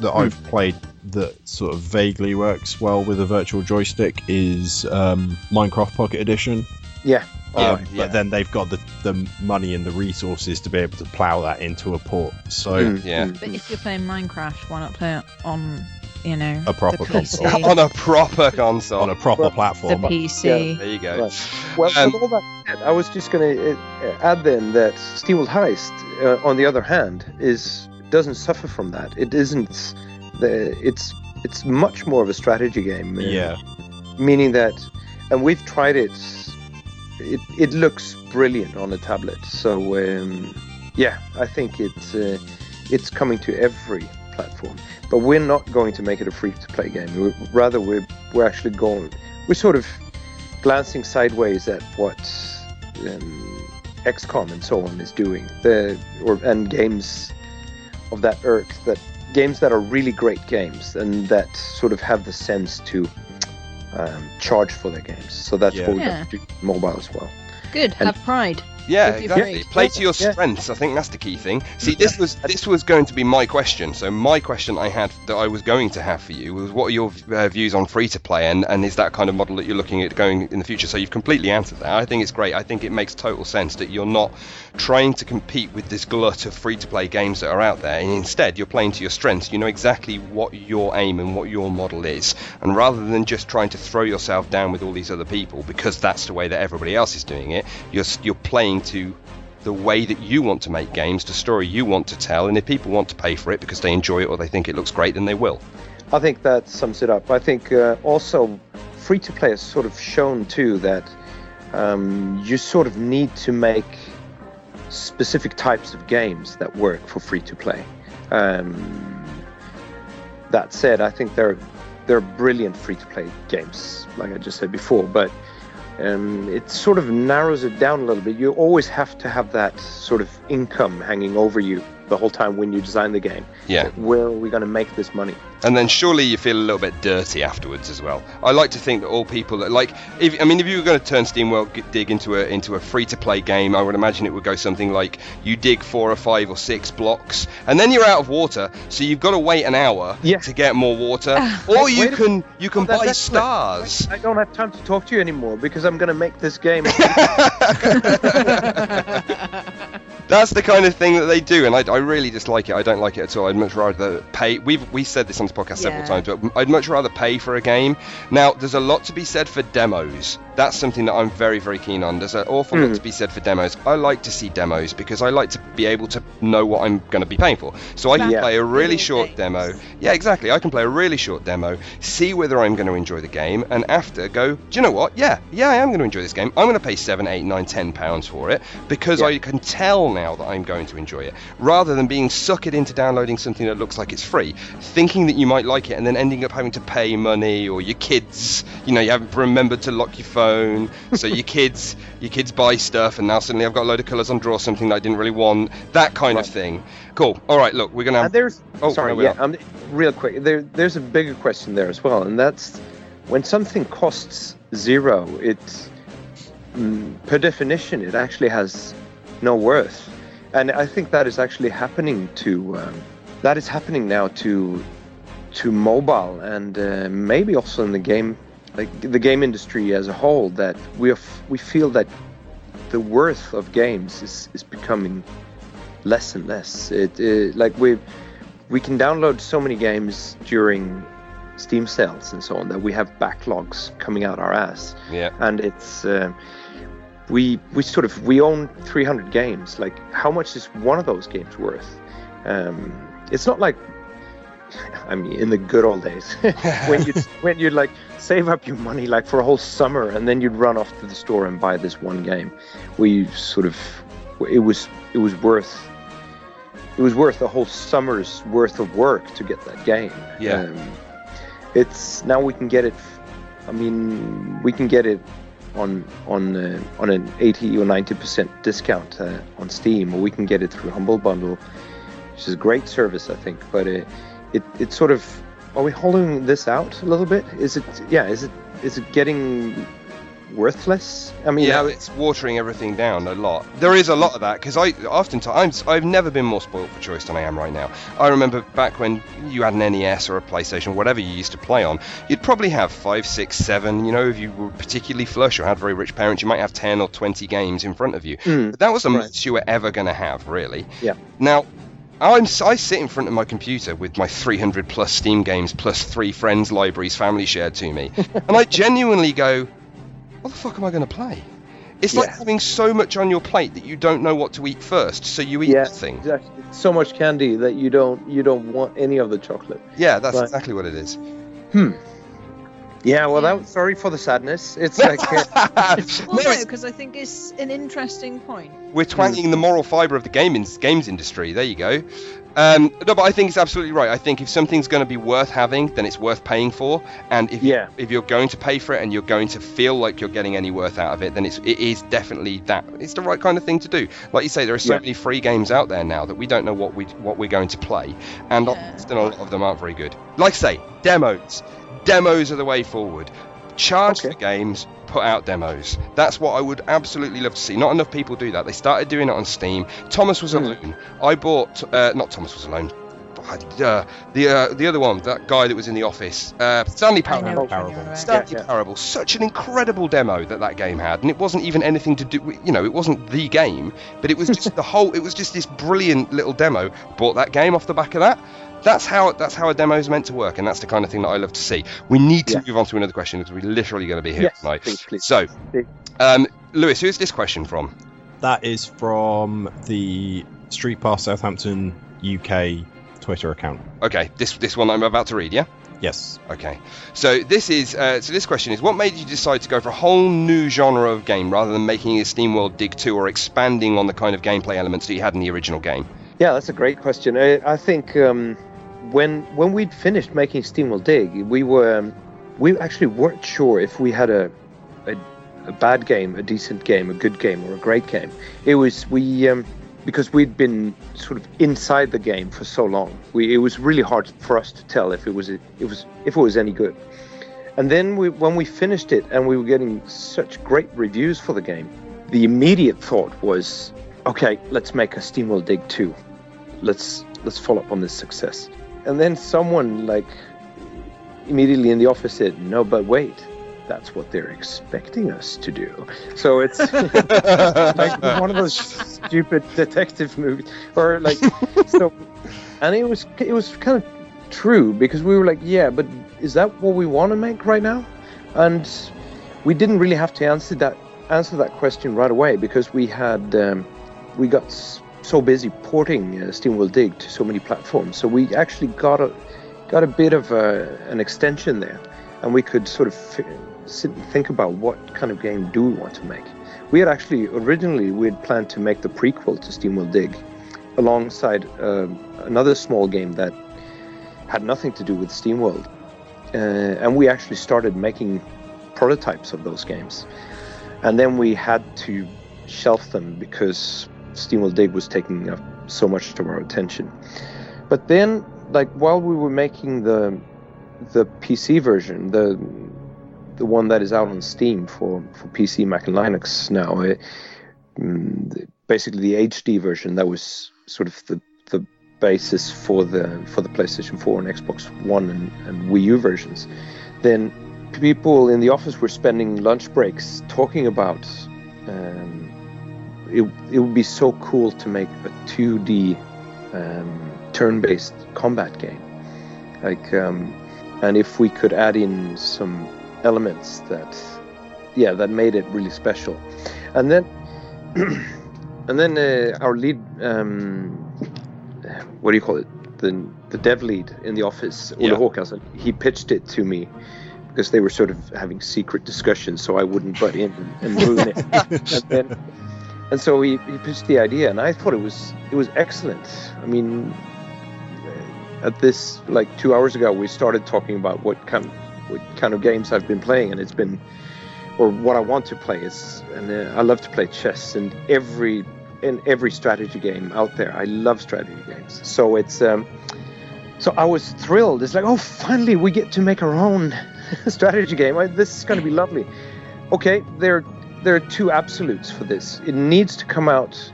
that I've played that sort of vaguely works well with a virtual joystick is um, Minecraft Pocket Edition. Yeah. Yeah, Um, yeah. But then they've got the, the money and the resources to be able to plow that into a port. So Mm, Yeah. But if you're playing Minecraft, why not play it on, you know, A proper console. <laughs> On a proper console. on a proper Well, the platform. PC. there you go. Right. Well, Um, all that said, I was just going to uh, add then that SteamWorld Heist, uh, on the other hand, is doesn't suffer from that. It isn't. The, it's it's much more of a strategy game. uh, Yeah. Meaning that, and we've tried it. It it looks brilliant on a tablet. So um, yeah, I think it's uh, it's coming to every platform. But we're not going to make it a free-to-play game. we rather, we're we're actually going. We're sort of glancing sideways at what um, XCOM and so on is doing. The or and games of that irk that games that are really great games and that sort of have the sense to um, charge for their games. So that's Yeah. what we Yeah. got to do mobile as well. Good. And- Have pride. Yeah, exactly. Play to your strengths. I think that's the key thing. See, this was this was going to be my question. So my question I had that I was going to have for you was, what are your uh, views on free to play, and and is that kind of model that you're looking at going in the future? So you've completely answered that. I think it's great. I think it makes total sense that you're not trying to compete with this glut of free to play games that are out there, and instead you're playing to your strengths. You know exactly what your aim and what your model is, and rather than just trying to throw yourself down with all these other people because that's the way that everybody else is doing it, you're you're playing to the way that you want to make games, the story you want to tell, and if people want to pay for it because they enjoy it or they think it looks great, then they will. I think that sums it up. I think uh, also free to play has sort of shown too that um, you sort of need to make specific types of games that work for free to play. Um, that said, I think there are, there are brilliant free to play games, like I just said before, but um, it sort of narrows it down a little bit. You always have to have that sort of income hanging over you the whole time when you design the game. Yeah. Where are we going to make this money? And then surely you feel a little bit dirty afterwards as well. I like to think that all people that like, if I mean, if you were going to turn SteamWorld g- dig into a into a free to play game, I would imagine it would go something like you dig four or five or six blocks, and then you're out of water, so you've got to wait an hour Yeah. to get more water, <laughs> or you wait a- can you can That- buy that's- stars. I don't have time to talk to you anymore because I'm going to make this game. <laughs> <laughs> That's the kind of thing that they do, and I, I really dislike it. I don't like it at all. I'd much rather pay. We've we said this on this podcast several times, but I'd much rather pay for a game. Now, there's a lot to be said for demos. That's something that I'm very very keen on. There's an awful lot to hmm. be said for demos. I like to see demos because I like to be able to know what I'm going to be paying for. So I can Yeah. play a really short games. demo. Yeah, exactly. I can play a really short demo, see whether I'm going to enjoy the game, and after go, do you know what? Yeah, yeah, I am going to enjoy this game. I'm going to pay seven, eight, nine, ten pounds for it because Yeah. I can tell now that I'm going to enjoy it, rather than being suckered into downloading something that looks like it's free, thinking that you might like it, and then ending up having to pay money or your kids. You know, you haven't remembered to lock your phone, so your <laughs> kids, your kids buy stuff, and now suddenly I've got a load of colours on draw something that I didn't really want. That kind of thing. Cool. All right, look, we're gonna. And there's Oh, sorry, no, yeah, um, real quick. There, there's a bigger question there as well, and that's when something costs zero. It, mm, per definition, it actually has no worth, and I think that is actually happening to um, that is happening now to to mobile and uh, maybe also in the game, like the game industry as a whole. That we f- we feel that the worth of games is is becoming less and less. It, it like we we can download so many games during Steam sales and so on that we have backlogs coming out our ass, Yeah. and it's uh, we we sort of we own 300 games. Like how much is one of those games worth? Um, it's not like I mean in the good old days <laughs> when you <laughs> when you'd like save up your money like for a whole summer and then you'd run off to the store and buy this one game. We sort of it was it was worth it was worth a whole summer's worth of work to get that game. Yeah. Um, it's now we can get it. I mean, we can get it on on uh, on an 80 or 90 percent discount uh, on Steam, or we can get it through Humble Bundle, which is a great service, I think. But it it it's sort of are we holding this out a little bit? Is it yeah? Is it is it getting worthless? I mean, Yeah, it's watering everything down a lot. There is a lot of that because I oftentimes I've never been more spoiled for choice than I am right now. I remember back when you had an NES or a PlayStation, whatever you used to play on, you'd probably have five, six, seven. You know, if you were particularly flush or had very rich parents, you might have ten or twenty games in front of you. Mm, But that was the right. most you were ever going to have, really. Yeah. Now. I'm, I sit in front of my computer with my 300 plus Steam games plus three friends' libraries family shared to me, <laughs> and I genuinely go, what the fuck am I going to play? It's like having so much on your plate that you don't know what to eat first, so you eat yeah, nothing. exactly. So much candy that you don't you don't want any of the chocolate. Yeah, that's Right. exactly what it is. Hmm. Yeah, well, that sorry for the sadness. It's like uh, <laughs> Well, No, no, because I think it's an interesting point. we're twanging the moral fibre of the gaming, games industry. There you go. Um, no, but I think it's absolutely right. I think if something's going to be worth having, then it's worth paying for. And if Yeah. if you're going to pay for it and you're going to feel like you're getting any worth out of it, then it's it is definitely that. It's the right kind of thing to do. Like you say, there are so Yeah. many free games out there now that we don't know what we what we're going to play, and often a lot of them aren't very good. Like I say, demos. Demos are the way forward. Charge Okay. for games, put out demos. That's what I would absolutely love to see. Not enough people do that. They started doing it on Steam. Thomas was Hmm. alone. I bought, uh, not Thomas was alone. Uh, the uh, the other one, that guy that was in the office, uh, Stanley I know Parable. which one you're right. Stanley Yeah, yeah. Parable, such an incredible demo that that game had, and it wasn't even anything to do. with- You know, it wasn't the game, but it was just <laughs> the whole. It was just this brilliant little demo. Bought that game off the back of that. That's how that's how a demo is meant to work, and that's the kind of thing that I love to see. We need to Yeah. move on to another question because we're literally going to be here Yes, tonight. please, please. So, um, Lewis, who's this question from? That is from the Street Pass Southampton UK Twitter account. Okay, this this one I'm about to read, yeah. Yes. Okay, so this is uh, so this question is what made you decide to go for a whole new genre of game rather than making a SteamWorld Dig 2 or expanding on the kind of gameplay elements that you had in the original game? Yeah, that's a great question. I, I think um, when when we'd finished making SteamWorld Dig, we were um, we actually weren't sure if we had a, a a bad game, a decent game, a good game, or a great game. It was we um, because we'd been sort of inside the game for so long. We, it was really hard for us to tell if it was it was if it was any good. And then we, when we finished it and we were getting such great reviews for the game, the immediate thought was, okay, let's make a SteamWorld Dig 2 let's let's follow up on this success. And then someone like immediately in the office said, "No, but wait, that's what they're expecting us to do." So it's <laughs> like one of those stupid detective movies, or like so. And it was it was kind of true because we were like, "Yeah, but is that what we want to make right now?" And we didn't really have to answer that answer that question right away because we had um, we got so busy porting uh, SteamWorld Dig to so many platforms. So we actually got a got a bit of a, an extension there, and we could sort of fi- sit and think about what kind of game do we want to make. We had actually originally we had planned to make the prequel to SteamWorld Dig, alongside um another small game that had nothing to do with SteamWorld, uh, and we actually started making prototypes of those games, and then we had to shelf them because SteamWorld Dig was taking up so much of our attention. But then, like while we were making the the PC version, the the one that is out on Steam for, for PC, Mac, and Linux now, uh, mm, basically the HD version that was sort of the the basis for the for the PlayStation 4 and Xbox One and, and Wii U versions. Then people in the office were spending lunch breaks talking about. Um, it, it would be so cool to make a 2D um, turn-based combat game. Like, um, and if we could add in some elements that, yeah, that made it really special. And then, <clears throat> and then uh, our lead, um, what do you call it? The the dev lead in the office, Ole Yeah. Håkansson, he pitched it to me because they were sort of having secret discussions, so I wouldn't butt in and ruin it. <laughs> and then, and so he, he pitched the idea, and I thought it was it was excellent. I mean, at this like two hours ago, we started talking about what kind what kind of games I've been playing, and it's been or what I want to play is, and uh, I love to play chess, and every in every strategy game out there, I love strategy games. So it's um, so I was thrilled. It's like, oh, finally we get to make our own <laughs> strategy game. I, this is going to be lovely. Okay, there there are two absolutes for this. It needs to come out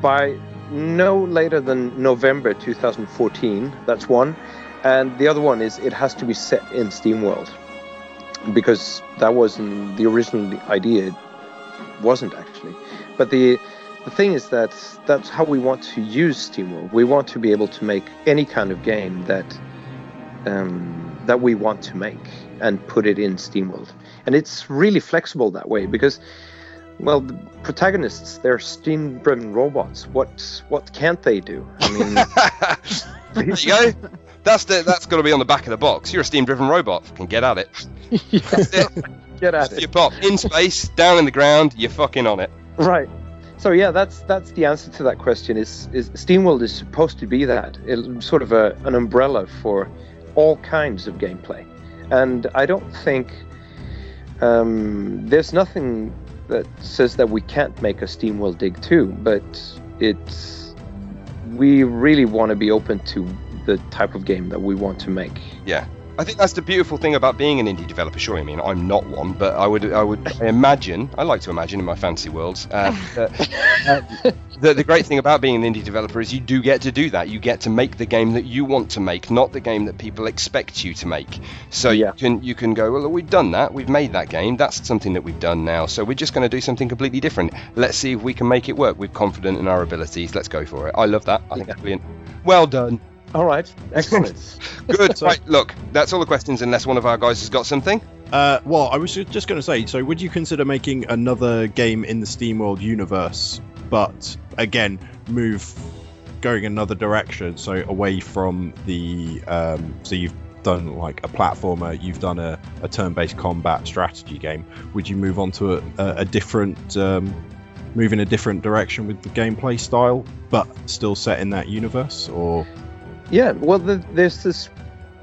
by no later than November 2014. That's one. And the other one is it has to be set in SteamWorld because that wasn't the original idea. It wasn't actually. But the the thing is that that's how we want to use SteamWorld. We want to be able to make any kind of game that um, that we want to make and put it in SteamWorld. And it's really flexible that way mm. because, well, the protagonists they're steam-driven robots. What what can't they do? I <laughs> mean, there you go. That's the, that's got to be on the back of the box. You're a steam-driven robot. Can get at it. It. <laughs> get at You it. pop in space, down in the ground. You're fucking on it. Right. So yeah, that's that's the answer to that question. Is is SteamWorld is supposed to be that it, sort of a, an umbrella for all kinds of gameplay, and I don't think um, there's nothing that says that we can't make a SteamWorld Dig 2, but it's we really want to be open to the type of game that we want to make. Yeah. I think that's the beautiful thing about being an indie developer. Sure, I mean I'm not one, but I would I would imagine I like to imagine in my fantasy worlds uh, that, <laughs> uh, the, the great thing about being an indie developer is you do get to do that. You get to make the game that you want to make, not the game that people expect you to make. So Yeah. you can you can go well we've done that, we've made that game. That's something that we've done now. So we're just going to do something completely different. Let's see if we can make it work. We're confident in our abilities. Let's go for it. I love that. I think that's brilliant. Well done. All right, excellent. <laughs> Good. <laughs> right, look, that's all the questions unless one of our guys has got something. Uh, well, I was just going to say, so would you consider making another game in the SteamWorld universe, but again, move going another direction, so away from the. Um, so you've done like a platformer, you've done a, a turn-based combat strategy game. Would you move on to a, a, a different, um, move in a different direction with the gameplay style, but still set in that universe, or? Yeah, well, the, there's this.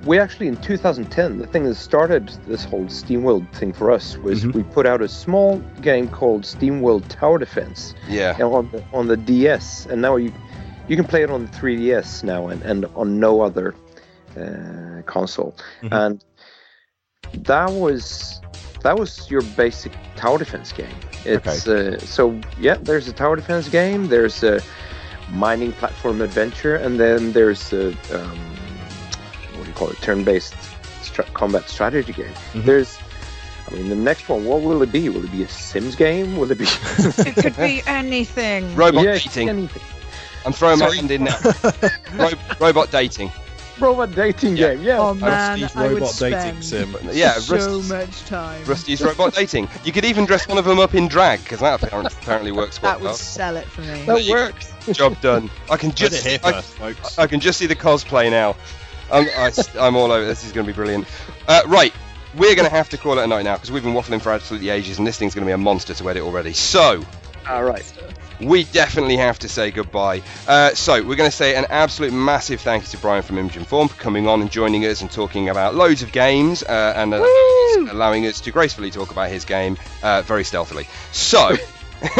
We actually, in 2010, the thing that started this whole SteamWorld thing for us was Mhm. we put out a small game called SteamWorld Tower Defense Yeah. on the, on the DS, and now you you can play it on the 3DS now and, and on no other uh, console. Mhm. And that was that was your basic tower defense game. It's uh, so yeah. There's a tower defense game. There's a mining platform adventure, and then there's a um, what do you call it? Turn-based stra- combat strategy game. Mhm. There's I mean, the next one, what will it be? Will it be a Sims game? Will it be <laughs> It could be anything. <laughs> Robot Yeah, dating. anything. I'm throwing Sorry. my hand in now. <laughs> Ro- robot dating. robot dating Yeah. game? Yeah. Oh man, Rusty's I would robot dating spend sim. Yeah, so Rusty's, much time. Rusty's robot dating. You could even dress one of them up in drag because that apparently, apparently works quite that would well. sell it for me. There that works. Job done. I can <laughs> just it here I, folks. I can just see the cosplay now. I'm, I, am all over. This is going to be brilliant. Uh, right, we're going to have to call it a night now because we've been waffling for absolutely ages, and this thing's going to be a monster to edit already. So All right. we definitely have to say goodbye. Uh, so we're going to say an absolute massive thank you to Brian from Image and Form for coming on and joining us and talking about loads of games uh, and uh, allowing us to gracefully talk about his game uh, very stealthily. So,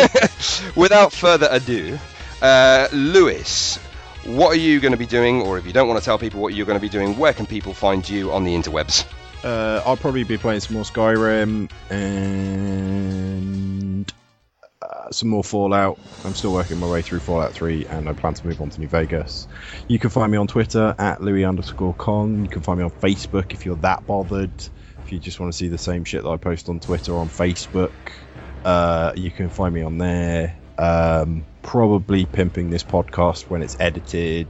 <laughs> without further ado, uh, Lewis. What are you going to be doing, or if you don't want to tell people what you're going to be doing, where can people find you on the interwebs? Uh, I'll probably be playing some more Skyrim and uh, some more Fallout. I'm still working my way through Fallout 3, and I plan to move on to New Vegas. You can find me on Twitter at Louis underscore Kong. You can find me on Facebook if you're that bothered. If you just want to see the same shit that I post on Twitter on Facebook, uh, you can find me on there. Um, probably pimping this podcast when it's edited.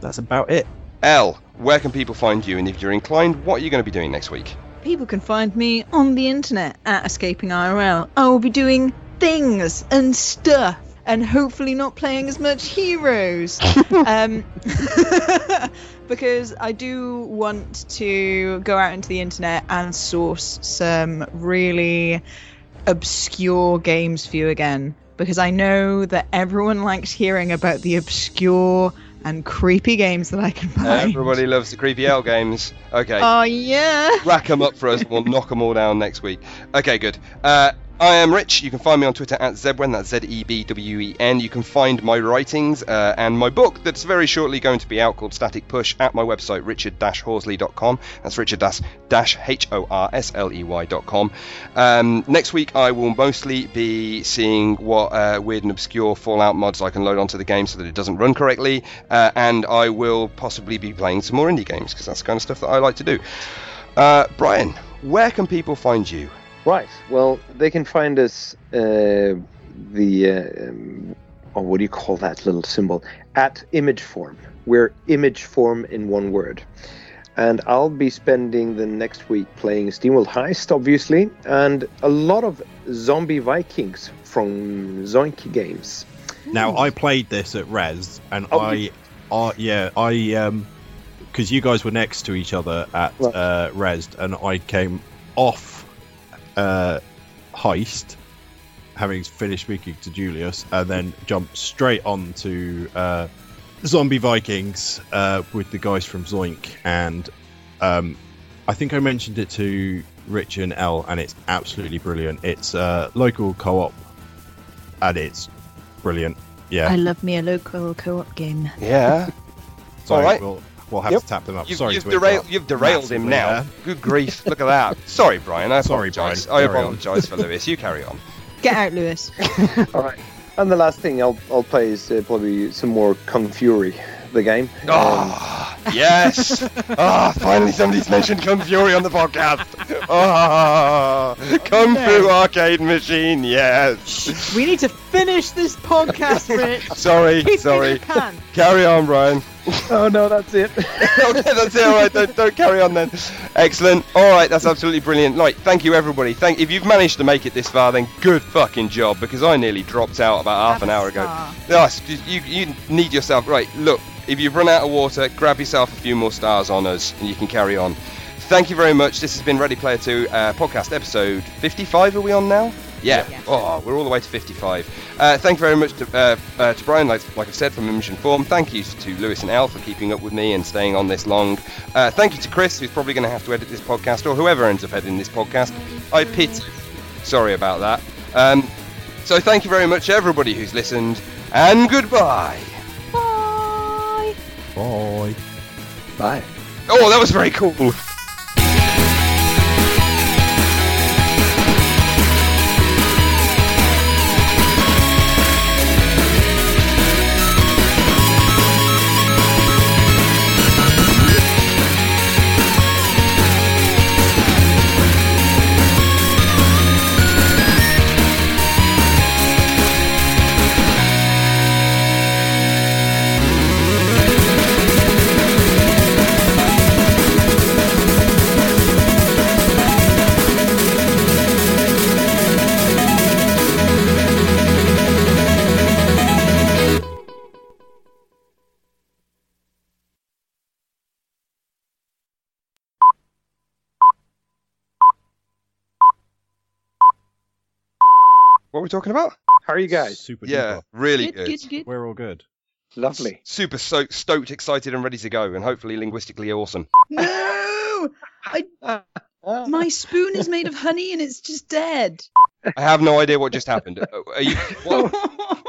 That's about it. L, where can people find you? And if you're inclined, what are you going to be doing next week? People can find me on the internet at Escaping IRL. I will be doing things and stuff and hopefully not playing as much heroes. <laughs> um, <laughs> because I do want to go out into the internet and source some really obscure games for you again. Because I know that everyone likes hearing about the obscure and creepy games that I can find. Everybody loves the creepy L games. Okay. Oh, yeah. rack them up for us. We'll knock them all down next week. Okay, good. Uh, I am Rich. You can find me on Twitter at Zebwen. That's Z E B W E N. You can find my writings uh, and my book that's very shortly going to be out called Static Push at my website richard-horsley.com. That's richard-h o r s l e y.com. Um, next week I will mostly be seeing what uh, weird and obscure Fallout mods I can load onto the game so that it doesn't run correctly, uh, and I will possibly be playing some more indie games because that's the kind of stuff that I like to do. Uh, Brian, where can people find you? Right. Well, they can find us uh, the uh, um, oh, what do you call that little symbol at image form. We're image form in one word. And I'll be spending the next week playing SteamWorld Heist, obviously, and a lot of Zombie Vikings from Zoinky Games. Now I played this at Rezzed, and Oh, I, I yeah, I um, because you guys were next to each other at Right. uh, Rezzed, and I came off uh, heist having finished speaking to Julius, and then jump straight on to uh, Zombie Vikings uh, with the guys from Zoink. And um, I think I mentioned it to Rich and L, and it's absolutely brilliant. It's a local co op, and it's brilliant. Yeah. I love me a local co-op game. Yeah. <laughs> Sorry, all right. we'll, we'll have Yep. to tap them up. You've, Sorry you've, to derailed, you've derailed him now. there. Good grief! Look at that. <laughs> Sorry, Brian. I Sorry, apologise. Brian. I apologise for <laughs> Lewis. You carry on. Get out, Lewis. <laughs> All right. And the last thing I'll I'll play is uh, probably some more Kung Fury, the game. Um, Ah, yes. Ah, finally somebody's mentioned Kung Fury on the podcast. Ah, Kung Fu arcade machine. Yes. we need to finish this podcast, Rich. Sorry, Keep sorry. Carry on, Brian. <laughs> oh no, that's it. <laughs> okay, that's it. All right, don't, don't carry on then. Excellent. All right, that's absolutely brilliant. Like, thank you everybody. Thank if you've managed to make it this far, then good fucking job because I nearly dropped out about half an hour ago. Yes, you you need yourself right. Look, if you've run out of water, grab yourself a few more stars on us, and you can carry on. Thank you very much. This has been Ready Player Two uh, podcast episode 55. Are we on now? Yeah. Oh, we're all the way to 55. Uh, thank you very much to, uh, uh, to Brian, like, like I've said, from Image and Form. Thank you to Lewis and Al for keeping up with me and staying on this long. Uh, thank you to Chris, who's probably going to have to edit this podcast, or whoever ends up editing this podcast. I pity. Sorry about that. Um, so thank you very much, everybody who's listened, and goodbye. Bye. Bye. Bye. Oh, that was very cool. Talking about? How are you guys? Super Yeah, duper. really Good, good. good, good. We're all good. Lovely. Super so- stoked, excited, and ready to go, and hopefully linguistically awesome. No, I, my spoon is made of <laughs> honey and it's just dead. I have no idea what just happened. Uh, Are you? <laughs> What?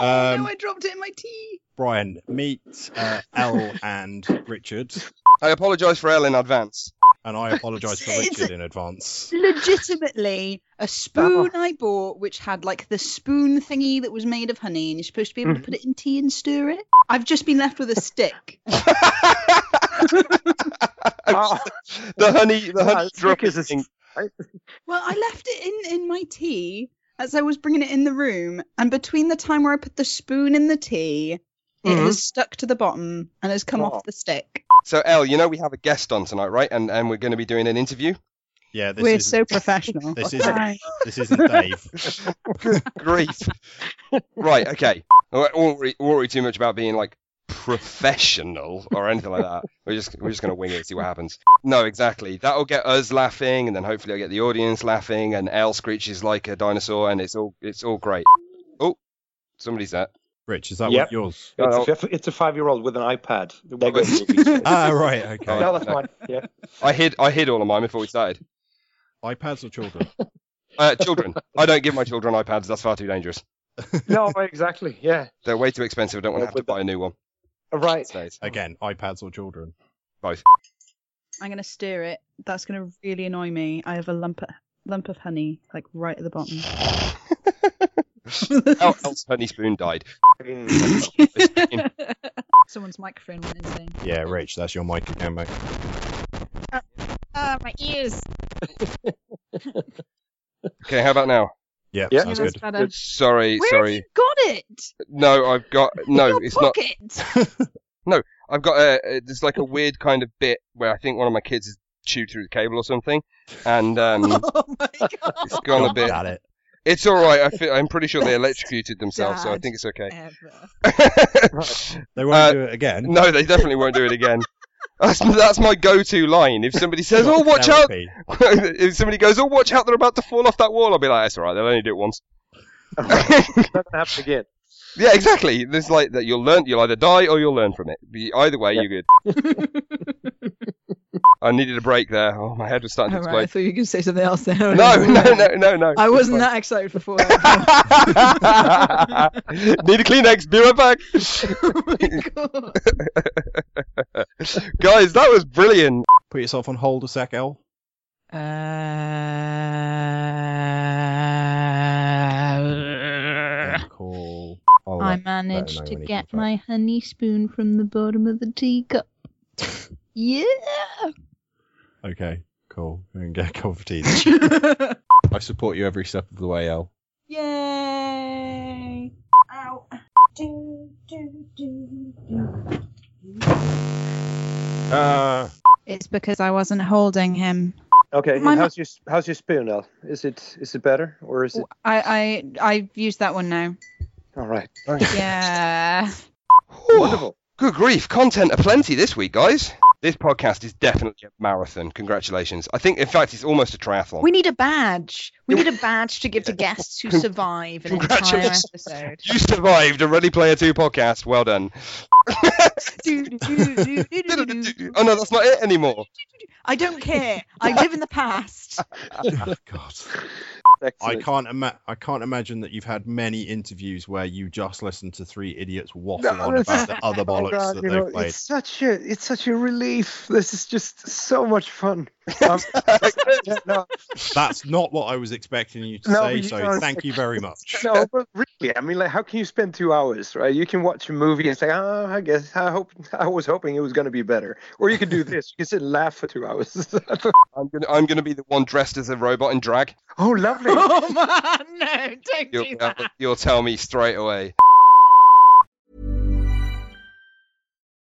Um, no, I dropped it in my tea. Brian, meet uh, Elle and Richard, I apologise for Elle in advance. And I <laughs> apologise for It's- Richard in advance. Legitimately, a spoon I bought which had like the spoon thingy that was made of honey, and you're supposed to be able to put it in tea and stir it. I've just been left with a stick. <laughs> <laughs> Oh, the honey, the honey it's drop thick as a- thing. Well, I left it in in my tea as I was bringing it in the room, and between the time where I put the spoon in the tea, it Mhm. has stuck to the bottom and has come Oh. off the stick. So Elle, you know we have a guest on tonight, right? And and we're going to be doing an interview. Yeah, this We're is so professional. <laughs> this isn't this isn't Dave. Good <laughs> grief. right. Okay. I won't worry, worry too much about being like professional or anything like that. We're just we're just gonna wing it, see what happens. No, exactly. That'll get us laughing, and then hopefully I'll get the audience laughing, and Elle screeches like a dinosaur, and it's all it's all great. Oh, somebody's there. Rich, is that Yep. what yours? it's, a, it's a five-year-old with an iPad. They're going to be- <laughs> Ah, right. <laughs> Okay. No, that's fine. Yeah. I hid I hid all of mine before we started. iPads or children? <laughs> Uh, children. I don't give my children iPads. That's far too dangerous. No, exactly. Yeah. They're way too expensive. I don't want to have to buy a new one. Right. Again, iPads or children? Both. I'm gonna stir it. That's gonna really annoy me. I have a lump of, lump of honey like right at the bottom. How else Honey Spoon died? <laughs> Someone's microphone went insane. Yeah, Rich, that's your mic again, mate. Ah, my ears. <laughs> Okay, how about now? Yeah, Yeah. sounds That's good. better. Sorry, Where sorry. have you got it? No, I've got no. Your It's not. <laughs> no, I've got a. a- There's like a weird kind of bit where I think one of my kids has chewed through the cable or something, and um, oh my god. it's gone a bit. Got it. It's all right. I feel, I'm pretty sure they <laughs> electrocuted themselves, so I think it's okay. <laughs> They won't Uh, do it again. no, they definitely won't do it again. <laughs> That's, that's my go-to line. If somebody says, "Oh, watch out!" Therapy. if somebody goes, "Oh, watch out! They're about to fall off that wall," I'll be like, "That's all right. They'll only do it once." It's not gonna happen again. Yeah, exactly. There's like that. You'll learn. You'll either die or you'll learn from it. Be- Either way, you're good. I needed a break there. Oh, my head was starting to All right, I thought you were going to say something else there. No, <laughs> no, no, no, no. I wasn't It's that excited for four. fine. Need a Kleenex. Be right back. <laughs> Guys, that was brilliant. Put yourself on hold a sec, Elle. Uh, Call. I'll I let- let her managed to get my honey spoon from the bottom of the teacup. <laughs> yeah. Okay, cool. Go and get a cup of tea. <laughs> I support you every step of the way, Elle. Yay. Ow. Do, do, do, do. Uh, It's because I wasn't holding him. Okay, My- how's your how's your spoon, Elle? Is it is it better or is it I I I've used that one now. all right? Yeah. Wonderful. Good grief, content aplenty this week, guys. This podcast is definitely a marathon. Congratulations. I think, in fact, it's almost a triathlon. We need a badge. We need a badge to give to <laughs> guests who survive an entire episode. You survived a Ready Player 2 podcast. Well done. <laughs> oh no, that's not it anymore. I don't care. I live in the past. <laughs> oh, God. I can't ima- I can't imagine that you've had many interviews where you just listen to three idiots waffle No, on about the other Oh, bollocks God, that they've know, played. It's such a it's such a relief. This is just so much fun. Um, <laughs> no, That's not what I was expecting you to No, say, you so don't thank you very much. <laughs> no, but really, I mean, like, how can you spend two hours, right? You can watch a movie and say, "Oh, I guess I hope I was hoping it was going to be better," or you can do this. You can sit and laugh for two hours. <laughs> I'm gonna, I'm gonna be the one dressed as a robot in drag. oh, lovely. Oh man, no, don't You'll, do that. you'll tell me straight away.